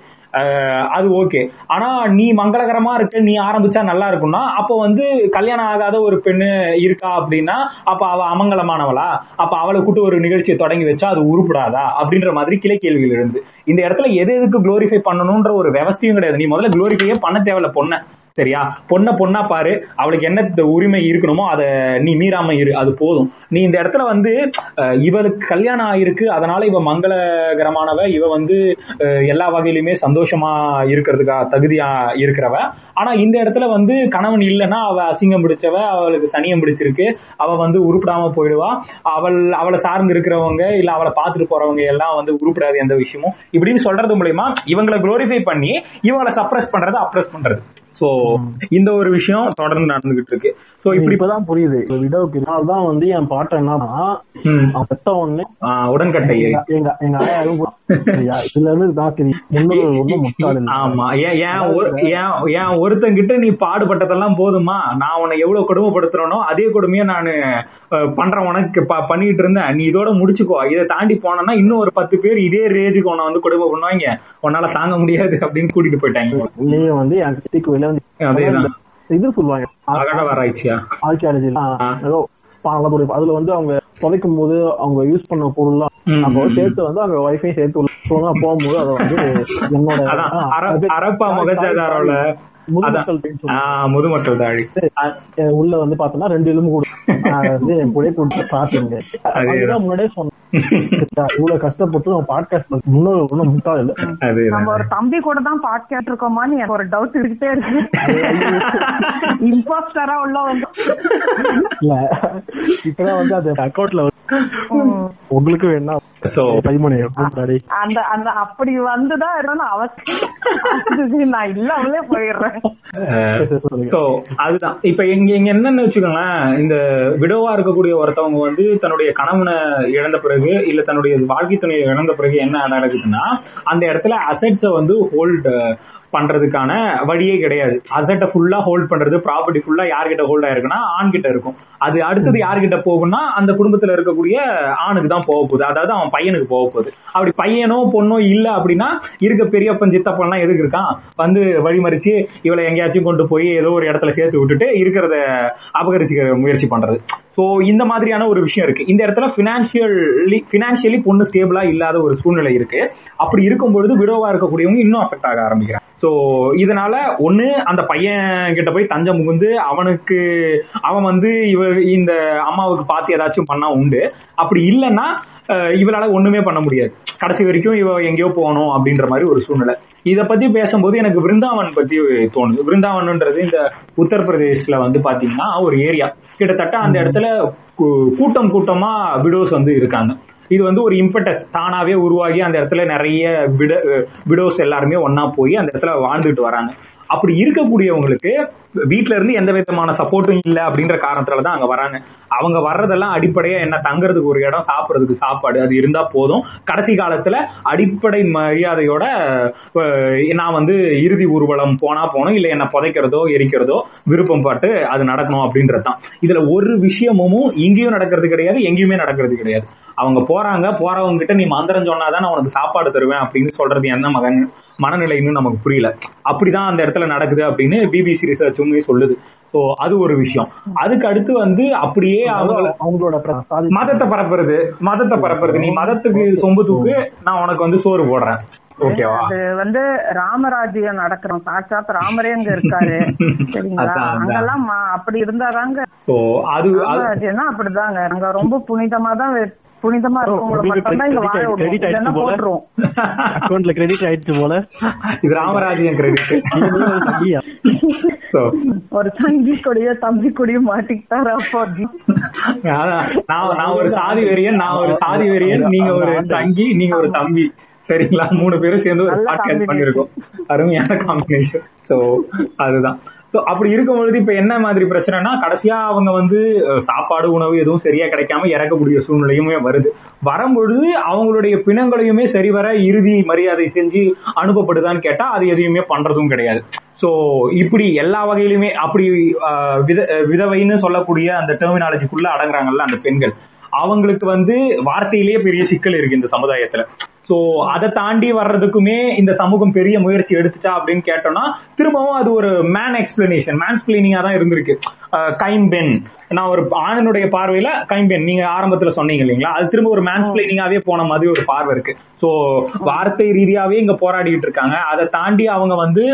அது ஓகே ஆனா நீ மங்களகரமா இருக்க நீ ஆரம்பிச்சா நல்லா இருக்கும்னா அப்போ வந்து கல்யாணம் ஆகாத ஒரு பெண்ணு இருக்கா அப்படின்னா அப்ப அவ அமங்கலமானவளா? அப்ப அவளை கூட்டு ஒரு நிகழ்ச்சியை தொடங்கி வச்சா அது உருப்படாதா? அப்படின்ற மாதிரி கிளை கேள்விகள் இருந்து. இந்த இடத்துல எது எதுக்கு குளோரிஃபை பண்ணணும்ன்ற ஒரு விவசாயம் கிடையாது. நீ முதல்ல குளோரிஃபையே பண்ண தேவையில்ல பொண்ணை. சரியா? பொண்ணை பொண்ணா பாரு. அவளுக்கு என்ன உரிமை இருக்கணுமோ அதை நீ மீறாம இரு. அது போதும். நீ இந்த இடத்துல வந்து அஹ், இவளுக்கு கல்யாணம் ஆயிருக்கு. அதனால இவ மங்களகரமானவ. இவ வந்து அஹ், எல்லா வகையிலுமே சந்தோஷமா இருக்கிறதுக்கா தகுதியா இருக்கிறவ. ஆனா இந்த இடத்துல வந்து கணவன் இல்லைன்னா அவ அசிங்கம் பிடிச்சவ அவளுக்கு சனியம் பிடிச்சிருக்கு. அவ வந்து உருப்பிடாம போயிடுவா. அவள் அவளை சார்ந்து இருக்கிறவங்க இல்ல அவளை பார்த்துட்டு போறவங்க எல்லாம் வந்து உருப்படாது எந்த விஷயமும். இப்படின்னு சொல்றது மூலயமா இவங்களை குளோரிஃபை பண்ணி இவங்களை சப்ரஸ் பண்றது அப்ரஸ் பண்றது. சோ இந்த ஒரு விஷயம் தொடர்ந்து நடந்துகிட்டு இருக்கு. சோ இப்படி இப்பதான் புரியுது. விடோக்கு தான் வந்து என் பாட்டை என்னன்னா பெத்த ஆஹ், உடன்கட்டை எங்க எங்க ஆயா? இதுல இருந்து தான் தெரியும். ஆமா. ஏன் ஏன் ஒருத்தங்கிட்ட நீ பாடுபட்டதெல்லாம் போதுமா? நான் உன்னை எவ்வளவு கொடுமைப்படுத்துறனோ அதே கொடுமையை நான் பண்ற உனக்கு பண்ணிட்டு இருந்தேன். நீ இதோட முடிச்சுக்கோ. இதை தாண்டி போனேன்னா இன்னும் ஒரு பத்து பேர் இதே ரேஜுக்கு உன்னை வந்து கொடுமை பண்ணுவாங்க உன்னால தாங்க முடியாது அப்படின்னு கூட்டிட்டு போயிட்டாங்க. உள்ளேயே வந்து அதேதான் இது சொல்லுவாங்க. அதுல வந்து அவங்க புதைக்கும் போது அவங்க யூஸ் பண்ண பொருள்லாம் ம், அப்போ ம். சேர்த்து வந்து அவங்க வைஃபை சேர்த்து உள்ள போகும்போது அதை வந்து என்னோட அரப்பா முகஜாதாரோட முதுமக்கள் தாழி உள்ள வந்து பாத்தோம்னா ரெண்டு எலும்பு கூட. வந்து என் கூட கொடுத்து பாத்துங்க அதுதான். முன்னாடியே சொன்னேன்? இவ்வளவு கஷ்டப்பட்டு நம்ம பாட்காஸ்ட் ஒன்றும் முட்டாள் இல்லை. நம்ம ஒரு தம்பி கூட தான் பாட் கேட்டிருக்கோமான்னு எனக்கு ஒரு டவுட் இருக்கிட்டே இருக்கு. இம்போஸ்டரா உள்ள வந்து இல்ல இப்பதான் வந்து அது அக்கௌண்ட்ல. உங்களுக்கு வேணா அந்த அந்த அப்படி வந்துதான் இருந்தாலும் அவசியம் நான் இல்லாமலே போயிடுறேன். சோ அதுதான். இப்ப இங்க இங்க என்னன்னு வச்சுக்கோங்களேன் இந்த விடோவா இருக்கக்கூடிய ஒருத்தவங்க வந்து தன்னுடைய கணவனை இழந்த பிறகு இல்ல தன்னுடைய வாழ்க்கை துணையை இழந்த பிறகு என்ன நடக்குதுன்னா அந்த இடத்துல அசெட்ஸை வந்து ஹோல்ட் பண்றதுக்கான வழியே கிடையாது. அசட்டை ஃபுல்லா ஹோல்ட் பண்றது ப்ராப்பர்ட்டி ஃபுல்லா யார்கிட்ட ஹோல்ட் ஆயிருக்குன்னா ஆண் கிட்ட இருக்கும். அது அடுத்தது யார்கிட்ட போகும்னா அந்த குடும்பத்துல இருக்கக்கூடிய ஆணுக்கு தான் போக போகுது. அதாவது அவன் பையனுக்கு போக போகுது. அப்படி பையனோ பொண்ணோ இல்ல அப்படின்னா இருக்க பெரியப்பன் சித்தப்பன்லாம் எதுக்கு இருக்கான்? வந்து வழிமறிச்சு இவளை எங்கேயாச்சும் கொண்டு போய் ஏதோ ஒரு இடத்துல சேர்த்து விட்டுட்டு இருக்கிறத அபகரிச்சுக்க முயற்சி பண்றது. சோ இந்த மாதிரியான ஒரு விஷயம் இருக்கு. இந்த இடத்துல பினான்சியலி பினான்சியலி பொண்ணு ஸ்டேபிளா இல்லாத ஒரு சூழ்நிலை இருக்கு. அப்படி இருக்கும் பொழுது விடோவா இருக்கக்கூடியவங்க இன்னும் அஃபெக்ட் ஆக ஆரம்பிக்கிறாங்க. சோ இதனால ஒண்ணு அந்த பையன் கிட்ட போய் தஞ்சம் புகுந்து அவனுக்கு அவன் வந்து இவ இந்த அம்மாவுக்கு பார்த்து ஏதாச்சும் பண்ணா உண்டு. அப்படி இல்லைன்னா இவளால ஒண்ணுமே பண்ண முடியாது. கடைசி வரைக்கும் இவ எங்கேயோ போகணும் அப்படின்ற மாதிரி ஒரு சூழ்நிலை. இத பத்தி பேசும்போது எனக்கு விருந்தாவன் பத்தி தோணுது. விருந்தாவன்ன்றது இந்த உத்தரப்பிரதேஷ்ல வந்து பாத்தீங்கன்னா ஒரு ஏரியா. கிட்டத்தட்ட அந்த இடத்துல கூட்டம் கூட்டமா விடோஸ் வந்து இருக்காங்க. இது வந்து ஒரு இம்பட்டஸ் தானாவே உருவாகி அந்த இடத்துல நிறைய விட விடோஸ் எல்லாருமே ஒண்ணா போய் அந்த இடத்துல வாழ்ந்துட்டு வராங்க. அப்படி இருக்கக்கூடியவங்களுக்கு வீட்ல இருந்து எந்த விதமான சப்போர்ட்டும் இல்லை அப்படின்ற காரணத்துல தான் அங்க வராங்க. அவங்க வர்றதெல்லாம் அடிப்படையா என்ன தங்குறதுக்கு ஒரு இடம் சாப்பிடுறதுக்கு சாப்பாடு அது இருந்தா போதும். கடைசி காலத்துல அடிப்படை மரியாதையோட நான் வந்து இறுதி ஊர்வலம் போனா போனோம் இல்ல என்ன புதைக்கிறதோ எரிக்கிறதோ விருப்பம் பாட்டு அது நடக்கணும் அப்படின்றது தான். இதுல ஒரு விஷயமும் இங்கேயும் நடக்கிறது கிடையாது எங்கேயுமே நடக்கிறது கிடையாது. அவங்க போறாங்க போறவங்க கிட்ட நீ மந்திரம் சொன்னாதான் நான் உனக்கு சாப்பாடு தருவேன் அப்படின்னு சொல்றது என்ன மகன்? மனநிலைன்னு நமக்கு புரியல. அப்படிதான் அந்த இடத்துல நடக்குது அப்படின்னு பிபிசி ரிசர்ச்சுமே சொல்லுது. ஸோ அது ஒரு விஷயம். அதுக்கு அடுத்து வந்து அப்படியே அவங்கள அவங்களோட மதத்தை பரப்புறது. மதத்தை பரப்புறது. நீ மதத்துக்கு சொம்பு தூக்கு நான் உனக்கு வந்து சோறு போடுறேன். ஓகேவா அது வந்து ராமராஜ்யம் நடக்கிறோம். சாட்சாத் ராமரே அங்க இருக்காரு. சரிங்களா. அங்கெல்லாம் அப்படி இருந்தாதாங்க ஸோ அது அப்படிதாங்க. அங்க ரொம்ப புனிதமா தான் புனிதமா. போட்டுருவோம். அக்கௌண்ட்ல கிரெடிட் ஆயிடுச்சு போல? இது ராமராஜ்யம் கிரெடிட் ஒரு தம்பி கொடியோ தம்பி கொடியோ மாட்டிக்கிட்டாரா நான் நான் ஒரு சாதி வெறியன் நான் ஒரு சாதி வெறியன் நீங்க ஒரு தங்கி நீங்க ஒரு தம்பி. சரிங்களா? மூணு பேரும் சேர்ந்து ஒரு பாட்காஸ்ட். பண்ணிருக்கோம். அருமையான காம்பினேஷன் சோ அதுதான். ஸோ அப்படி இருக்கும் பொழுது இப்ப என்ன மாதிரி பிரச்சனைனா கடைசியா அவங்க வந்து சாப்பாடு உணவு எதுவும் சரியா கிடைக்காம இறக்கக்கூடிய சூழ்நிலையுமே வருது. வரும்பொழுது அவங்களுடைய பிணங்களையுமே சரிவர இறுதி மரியாதை செஞ்சு அனுப்பப்படுதான்னு கேட்டா அது எதையுமே பண்றதும் கிடையாது. ஸோ இப்படி எல்லா வகையிலுமே அப்படி வித விதவைன்னு சொல்லக்கூடிய அந்த டெர்மினாலஜிக்குள்ள அடங்குறாங்கல்ல அந்த பெண்கள். அவங்களுக்கு வந்து வார்த்தையிலேயே பெரிய சிக்கல் இருக்கு இந்த சமுதாயத்துல. சோ அதை தாண்டி வர்றதுக்குமே இந்த சமூகம் பெரிய முயற்சி எடுத்துச்சா அப்படின்னு கேட்டோம்னா திரும்பவும் அது ஒரு மேன் எக்ஸ்பிளனேஷன் மேன்ஸ்பிளைனிங்கா தான் இருந்திருக்கு. கைம்பென் நான் ஒரு ஆணனுடைய பார்வையில கைம்பென் நீங்க ஆரம்பத்துல சொன்னீங்க இல்லைங்களா? அது திரும்ப ஒரு மேன்ஸ்பிளைனிங்காவே போன மாதிரி ஒரு பார்வை இருக்கு. சோ வார்த்தை ரீதியாவே இங்க போராடிட்டு இருக்காங்க. அதை தாண்டி அவங்க வந்து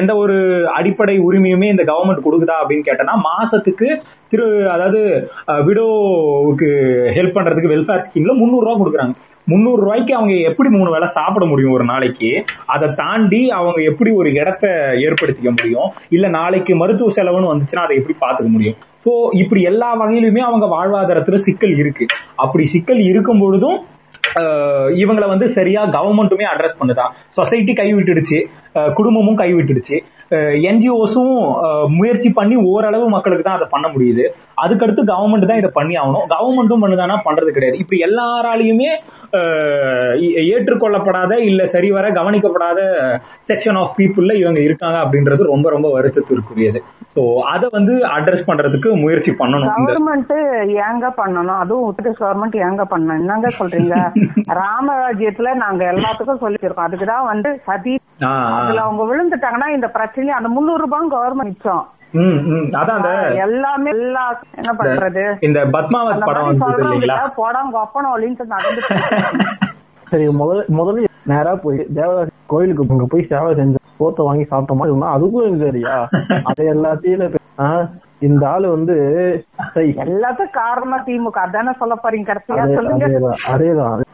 எந்த ஒரு அடிப்படை உரிமையுமே இந்த கவர்மெண்ட் கொடுக்குதா அப்படின்னு கேட்டோம்னா மாசத்துக்கு திரு அதாவது விடோவுக்கு ஹெல்ப் பண்றதுக்கு வெல்ஃபேர் ஸ்கீம்ல முந்நூறு ரூபா கொடுக்குறாங்க. முந்நூறு ரூபாய்க்கு அவங்க எப்படி மூணு வேளை சாப்பிட முடியும் ஒரு நாளைக்கு? அதை தாண்டி அவங்க எப்படி ஒரு இடத்த ஏற்படுத்திக்க முடியும்? இல்ல நாளைக்கு மருத்துவ செலவுன்னு வந்துச்சுன்னா அதை எப்படி பாத்துக்க முடியும்? சோ இப்படி எல்லா வகையிலுமே அவங்க வாழ்வாதாரத்துல சிக்கல் இருக்கு. அப்படி சிக்கல் இருக்கும் பொழுதும் இவங்களை வந்து சரியா கவர்மெண்ட்டுமே அட்ரஸ் பண்ணுதா? சொசைட்டி கைவிட்டுடுச்சு. குடும்பமும் கைவிட்டுடுச்சு. என்ஜிஓஸும் முயற்சி பண்ணி ஓரளவு மக்களுக்கு தான் அதை பண்ண முடியுது. அதுக்கடுத்து கவர்மெண்ட் தான் இதை பண்ணி ஆகணும். கவர்மெண்ட்டும் பண்ணுதானா பண்றது கிடையாது. இப்ப எல்லாராலையுமே ஏற்றுக்கொள்ளப்படாத இல்ல சரிவர கவனிக்கப்படாத செக்ஷன் ஆஃப் பீப்புள்ல இவங்க இருக்காங்க அப்படின்றது ரொம்ப ரொம்ப வருத்தத்திற்குரியது. ஸோ அதை வந்து அட்ரஸ் பண்றதுக்கு முயற்சி பண்ணணும். கவர்மெண்ட் ஏங்க பண்ணணும்? அதுவும் உத்தரப்பிரதேஷ் கவர்மெண்ட் ஏங்க பண்ணணும்? என்னங்க சொல்றீங்க? ராமராஜ்யத்துல நாங்க எல்லாத்துக்கும் சொல்லிருக்கோம் அதுக்குதான் வந்து சதி. அதுல அவங்க விழுந்துட்டாங்கன்னா இந்த பிரச்சனையும் அந்த முந்நூறு ரூபாய் கவர்மெண்ட் மிச்சம். எல்லாமே எல்லா என்ன பண்றது? இந்த பத்மாவத் படம் போடாங்க ஒளின்னு நடந்து சரி முதல்ல முதல்ல நேரா போய் தேவதாசி கோயிலுக்கு அங்க போய் சேவை செஞ்ச சோத்தை வாங்கி சாப்பிட்ட மாதிரி இருந்தா அதுக்கும் சரியா? அதை எல்லாத்தையும் இந்த ஆளு வந்து சரி, எல்லாத்துக்கும் காரணம் திமுக. அதானே சொல்ல போறீங்க கடைசியா சொல்லுங்க. அதேதான் அதேதான்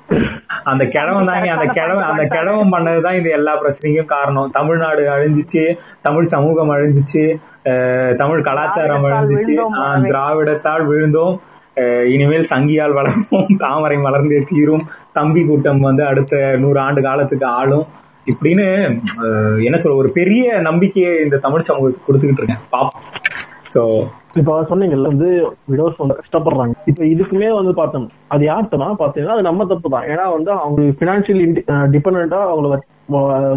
அந்த கிழவன் தாங்க அந்த கிழவன் அந்த கிழவன் பண்ணதுதான் இது எல்லா பிரச்சனைக்கும் காரணம். தமிழ்நாடு அழிஞ்சிச்சு தமிழ் சமூகம் அழிஞ்சிச்சு அஹ், தமிழ் கலாச்சாரம் திராவிடத்தால் அழிஞ்சிச்சு. திராவிடத்தால் விழுந்தோம். இனிமேல் சங்கியால் வளரும் தாமரை மலர்ந்து தீரும் தம்பி கூட்டம் வந்து அடுத்த நூறு ஆண்டு காலத்துக்கு ஆளும் இப்படின்னு என்ன சொல்ற ஒரு பெரிய நம்பிக்கையை இந்த தமிழ் சமூகத்துக்கு கொடுத்துக்கிட்டு இருக்கேன். பாப்போம் சோ இப்ப சொன்னீங்கல்ல வந்து விடோஸ் வந்து கஷ்டப்படுறாங்க. இப்ப இதுக்குமே வந்து பார்த்தோம் அது யார்த்தனா பாத்தீங்கன்னா அது நம்ம தப்பு தான். ஏன்னா வந்து அவங்க பினான்சியல் டிபெண்டா அவங்கள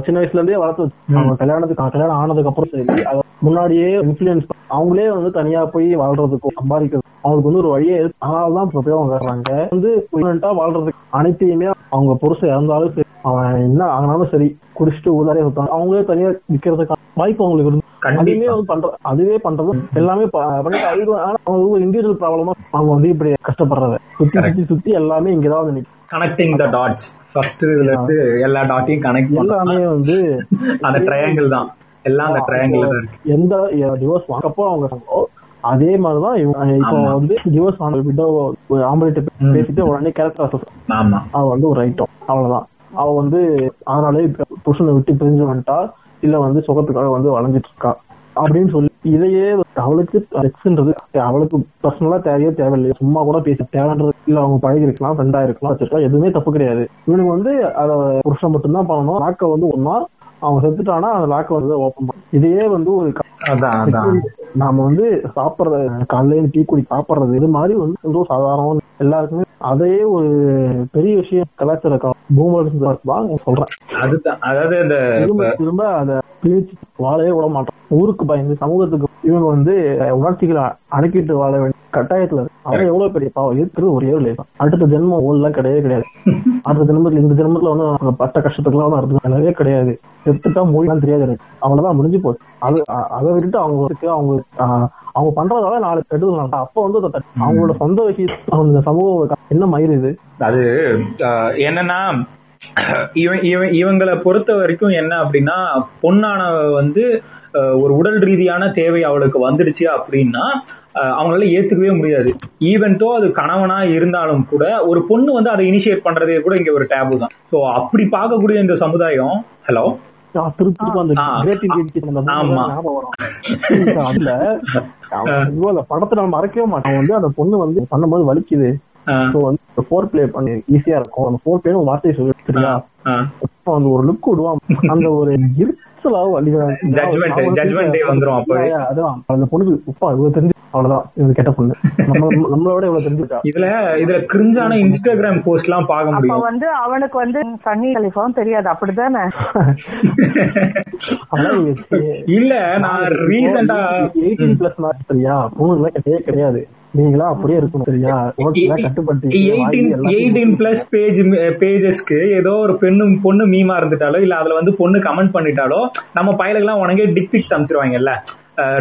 சின்ன வயசுல இருந்தே வளர்த்து அவங்க கல்யாணத்துக்கு கல்யாணம் ஆனதுக்கு அப்புறம் சரி முன்னாடியே இன்ஃபுளுன்ஸ் அவங்களே வந்து தனியா போய் வாழ்றதுக்கும் சம்பாதிக்கிறது அவங்களுக்கு வந்து ஒரு வழியே அதனாலதான் இப்ப போய் அவங்க வர்றாங்க. வந்து வாழ்றதுக்கு அனைத்தையுமே அவங்க புருஷன் இறந்தாலும் சரி அவன் என்ன ஆனாலும் சரி குடிச்சிட்டு ஊதாரே சுத்தாங்க அவங்களே தனியா விக்கிறதுக்கான வாய்ப்பு அவங்களுக்கு இருந்து அதுவே கண்டிப்பா வந்து பண்ற அதுவே பண்றது எல்லாமே பண்ணிட்டு ஆனா அவங்க ஒரு இண்டிவிஜுவல் ப்ராப்ளமா அவங்க வந்து இப்படி கஷ்டப்படுறது. சுத்தி சுத்தி சுத்தி எல்லாமே இங்கதான் வந்து கனெக்டிங் த டாட்ஸ் ஃபர்ஸ்ட் இதுல இருந்து எல்லா டாட்டையும் கனெக்ட் எல்லாமே வந்து அந்த ட்ரையாங்கிள் தான். எல்லாம் அந்த ட்ரையாங்கிள் எந்த டிவோர்ஸ் வாங்கப்போ அவங்க அதே மாதிரிதான் இப்போ. வந்து டிவோர்ஸ் வாங்க விடோ ஆம்பளைட்டு ம். பேசிட்டு உடனே கேரக்டர் ஆமா. அவ வந்து ஒரு ஐட்டம் அவ்வளவுதான். அவ வந்து அதனாலே புருஷனை விட்டு பிரிஞ்சு வந்துட்டா இல்ல வந்து சுகத்துக்காக வந்து வளைஞ்சிட்டு இருக்கா அப்படின்னு சொல்லி இதையே அவளுக்கு செக்ஸ்ன்றது அவளுக்கு பர்சனலா தேவையோ தேவையில்லையோ. சும்மா கூட பேசி தேவைன்றது இல்ல அவங்க பழகி இருக்கலாம் ஃப்ரெண்டா இருக்கலாம் வச்சிருக்கலாம் எதுவுமே தப்பு கிடையாது. இவனுக்கு வந்து அத புருஷன் மட்டும்தான் பண்ணணும். லாக்க வந்து ஒன்னா அவன் செத்துட்டானா அந்த லாக்கை வந்து ஓப்பன் பண்ணும் இதையே வந்து ஒரு அதான் அதான். நாம வந்து சாப்பிடுறது காலையில டீ குடி சாப்பிடுறது இது மாதிரி வந்து ரொம்ப சாதாரண எல்லாருக்குமே அதையே ஒரு பெரிய விஷயம் கலாச்சார பூமர் தான். சொல்றேன். அதுதான். அதாவது இந்த திரும்ப அத பிரிச்சு வாழவே விட மாட்டோம். ஊருக்கு பயந்து சமூகத்துக்கு இவங்க வந்து உணர்ச்சிகளை அடக்கிட்டு வாழ வேண்டிய கட்டாயத்துல அவன் எவ்வளவு பெரிய பாவம்? இருக்கிறது ஒரே ஒரு லைஃப் அடுத்த ஜென்மம் ஓல்லாம் கிடையவே கிடையாது. அடுத்த ஜென்மத்துல இந்த ஜென்மத்துல வந்து அவங்க பட்ட கஷ்டத்துக்குலாம் அடுத்த கிடையவே கிடையாது. செத்துட்டா மொழிலாம் தெரியாது எனக்கு. அவ்வளவுதான் முடிஞ்சு போச்சு. அது அதை விட்டுட்டு அவங்களுக்கு அவங்க அவங்க பண்றதால நாலு கெடுதல் அப்ப வந்து அவங்களோட சொந்த விஷயம் அவங்க சமூகம் என்ன மயிலுது அது என்னன்னா இவன் இவன் இவங்களை பொறுத்த வரைக்கும் என்ன அப்படின்னா பொண்ணானவ வந்து ஒரு உடல் ரீதியான தேவை அவளுக்கு வந்துடுச்சு அப்படின்னா அவங்களால ஏத்துக்கவே முடியாது. ஈவென்ட்டோ அது கணவனா இருந்தாலும் கூட ஒரு பொண்ணு வந்து அதை இனிஷியேட் பண்றதே கூட இங்க ஒரு டேபு தான். ஸோ அப்படி பார்க்கக்கூடிய இந்த சமுதாயம் ஹலோ அதுல அந்த படத்தை நம்ம மறக்கவே அவன் வந்து அந்த பொண்ணு வந்து பண்ணும்போது வலிக்குது. ஃபோர் பிளே பண்ணி ஈஸியா இருக்கும். அந்த ஃபோர் பிளே வார்த்தையை சொல்லி சரியா அஹ், அப்ப அந்த ஒரு லுக் விடுவான். அந்த ஒரு அந்த பொண்ணுக்கு உப்பா இவ்வளவு தெரிஞ்சு அவ்வளவுதான். இவங்க கெட்ட பொண்ணு. நம்ம நம்மளோட இவ்வளவு தெரிஞ்சுட்டா இதுல இதுல கிரிஞ்சான இன்ஸ்டாகிராம் போஸ்ட் எல்லாம் பார்க்க அப்ப முடியும். வந்து அவனுக்கு வந்து சன்னி கலிஃபாவும் தெரியாது. அப்படிதானே இல்ல நான் ரீசெண்டா எயிட்டீன் பிளஸ் மேட்ச் சரியா பொண்ணுலாம் கிடையவே கிடையாது. நீங்களா அப்படியே இருக்கணும் சரியா எயிட்டீன் பிளஸ் பேஜ் பேஜஸ்க்கு ஏதோ ஒரு பெண்ணு பொண்ணு மீமா இருந்துட்டாலோ இல்ல அதுல வந்து பொண்ணு கமெண்ட் பண்ணிட்டாலோ நம்ம பயலுக்கெல்லாம் உனக்கே டிக் பிக்ஸ் அனுப்பிச்சிருவாங்கல்ல.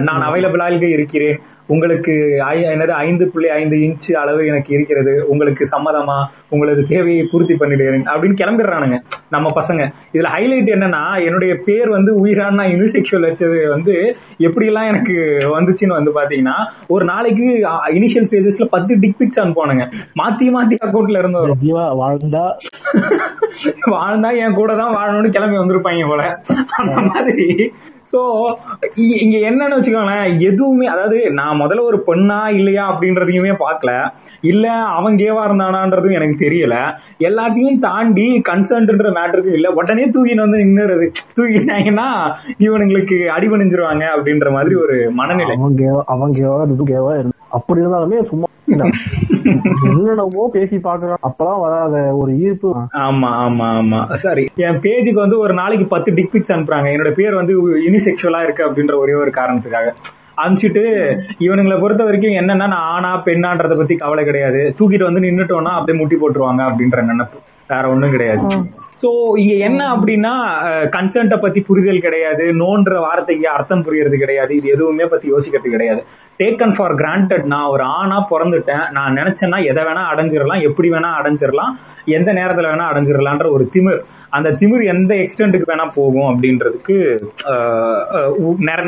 நான் அவைலபிளாக இருக்கிறேன். உங்களுக்கு என்னது ஐந்து புள்ளி ஐந்து இன்ச் அளவு எனக்கு இருக்கிறது. உங்களுக்கு சம்மதமா? உங்களுக்கு தேவையை பூர்த்தி பண்ணிடுகிறேன். அப்படின்னு கிளம்பிடுறானுங்க நம்ம பசங்க. இதுல ஹைலைட் என்னன்னா என்னுடைய பேர் வந்து உயிரான யூனிசெக்சுவல் வச்சது வந்து எப்படியெல்லாம் எனக்கு வந்துச்சுன்னு வந்து பாத்தீங்கன்னா ஒரு நாளைக்கு இனிஷியல் ஸ்டேஜஸ்ல பத்து டிக் பிக்ஸ் அனுப்புவானுங்க. மாத்தி மாத்தி அக்கௌண்ட்ல இருந்து வரும். வாழ்ந்தா? வாழ்ந்தா என் கூட தான் வாழணும்னு கிளம்பி வந்திருப்பாங்க போல. அந்த மாதிரி. சோ இங்க என்னன்னு வச்சுக்கோங்களேன் எதுவுமே அதாவது நான் முதல்ல ஒரு பெண்ணா இல்லையா அப்படின்றதையுமே பார்க்கல. இல்ல அவன் கேவா இருந்தானான்றதும் எனக்கு தெரியல. எல்லாத்தையும் தாண்டி கன்சர்ன்ன்ற மேட்டருக்கு இல்ல. உடனே தூக்கின்னு வந்து நின்னுறது. தூக்கிட்டாங்கன்னா இவனுங்களுக்கு அடிபணிஞ்சிருவாங்க அப்படின்ற மாதிரி ஒரு மனநிலை. அவங்க கேவா இருந்து அப்படி இருந்தாலுமே சும்மா என்னென்னமோ பேசி பாக்குறான் அப்பதான் வராத ஒரு ஈர்ப்பு. ஆமா ஆமா ஆமா. சாரி என் பேஜுக்கு வந்து ஒரு நாளைக்கு பத்து டிக் பிக்ஸ் அனுப்புறாங்க. என்னோட பேர் வந்து யூனிசெக்சுவலா இருக்கு அப்படின்ற ஒரே ஒரு காரணத்துக்காக. அனுப்பிச்சிட்டு இவனுங்களை பொறுத்த வரைக்கும் என்னன்னா நான் ஆனா பெண்ணான்றத பத்தி கவலை கிடையாது. தூக்கிட்டு வந்து நின்னுட்டோம்னா அப்படியே முட்டி போட்டுருவாங்க அப்படின்ற நினைப்பு. வேற ஒண்ணும் கிடையாது. சோ இங்க என்ன அப்படின்னா கன்சென்ட்டை பத்தி புரிதல் கிடையாது. நோன்ற வார்த்தைக்கு அர்த்தம் புரியறது கிடையாது. இது எதுவுமே பத்தி யோசிக்கிறது கிடையாது. டேக்கன் ஃபார் கிராண்டட் நான் ஒரு ஆணா பிறந்துட்டேன். நான் நினைச்சேன்னா எதை வேணா அடைஞ்சிடலாம் எப்படி வேணா அடைஞ்சிடலாம் எந்த நேரத்துல வேணா அடைஞ்சிடலான்ற ஒரு திமிர். அந்த திமிர் எந்த எக்ஸ்டென்ட்டுக்கு வேணா போகும் அப்படின்றதுக்கு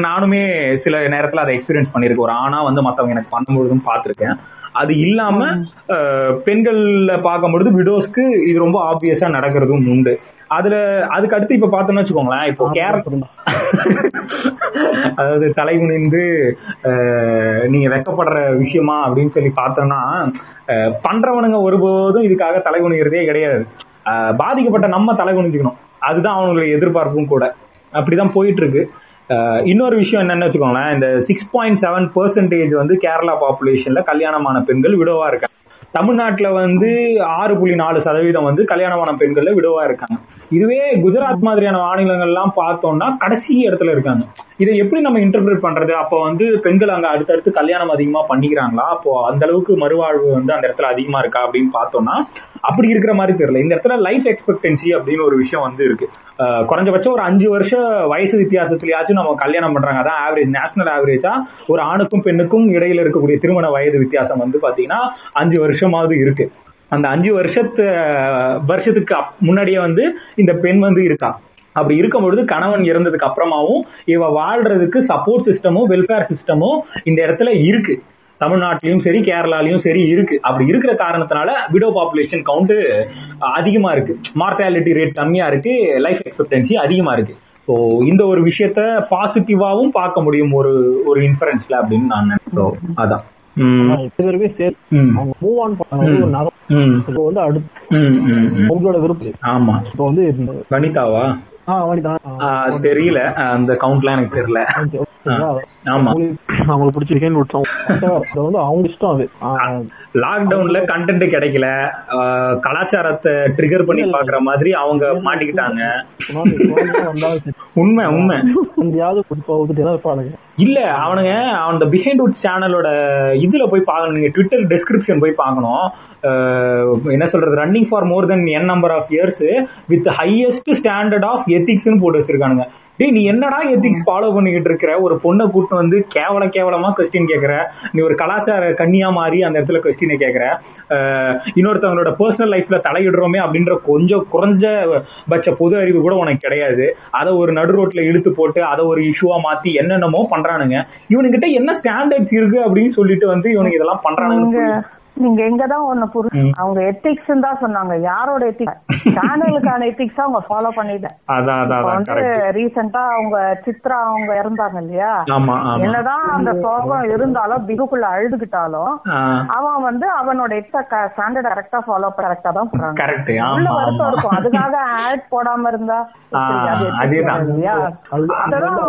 நானுமே சில நேரத்துல அதை எக்ஸ்பீரியன்ஸ் பண்ணியிருக்கேன். ஒரு ஆணா வந்து மத்தவங்க எனக்கு பண்ணும்பொழுதும் பார்த்திருக்கேன். அது இல்லாம பெண்கள்ல பார்க்கும்பொழுது விடோஸ்க்கு இது ரொம்ப ஆப்வியஸா நடக்கிறதும் உண்டு. அதுல அதுக்கு அடுத்து இப்ப பார்த்தோம்னு வச்சுக்கோங்களேன் இப்போ கேரளா அதாவது தலை குனிந்து அஹ், நீங்க வெக்கப்படுற விஷயமா அப்படின்னு சொல்லி பார்த்தோம்னா பண்றவனுங்க ஒருபோதும் இதுக்காக தலை குனிகிறதே கிடையாது. பாதிக்கப்பட்ட நம்ம தலை குனிஞ்சுக்கணும். அதுதான் அவங்களுடைய எதிர்பார்ப்பும் கூட. அப்படிதான் போயிட்டு இருக்கு இன்னொரு விஷயம் என்னன்னு வச்சுக்கோங்களேன் இந்த சிக்ஸ் பாயிண்ட் செவன் பெர்சன்டேஜ் வந்து கேரளா பாப்புலேஷன்ல கல்யாணமான பெண்கள் விடவா இருக்காங்க. தமிழ்நாட்டில் வந்து ஆறு புள்ளி நாலு சதவீதம் வந்து கல்யாணமான பெண்கள்ல விடவா இருக்காங்க. இதுவே குஜராத் மாதிரியான மாநிலங்கள்லாம் பார்த்தோம்னா கடைசி இடத்துல இருக்காங்க. இதை எப்படி நம்ம இன்டர்பிரேட் பண்றது? அப்போ வந்து பெண்கள் அங்க அடுத்தடுத்து கல்யாணம் அதிகமா பண்ணிக்கிறாங்களா? அப்போ அந்த அளவுக்கு மறுவாழ்வு வந்து அந்த இடத்துல அதிகமா இருக்கா அப்படின்னு பார்த்தோம்னா அப்படி இருக்கிற மாதிரி தெரியல. இந்த இடத்துல லைஃப் எக்ஸ்பெக்டன்சி அப்படின்னு ஒரு விஷயம் வந்து இருக்கு. குறைஞ்சபட்சம் ஒரு அஞ்சு வருஷம் வயசு வித்தியாசத்துலயாச்சும் நம்ம கல்யாணம் பண்றாங்க. அதான் ஆவரேஜ் நேஷனல் ஆவரேஜா ஒரு ஆணுக்கும் பெண்ணுக்கும் இடையில இருக்கக்கூடிய திருமண வயது வித்தியாசம் வந்து பாத்தீங்கன்னா அஞ்சு வருஷமாவது இருக்கு. அந்த அஞ்சு வருஷத்து வருஷத்துக்கு அப்- முன்னாடியே வந்து இந்த பெண் வந்து இருக்கா? அப்படி இருக்கும் பொழுது கணவன் இறந்ததுக்கு அப்புறமாவும் இவ வாழ்றதுக்கு சப்போர்ட் சிஸ்டமும் வெல்ஃபேர் சிஸ்டமும் இந்த இடத்துல இருக்கு. தமிழ்நாட்டிலயும் சரி கேரளாலயும் சரி இருக்கு. அப்படி இருக்கிற காரணத்தினால விடோ பாப்புலேஷன் கவுண்ட் அதிகமா இருக்கு. மார்டாலிட்டி ரேட் கம்மியா இருக்கு. லைஃப் எக்ஸ்பெக்டன்சி அதிகமா இருக்கு. ஸோ இந்த ஒரு விஷயத்த பாசிட்டிவாவும் பார்க்க முடியும் ஒரு ஒரு இன்ஃபரன்ஸ்ல அப்படின்னு நான் நினைக்கிறோம் அதான். மூவ் ஆன் பண்ண வந்து அடுத்து. உங்களோட விருப்பம். ஆமா. இப்போ வந்து வனிதாவா? தெரியல. அந்த கவுண்ட்லாம் எனக்கு தெரியல. ஆமா. அவங்களுக்கு பிடிச்சிருக்கேன்னு வந்து அவங்க இஷ்டம் அது. லாக்டவுன்ல கண்டென்ட் கிடைக்கல. கலாச்சாரத்தை ட்ரிகர் பண்ணி பாக்குற மாதிரி அவங்க மாட்டிக்கிட்டாங்க. உண்மை உண்மை. எங்கேயாவது இருப்பானுங்க இல்ல அவனுங்க அந்த பிஹைண்ட் உட் சேனலோட இதுல போய் பார்க்கணும் நீங்க ட்விட்டர் டெஸ்கிரிப்ஷன் போய் பார்க்கணும் என்ன சொல்றது running for more than n number of years with highest standard of எத்திக்ஸ்னு போட்டு வச்சிருக்கானுங்க. டேய் நீ என்னடா எத்திக்ஸ் ஃபாலோ பண்ணிக்கிட்டு இருக்கிற? ஒரு பொண்ணை கூட்டு வந்து கேவல கேவலமா கொஸ்டின் கேக்குற. நீ ஒரு கலாச்சார கன்னியா மாறி அந்த இடத்துல கொஸ்டினை கேக்குற. அஹ் இன்னொருத்தவங்களோட பர்சனல் லைஃப்ல தலையிடுறோமே அப்படின்ற கொஞ்சம் குறைஞ்ச பட்ச பொது அறிவு கூட உனக்கு கிடையாது. அதை ஒரு நடு ரோட்ல இழுத்து போட்டு அதை ஒரு இஷ்யூவா மாத்தி என்னென்னமோ பண்றானுங்க. இவனுங்கிட்ட என்ன ஸ்டாண்டர்ட்ஸ் இருக்கு அப்படின்னு சொல்லிட்டு வந்து இவனுக்கு இதெல்லாம் பண்றானுங்க நீங்க எங்கதான் ஒண்ணு புரி. அவங்க எத்திக்ஸ் தான் சொன்னாங்க. யாரோட எத்திக்ஸ் சேனலுக்கான எத்திக்ஸ் அவங்க ஃபாலோ பண்ணிட்டேன் வந்து கரெக்ட் ரீசெண்டா அவங்க சித்ரா அவங்க இறந்தாங்க இல்லையா? என்னதான் அந்த சோகம் இருந்தாலும் பிகுக்குள்ள அழுதுகிட்டாலும் அவன் வந்து அவனோட எத்த ஸ்டாண்டர்ட் கரெக்டா ஃபாலோ கரெக்டா தான் போறாங்க கரெக்ட் உள்ள ஆமா. வருத்தம் இருக்கும். அதுக்காக ஆட் போடாம இருந்தா அதெல்லாம்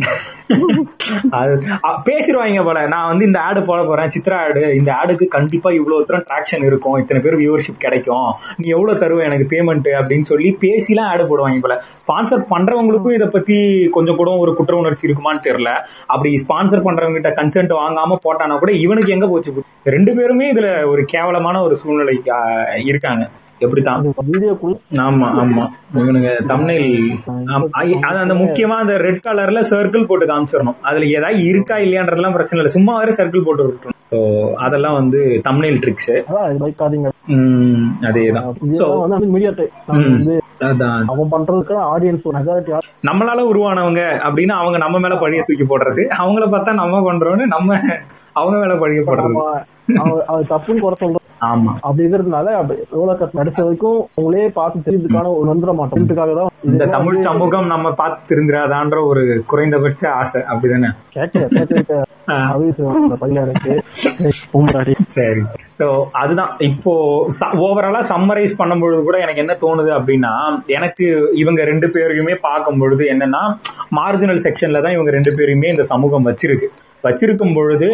பேசிடுவாங்க போல. நான் வந்து இந்த ஆடு போட போறேன் சித்ரா ஆடு இந்த ஆடுக்கு கண்டிப்பா இவ்வளவு தூரம் டிராக்ஷன் இருக்கும். இத்தனை பேர் வியூவர்ஷிப் கிடைக்கும். நீ எவ்வளவு தருவ எனக்கு பேமெண்ட் அப்படின்னு சொல்லி பேசிலாம் ஆடு போடுவாங்க போல. ஸ்பான்சர் பண்றவங்களுக்கும் இதை பத்தி கொஞ்சம் கூட ஒரு குற்ற உணர்ச்சி இருக்குமான்னு தெரியல. அப்படி ஸ்பான்சர் பண்றவங்க கிட்ட கன்சென்ட் வாங்காம போட்டானா கூட இவனுக்கு எங்க போச்சு? ரெண்டு பேருமே இதுல ஒரு கேவலமான ஒரு சூழ்நிலைக்கு இருக்காங்க. வீடியோக்குள்ள ஆமா ஆமா. இவனுங்க தம்னைல் அது அந்த முக்கியமா அந்த ரெட் கலர்ல சர்க்கிள் போட்டு காமிச்சிடணும். அதுல ஏதாவது இருக்கா இல்லையான்றதெல்லாம் பிரச்சனை இல்லை. சும்மா வேற சர்க்கிள் போட்டு விட்டுரும் ஸோ அதெல்லாம் வந்து தம்னைல் ட்ரிக்ஸ் அதேதான். அவன் பண்றதுக்கு ஆடியன்ஸ் மெஜாரிட்டி நம்மளால உருவானவங்க அப்படின்னு அவங்க நம்ம மேல பழிய தூக்கி போடுறது. அவங்கள பார்த்தா நம்ம பண்றோம்னு நம்ம அவங்க மேல பழிய போடுறது. அது தப்புன்னு குறை சொல்றோம் ஆமா. அப்படி இருக்கிறதுனால எவ்வளவு கட் நடிச்ச வரைக்கும் உங்களே பார்த்து தெரிஞ்சதுக்கான ஒரு வந்துட மாட்டோம் தான் இந்த தமிழ் சமூகம் நம்ம பார்த்து திருந்துறாதான்ற ஒரு குறைந்தபட்ச ஆசை. அப்படிதானே? சரி. சோ அதுதான். இப்போ ஓவராலா சம்மரைஸ் பண்ணும்பொழுது கூட எனக்கு என்ன தோணுது அப்படின்னா எனக்கு இவங்க ரெண்டு பேரையுமே பார்க்கும் பொழுது என்னன்னா மார்ஜினல் செக்ஷன்ல தான் இவங்க ரெண்டு பேரையுமே இந்த சமூகம் வச்சிருக்கு. வச்சிருக்கும் பொழுது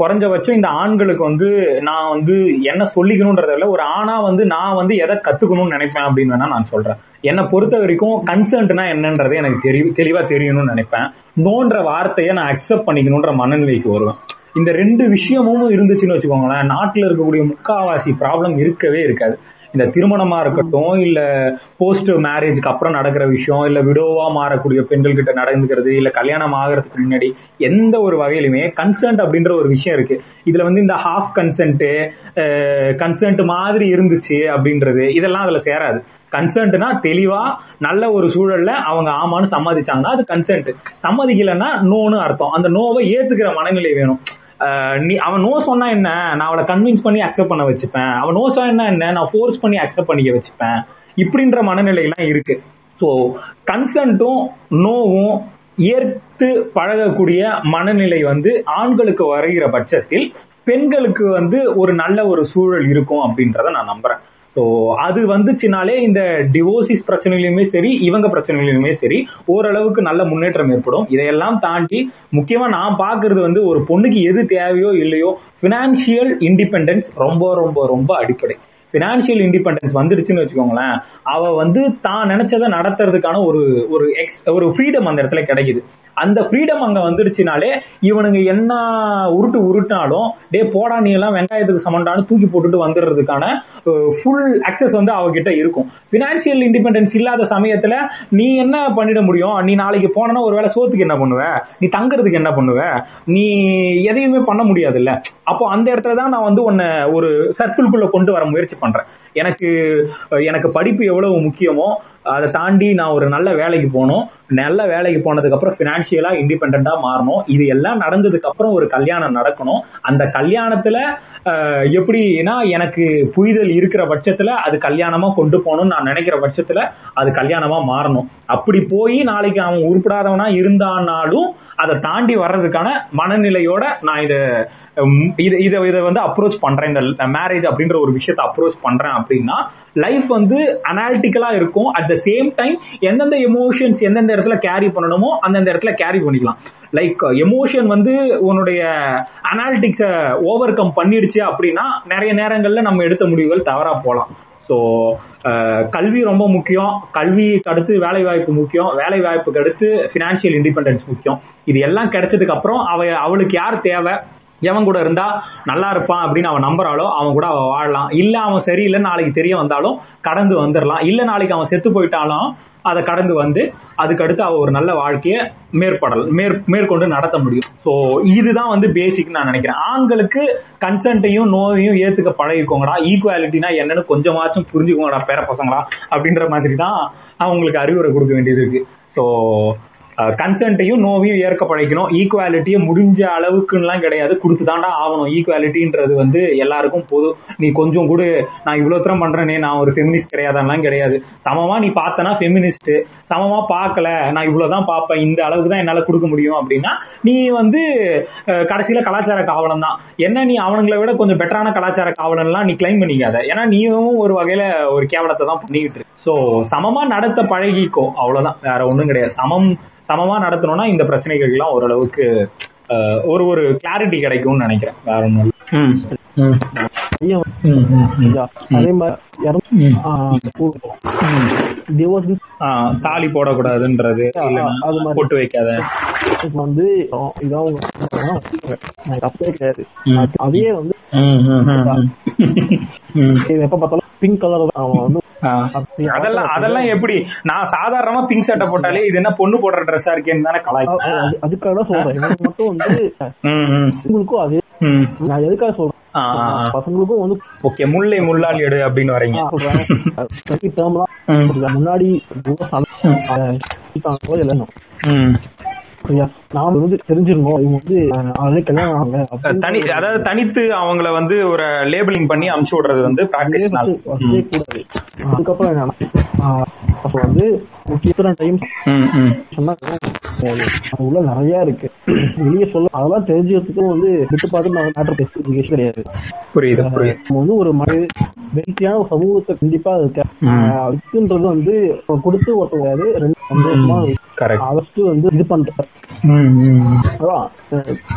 குறைஞ்சபட்சம் இந்த ஆண்களுக்கு வந்து நான் வந்து என்ன சொல்லிக்கணும்ன்றத விட ஒரு ஆணா வந்து நான் வந்து எதை கத்துக்கணும்னு நினைப்பேன் அப்படின்னு வேணா நான் சொல்றேன். என்னை பொறுத்த வரைக்கும் கன்சர்ன்ட்னா என்னன்றது எனக்கு தெரி தெளிவா தெரியணும்னு நினைப்பேன். நோன்ற வார்த்தையை நான் அக்செப்ட் பண்ணிக்கணுன்ற மனநிலைக்கு வருவேன். இந்த ரெண்டு விஷயமும் இருந்துச்சுன்னு வச்சுக்கோங்களேன் நாட்டுல இருக்கக்கூடிய முக்காவாசி ப்ராப்ளம் இருக்கவே இருக்காது. இந்த திருமணமா இருக்கட்டும் இல்ல போஸ்ட் மேரேஜ்க்கு அப்புறம் நடக்கிற விஷயம் இல்ல விடோவா மாறக்கூடிய பெண்கள் கிட்ட நடந்துக்கிறது இல்ல கல்யாணம் ஆகிறதுக்கு முன்னாடி எந்த ஒரு வகையிலுமே கன்சென்ட் அப்படின்ற ஒரு விஷயம் இருக்கு. இதுல வந்து இந்த ஹாஃப் கன்சென்ட் கன்சென்ட் மாதிரி இருந்துச்சு அப்படின்றது இதெல்லாம் அதுல சேராது. கன்சென்ட்னா தெளிவா நல்ல ஒரு சூழல்ல அவங்க ஆமான்னு சம்மதிச்சாங்கன்னா அது கன்சென்ட் சம்மதிக்கலன்னா நோன்னு அர்த்தம். அந்த நோவை ஏத்துக்கிற மனநிலை வேணும். நீ அவன் நோ சொன்னா என்ன? நான் அவளை கன்வின்ஸ் பண்ணி அக்செப்ட் பண்ண வச்சுப்பேன். அவன் நோ சொன்னா என்ன? நான் ஃபோர்ஸ் பண்ணி அக்செப்ட் பண்ணிக்க வச்சுப்பேன். இப்படின்ற மனநிலையெல்லாம் இருக்கு. ஸோ கன்சென்ட்டும் நோவும் ஏற்று பழகக்கூடிய மனநிலை வந்து ஆண்களுக்கு வருகிற பட்சத்தில் பெண்களுக்கு வந்து ஒரு நல்ல ஒரு சூழல் இருக்கும் அப்படின்றத நான் நம்புறேன். ஸோ அது வந்துச்சுனாலே இந்த டிவோர்சிஸ் பிரச்சனையிலுமே சரி இவங்க பிரச்சனையிலுமே சரி ஓரளவுக்கு நல்ல முன்னேற்றம் ஏற்படும். இதையெல்லாம் தாண்டி முக்கியமா நான் பாக்குறது வந்து ஒரு பொண்ணுக்கு எது தேவையோ இல்லையோ ஃபினான்ஷியல் இண்டிபெண்டன்ஸ் ரொம்ப ரொம்ப ரொம்ப அடிப்படை. ஃபினான்ஷியல் இண்டிபெண்டன்ஸ் வந்துடுச்சுன்னு வச்சுக்கோங்களேன் அவ வந்து தான் நினைச்சதை நடத்துறதுக்கான ஒரு ஒரு எக்ஸ் ஒரு ஃப்ரீடம் அந்த இடத்துல கிடைக்குது. அந்த ஃப்ரீடம் அங்க வந்துடுச்சுனாலே இவனுங்க என்ன உருட்டு உருட்டினாலும் டே போடா நீ எல்லாம் வெங்காயத்துக்கு சமண்டான்னு தூக்கி போட்டுட்டு வந்துடுறதுக்கான ஃபுல் அக்சஸ் வந்து அவகிட்ட இருக்கும். பினான்சியல் இண்டிபெண்டன்ஸ் இல்லாத சமயத்துல நீ என்ன பண்ணிட முடியும்? நீ நாளைக்கு போனா ஒருவேளை சோத்துக்கு என்ன பண்ணுவ? நீ தங்குறதுக்கு என்ன பண்ணுவ? நீ எதையுமே பண்ண முடியாதுல்ல. அப்போ அந்த இடத்துல தான் நான் வந்து உன்னை ஒரு சர்க்கிள்குள்ள கொண்டு வர முயற்சி பண்றேன். எனக்கு எனக்கு படிப்பு எவ்வளவு முக்கியமோ அதை தாண்டி நான் ஒரு நல்ல வேலைக்கு போகணும். நல்ல வேலைக்கு போனதுக்கு அப்புறம் பினான்சியலா இண்டிபெண்டா மாறணும். இது எல்லாம் நடந்ததுக்கு அப்புறம் ஒரு கல்யாணம் நடக்கணும். அந்த கல்யாணத்துல எப்படின்னா எனக்கு புரிதல் இருக்கிற பட்சத்துல அது கல்யாணமா கொண்டு போகணும்னு நான் நினைக்கிற பட்சத்துல அது கல்யாணமா மாறணும். அப்படி போய் நாளைக்கு அவன் உருப்படாதவனா இருந்தானாலும் அதை தாண்டி வர்றதுக்கான மனநிலையோட நான் இதை இதை இதை இதை வந்து அப்ரோச் பண்றேன். இந்த மேரேஜ் அப்படின்ற ஒரு விஷயத்தை அப்ரோச் பண்றேன் அப்படின்னா லைஃப் வந்து அனாலிட்டிக்கலா இருக்கும். அட் த சேம் டைம் எந்தெந்த எமோஷன்ஸ் எந்தெந்த இடத்துல கேரி பண்ணணுமோ அந்தந்த இடத்துல கேரி பண்ணிக்கலாம். லைக் எமோஷன் வந்து உன்னுடைய அனாலிட்டிக்ஸை ஓவர் கம் பண்ணிடுச்சு அப்படின்னா நிறைய நேரங்களில் நம்ம எடுத்த முடிவுகள் தவறாக போகலாம். ஸோ கல்வி ரொம்ப முக்கியம். கல்விக்கு அடுத்து வேலை வாய்ப்பு முக்கியம். வேலை வாய்ப்புக்கு அடுத்து ஃபினான்ஷியல் இண்டிபெண்டன்ஸ் முக்கியம். இது எல்லாம் கிடைச்சதுக்கு அப்புறம் அவ அவளுக்கு யார் தேவை? எவன் கூட இருந்தா நல்லா இருப்பான் அப்படின்னு அவன் நம்புறாலோ அவன் கூட அவன் வாழலாம். இல்ல அவன் சரியில்லை நாளைக்கு தெரிய வந்தாலும் கடந்து வந்துடலாம் இல்ல நாளைக்கு அவன் செத்து போயிட்டாலும் அதை கடந்து வந்து அதுக்கடுத்து அவள் ஒரு நல்ல வாழ்க்கையை மேற்படல் மேற் மேற்கொண்டு நடத்த முடியும். ஸோ இதுதான் வந்து பேசிக் நான் நினைக்கிறேன். ஆண்களுக்கு கன்சென்ட்டையும் நோயையும் ஏற்றுக்க பழகிக்கோங்கடா. ஈக்குவாலிட்டினா என்னன்னு கொஞ்சமாச்சும் புரிஞ்சுக்கோங்கடா பேர பசங்களா அப்படின்ற மாதிரி தான் அவங்களுக்கு அறிவுரை கொடுக்க வேண்டியது இருக்கு. ஸோ கன்சென்ட்டையும் நோவையும் ஏற்க பழைக்கணும் ஈக்குவாலிட்டியை முடிஞ்ச அளவுக்குலாம் கிடையாது. கொடுத்துதான்டா ஆகணும். ஈக்குவாலிட்டின்றது வந்து எல்லாருக்கும் பொது நீ கொஞ்சம் கூட நான் இவ்வளோ தரம் பண்றேனே நான் ஒரு ஃபெமினிஸ்ட் கிடையாதுலாம் கிடையாது. சமமா நீ பார்த்தனா ஃபெமினிஸ்ட்டு சமமா பார்க்கல. நான் இவ்வளவுதான் பார்ப்பேன். இந்த அளவுக்கு தான் என்னால் கொடுக்க முடியும் அப்படின்னா நீ வந்து கடைசியில் கடைசியில கலாச்சார காவலன் தான் என்ன நீ அவனுங்களை விட கொஞ்சம் பெட்டரான கலாச்சார காவலன்லாம் நீ கிளைம் பண்ணிக்காத. ஏன்னா நீயும் ஒரு வகையில் ஒரு கேவலத்தை தான் பண்ணிக்கிட்டு இருக்கு. ஸோ சமமாக நடத்த பழகிக்கோ. அவ்வளோதான் வேற ஒன்றும் கிடையாது. சமம் சமமா நடத்தணும்னா இந்த பிரச்சனைகள்லாம் ஓரளவுக்கு ஒரு ஒரு கிளாரிட்டி கிடைக்கும்னு நினைக்கிறேன் வேற ஒண்ணும் இல்ல. ம். ம். ஐயா, ம், ம், ம். அதே மாதிரி ம். டிவோர்ஸ் ஆ, தாலி போடக்கூடாதுன்றது இல்லைன்னா அது மாதிரி. போட்டு வைக்காத வந்து தப்பே கிடையாது. அதையே வந்து எப்ப பார்த்தாலும் பிங்க் கலர் அவன் வந்து. அதெல்லாம் அதெல்லாம் எப்படி? நான் சாதாரணமா பிங்க் சட்டை போட்டாலே இது என்ன பொண்ணு போடுற ட்ரெஸ்ஸா இருக்கேன்னு தானே கலாய்ப்பேன். அது- அதுக்காக தான் சொல்றேன். மட்டும் வந்து ம், ம், உங்களுக்கும் அதே. நான் எதுக்காக சொல்றேன். பசங்களுக்கும் வந்து ஓகே முல்லை முள்ளால் எடு அப்படின்னு வரீங்க. முன்னாடி நாம வந்து தெரிஞ்சிருந்தோம். இவங்க வந்து அதே கல்யாணம் ஆனாங்க. தனி அதாவது தனித்து அவங்கள வந்து ஒரு லேபிளிங் பண்ணி அமுச்சு விடுறது வந்து பிராக்டிஸ் கூடாது. அதுக்கப்புறம் என்னன்னா அப்ப வந்து முக்கியமான டைம் அது உள்ள நிறைய இருக்கு. வெளியே சொல்ல அதெல்லாம் தெரிஞ்சுக்கிறதுக்கும் வந்து விட்டு பார்த்து நான் பேசிக்க கிடையாது. புரியுது வந்து ஒரு வெயிட்டியான ஒரு சமூகத்தை கண்டிப்பா அது ஆஹ் அதுக்குன்றது வந்து கொடுத்து ஒருத்தவங்க ரெண்டு சந்தோஷமா கரெக்ட் ஃபர்ஸ்ட் வந்து இது பண்ற அதான்.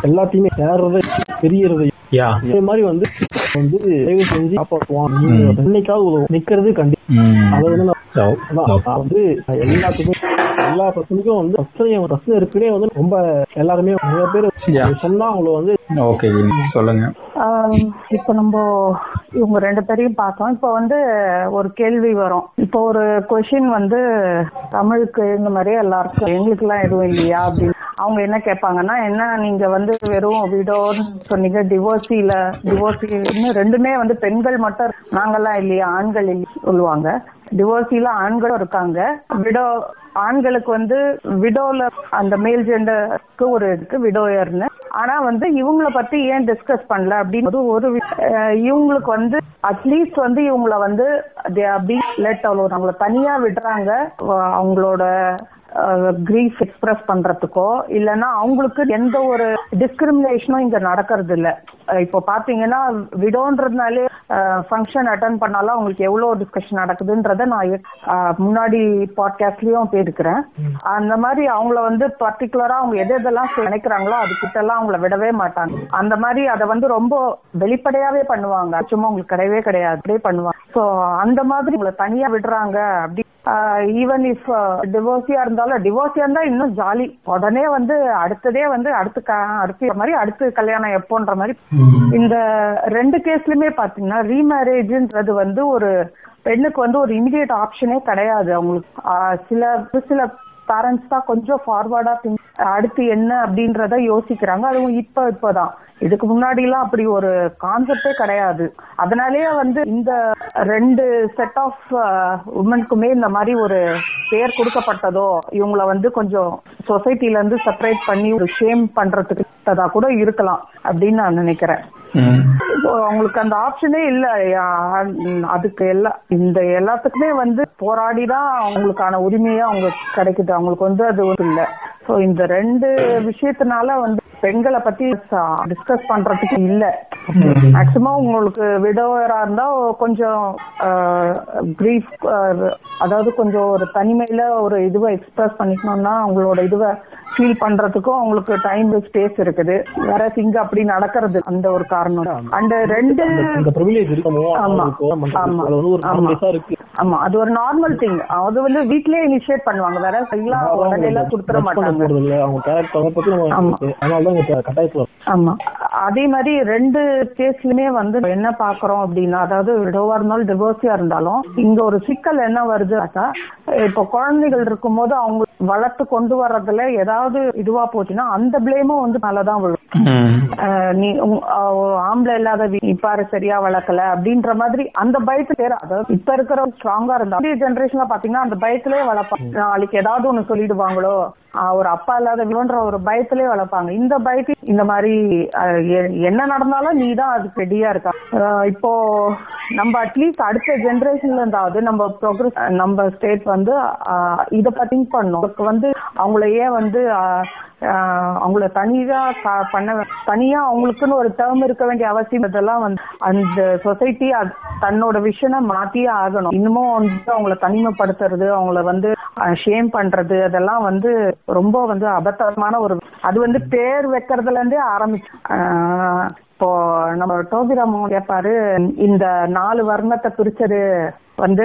எல்லாத்தையுமே சேர்றதை பெரியறதை. யா. இதே மாதிரி வந்து வந்து தயவு செஞ்சு காப்பாற்றுவான் என்னைக்காவது உதவும். நிக்கிறது கண்டிப்பா அதை வந்து நான் எல்லாத்துக்கும் எல்லா பிரச்சனைக்கும் வந்து பிரச்சனை பிரச்சனை இருக்குன்னே வந்து ரொம்ப எல்லாருமே நிறைய பேர். சொன்னா அவங்கள வந்து ஓகே சொல்லுங்க. இப்ப நம்ம இவங்க ரெண்டு பேரையும் பார்த்தோம். இப்ப வந்து ஒரு கேள்வி வரும். இப்போ ஒரு கொஷின் வந்து தமிழுக்கு இந்த மாதிரி எல்லாருக்கும் எங்களுக்கு எல்லாம் எதுவும் இல்லையா அப்படின்னு. அவங்க என்ன கேட்பாங்கன்னா என்ன நீங்க வந்து வெறும் விடோன்னு சொன்னீங்க டிவோர்ஸில டிவோர்ஸி ரெண்டுமே வந்து பெண்கள் மட்டும் நாங்கெல்லாம் இல்லையா ஆண்கள் இல்லையா சொல்லுவாங்க. டிவோர்ஸில ஆண்களும் இருக்காங்க. விடோ ஆண்களுக்கு வந்து விடோல அந்த மேல் ஜெண்டருக்கு ஒரு இருக்கு விடோயர்னு ஆனா வந்து இவங்கள பத்தி ஏன் டிஸ்கஸ் பண்ணல அப்படின்னு ஒரு இவங்களுக்கு வந்து அட்லீஸ்ட் வந்து இவங்கள வந்து லெட் அவ்வளோ அவங்கள தனியா விடுறாங்க. அவங்களோட கிரீஃப் எக்ஸ்பிரஸ் பண்றதுக்கோ இல்லைன்னா அவங்களுக்கு எந்த ஒரு டிஸ்கிரிமினேஷனும் இங்க நடக்கிறது இல்ல இப்போ பாத்தீங்கன்னா விடோன்றதுனாலே ஃபங்க்ஷன் அட்டன் பண்ணாலும் அவங்களுக்கு எவ்வளவு டிஸ்கஷன் நடக்குதுன்றத நான் முன்னாடி பாட்காஸ்ட்லயும் பேசிக்கிறேன். அந்த மாதிரி அவங்கள வந்து பர்டிகுலரா அவங்க எது எதெல்லாம் நினைக்கிறாங்களோ அது கிட்ட எல்லாம் அவங்கள விடவே மாட்டாங்க. அந்த மாதிரி அதை வந்து ரொம்ப வெளிப்படையாவே பண்ணுவாங்க. சும்மா உங்களுக்கு கிடையவே கிடையாது. அப்படியே பண்ணுவாங்க. சோ அந்த மாதிரி உங்களை தனியா விடுறாங்க அப்படி ஈவன் இஃப் டிவோர்ஸியா இருந்தாலும் டிவோர்ஸியா இருந்தா இன்னும் ஜாலி உடனே வந்து அடுத்ததே வந்து அடுத்து அடுத்த மாதிரி அடுத்து கல்யாணம் எப்போன்ற மாதிரி. இந்த ரெண்டு கேஸ்லயுமே பாத்தீங்கன்னா ரீமேரேஜ்ன்றது வந்து ஒரு பெண்ணுக்கு வந்து ஒரு இமிடியேட் ஆப்ஷனே கிடையாது அவங்களுக்கு. சில சில பேரண்ட்ஸ் தான் கொஞ்சம் ஃபார்வர்டா திங்க் அடுத்து என்ன அப்படின்றத யோசிக்கிறாங்க. அதுவும் இப்ப இப்பதான். இதுக்கு முன்னாடி எல்லாம் அப்படி ஒரு கான்செப்டே கிடையாது. அதனாலேயே வந்து இந்த ரெண்டு செட் ஆஃப் உமனுக்குமே இந்த மாதிரி ஒரு பேர் கொடுக்கப்பட்டதோ இவங்கள வந்து கொஞ்சம் சொசைட்டில இருந்து செப்பரேட் பண்ணி ஒரு ஷேம் பண்றதுக்கு கூட இருக்கலாம் அப்படின்னு நான் நினைக்கிறேன். அவங்களுக்கு அந்த ஆப்ஷனே இல்ல. அதுக்கு எல்லா இந்த எல்லாத்துக்குமே வந்து போராடி தான் அவங்களுக்கான உரிமையா அவங்க கிடைக்குது. அவங்களுக்கு வந்து அது இல்ல. சோ இந்த ரெண்டு விஷயத்தினால வந்து பெண்களை பத்தி டிஸ்கஸ் பண்றதுக்கு இல்ல. மேக்சிமம் உங்களுக்கு விடோவரா இருந்தா கொஞ்சம் பிரீஃப் அதாவது கொஞ்சம் ஒரு தனிமையில ஒரு இதுவை எக்ஸ்பிரஸ் பண்ணிக்கணும்னா அவங்களோட இதுவை ஃபீல் பண்றதுக்கும் அவங்களுக்கு டைம் ஸ்பேஸ் இருக்குது. வேற இங்க அப்படி நடக்கிறது அந்த ஒரு காரணம். அண்ட் ரெண்டு ஆமா. அது ஒரு ஆமா. நார்மலைஸா இருக்கு. ஆமா. அது ஒரு நார்மல் திங் அது வந்து வீட்லயே இனிஷியேட் பண்ணுவாங்க. வேற எல்லாம் உடனே எல்லாம் கொடுத்துட மாட்டாங்க. ஆமா. அதே மாதிரி ரெண்டு கேஸ்லயுமே வந்து என்ன பாக்குறோம் அப்படின்னா அதாவது விடோவா இருந்தாலும் டிவோர்ஸியா இருந்தாலும் இங்க ஒரு சிக்கல் என்ன வருதுனாக்கா இப்போ குழந்தைகள் இருக்கும்போது அவங்க வளர்த்து கொண்டு வர்றதுல ஏதாவது இதுவா போச்சுன்னா அந்த பிளேமும் வந்து மேலதான் விழும். நீ ஆம்பளை இல்லாத வீ- நீ பாரு சரியா வளர்க்கல அப்படின்ற மாதிரி அந்த பயத்து அதாவது இப்ப இருக்கிற ஸ்ட்ராங்கா இருந்தா ஜென்ரேஷன்ல பாத்தீங்கன்னா அந்த பயத்திலே வளர்ப்பாங்க நாளைக்கு ஏதாவது ஒண்ணு சொல்லிடுவாங்களோ ஒரு அப்பா இல்லாத விவன்ற ஒரு பயத்திலே வளர்ப்பாங்க. இந்த பயத்தி இந்த மாதிரி என்ன நடந்தாலும் நீ தான் அதுக்கு ரெடியா இருக்கா இப்போ நம்ம அட்லீஸ்ட் அடுத்த ஜென்ரேஷன்ல இருந்தாவது நம்ம ப்ரோக்ரஸ் நம்ம ஸ்டேட் வந்து இத பத்தி அதுக்கு வந்து அவங்கள ஏன் வந்து அவங்கள தனியா பண்ண தனியா அவங்களுக்குன்னு ஒரு டேர்ம் இருக்க வேண்டிய அவசியம் இதெல்லாம் வந்து அந்த சொசைட்டி தன்னோட விஷனை மாத்தியே ஆகணும். இன்னமும் வந்து அவங்கள தனிமைப்படுத்துறது அவங்கள வந்து ஷேம் பண்றது அதெல்லாம் வந்து ரொம்ப வந்து அபத்தமான ஒரு அது வந்து பேர் வைக்கிறதுல இருந்தே ஆரம்பிச்சு இப்போ நம்ம டோபிராமன் கேட்பாரு இந்த நாலு வர்ணத்தை பிரிச்சது வந்து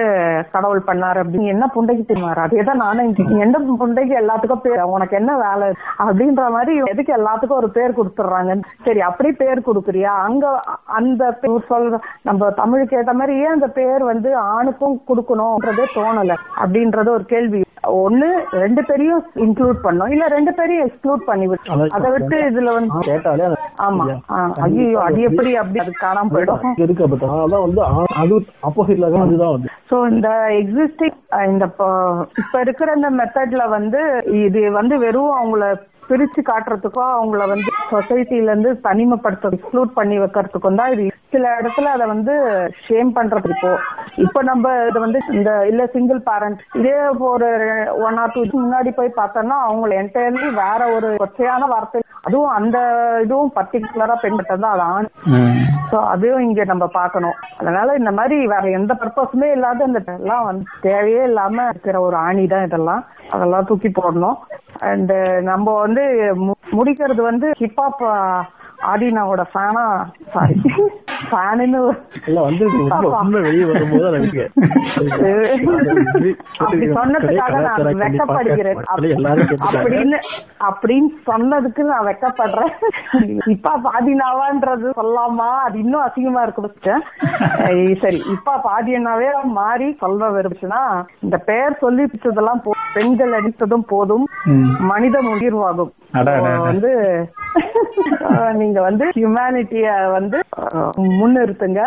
கடவுள் பண்ணாரு அப்படின்னு. என்ன புண்டைக்கு தெரியுமாரு அதேதான் நானும் இங்க- எந்த புண்டைக்கு எல்லாத்துக்கும் பேர் உனக்கு என்ன வேலை? அப்படின்ற மாதிரி எதுக்கு எல்லாத்துக்கும் ஒரு பேர் கொடுத்துடுறாங்க சரி அப்படி பேர் கொடுக்குறியா? அங்க அந்த பேர் சொல்ற நம்ம தமிழுக்கு ஏத்த மாதிரி ஏன் அந்த பேர் வந்து ஆணுக்கும் கொடுக்கணும்ன்றதே தோணல அப்படின்றது ஒரு கேள்வி. ஒண்ணு ரெண்டு பேரையும் இன்க்ளூட் பண்ணும் இல்ல ரெண்டு பேரையும் எக்ஸ்க்ளூட் பண்ணி விட்டு அதை விட்டு இதுல வந்து ஆமா. ஐயோ அது எப்படி அப்படி அது காணாம போயிடும்? இருக்கு அப்ப அதெல்லாம் வந்து அது ஆப்போசிட்ல தான் அதுதான் வந்து. சோ இந்த எக்ஸிஸ்டிங் இந்த இப்ப இருக்கிற இந்த மெத்தட்ல வந்து இது வந்து வெறும் அவங்கள பிரிச்சு காட்டுறதுக்கும் அவங்கள வந்து சொசைட்டில இருந்து தனிமைப்படுத்த எக்ஸ்க்ளூட் பண்ணி வைக்கிறதுக்கும் தான் இது. சில இடத்துல அதை வந்து ஷேம் பண்றது இப்போ. இப்ப நம்ம இதை வந்து இந்த இல்ல சிங்கிள் பேரண்ட் இதே ஒரு ஒன் ஆர் டூ முன்னாடி போய் பார்த்தோம்னா அவங்கள என்டையர்லி வேற ஒரு கொச்சையான வார்த்தை. அதுவும் அந்த இதுவும் பர்டிகுலரா பெண்பட்டது அது ஆண் சோ அதையும் இங்க நம்ம பார்க்கணும். அதனால இந்த மாதிரி வேற எந்த பர்பஸுமே இல்லாத இந்த எல்லாம் வந்து தேவையே இல்லாம இருக்கிற ஒரு ஆணி தான் இதெல்லாம். அதெல்லாம் தூக்கி போடணும். அண்ட் நம்ம வந்து மு- முடிக்கிறது வந்து ஹிப்ஹாப் ஆடினாவோட ஃபேனா சாரி ஃபேனுன்னு இல்ல வந்து உண்மை வெளியே வரும்போது. அப்படி சொன்னதுக்காக நான் வெக்கப்படுகிறேன். அப்படின்னு அப்படின்னு சொன்னதுக்கு நான் வெக்கப்படுறேன். இப்ப பாதினாவான்றது சொல்லாமா? அது இன்னும் அசிங்கமா இருக்கு சரி. இப்ப பாதியனாவே மாறி சொல்ல விரும்புச்சுன்னா இந்த பெயர் சொல்லி போ- பெண்கள் அடித்ததும் போதும் மனித உயிர்வாகும் வந்து அஹ் நீங்க வந்து ஹியூமனிட்டிய வந்து முன்னிறுத்துங்க.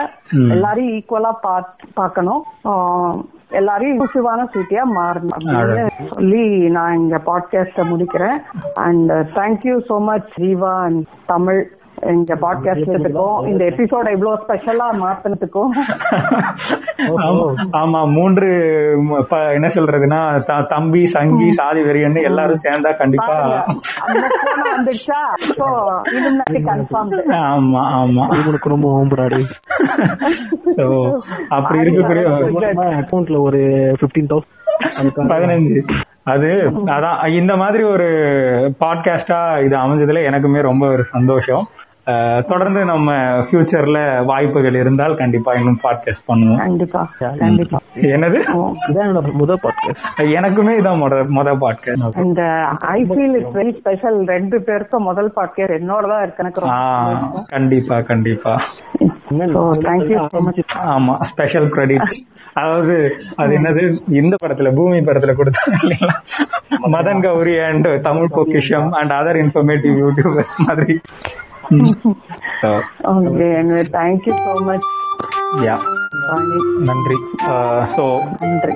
எல்லாரையும் ஈக்குவலா பார்க்கணும் அஹ், எல்லாரையும் இன்க்ளூசிவான சிட்டியா மாறணும். அப்படின்னு சொல்லி நான் இங்க பாட்காஸ்ட முடிக்கிறேன். And thank you so much Jeeva and Tamil இந்த பாட்காஸ்டுக்கும் இந்த எபிசோட இவ்வளவு ஸ்பெஷலா மாத்தினதுக்கும். ஆமா, ஆமா மூன்று என்ன சொல்றதுன்னா தம்பி சங்கி சாதி வெறியன்னு எல்லாரும் சேர்ந்தா கண்டிப்பா சோ ஆமா ஆமா. இவனுக்கு ரொம்ப ஓம்புறாடி So, அப்படி இருக்கக்கூடிய அக்கௌண்ட்ல ஒரு பிப்டீன் தௌசண்ட் பதினஞ்சு. அது அதான் இந்த மாதிரி ஒரு பாட்காஸ்டா இது அமைஞ்சதுல எனக்குமே ரொம்ப ஒரு சந்தோஷம். தொடர்ந்து நம்ம ஃபியூச்சர்ல வாய்ப்புகள் இருந்தால் கண்டிப்பா இன்னும் பாட்காஸ்ட் பண்ணுவோம். கண்டிப்பா கண்டிப்பா. என்னது? முதல் பாட்காஸ்ட் எனக்குமே இதான் முத முத பாட்காஸ்ட் இந்த I feel it's very special ரெண்டு பேருக்கும் முதல் பாட்காஸ்ட் என்னோட தான் இருக்கு எனக்கு கண்டிப்பா கண்டிப்பா. ஆமா ஸ்பெஷல் கிரெடிட்ஸ் அதாவது அது என்னது? இந்த படத்துல பூமி படத்துல கொடுத்தாங்க இல்லைங்களா? Madan Gowri and Tamil Pokkisham and other informative YouTubers மாதிரி. Okay thank you so much yeah நன்றி ஸோ நன்றி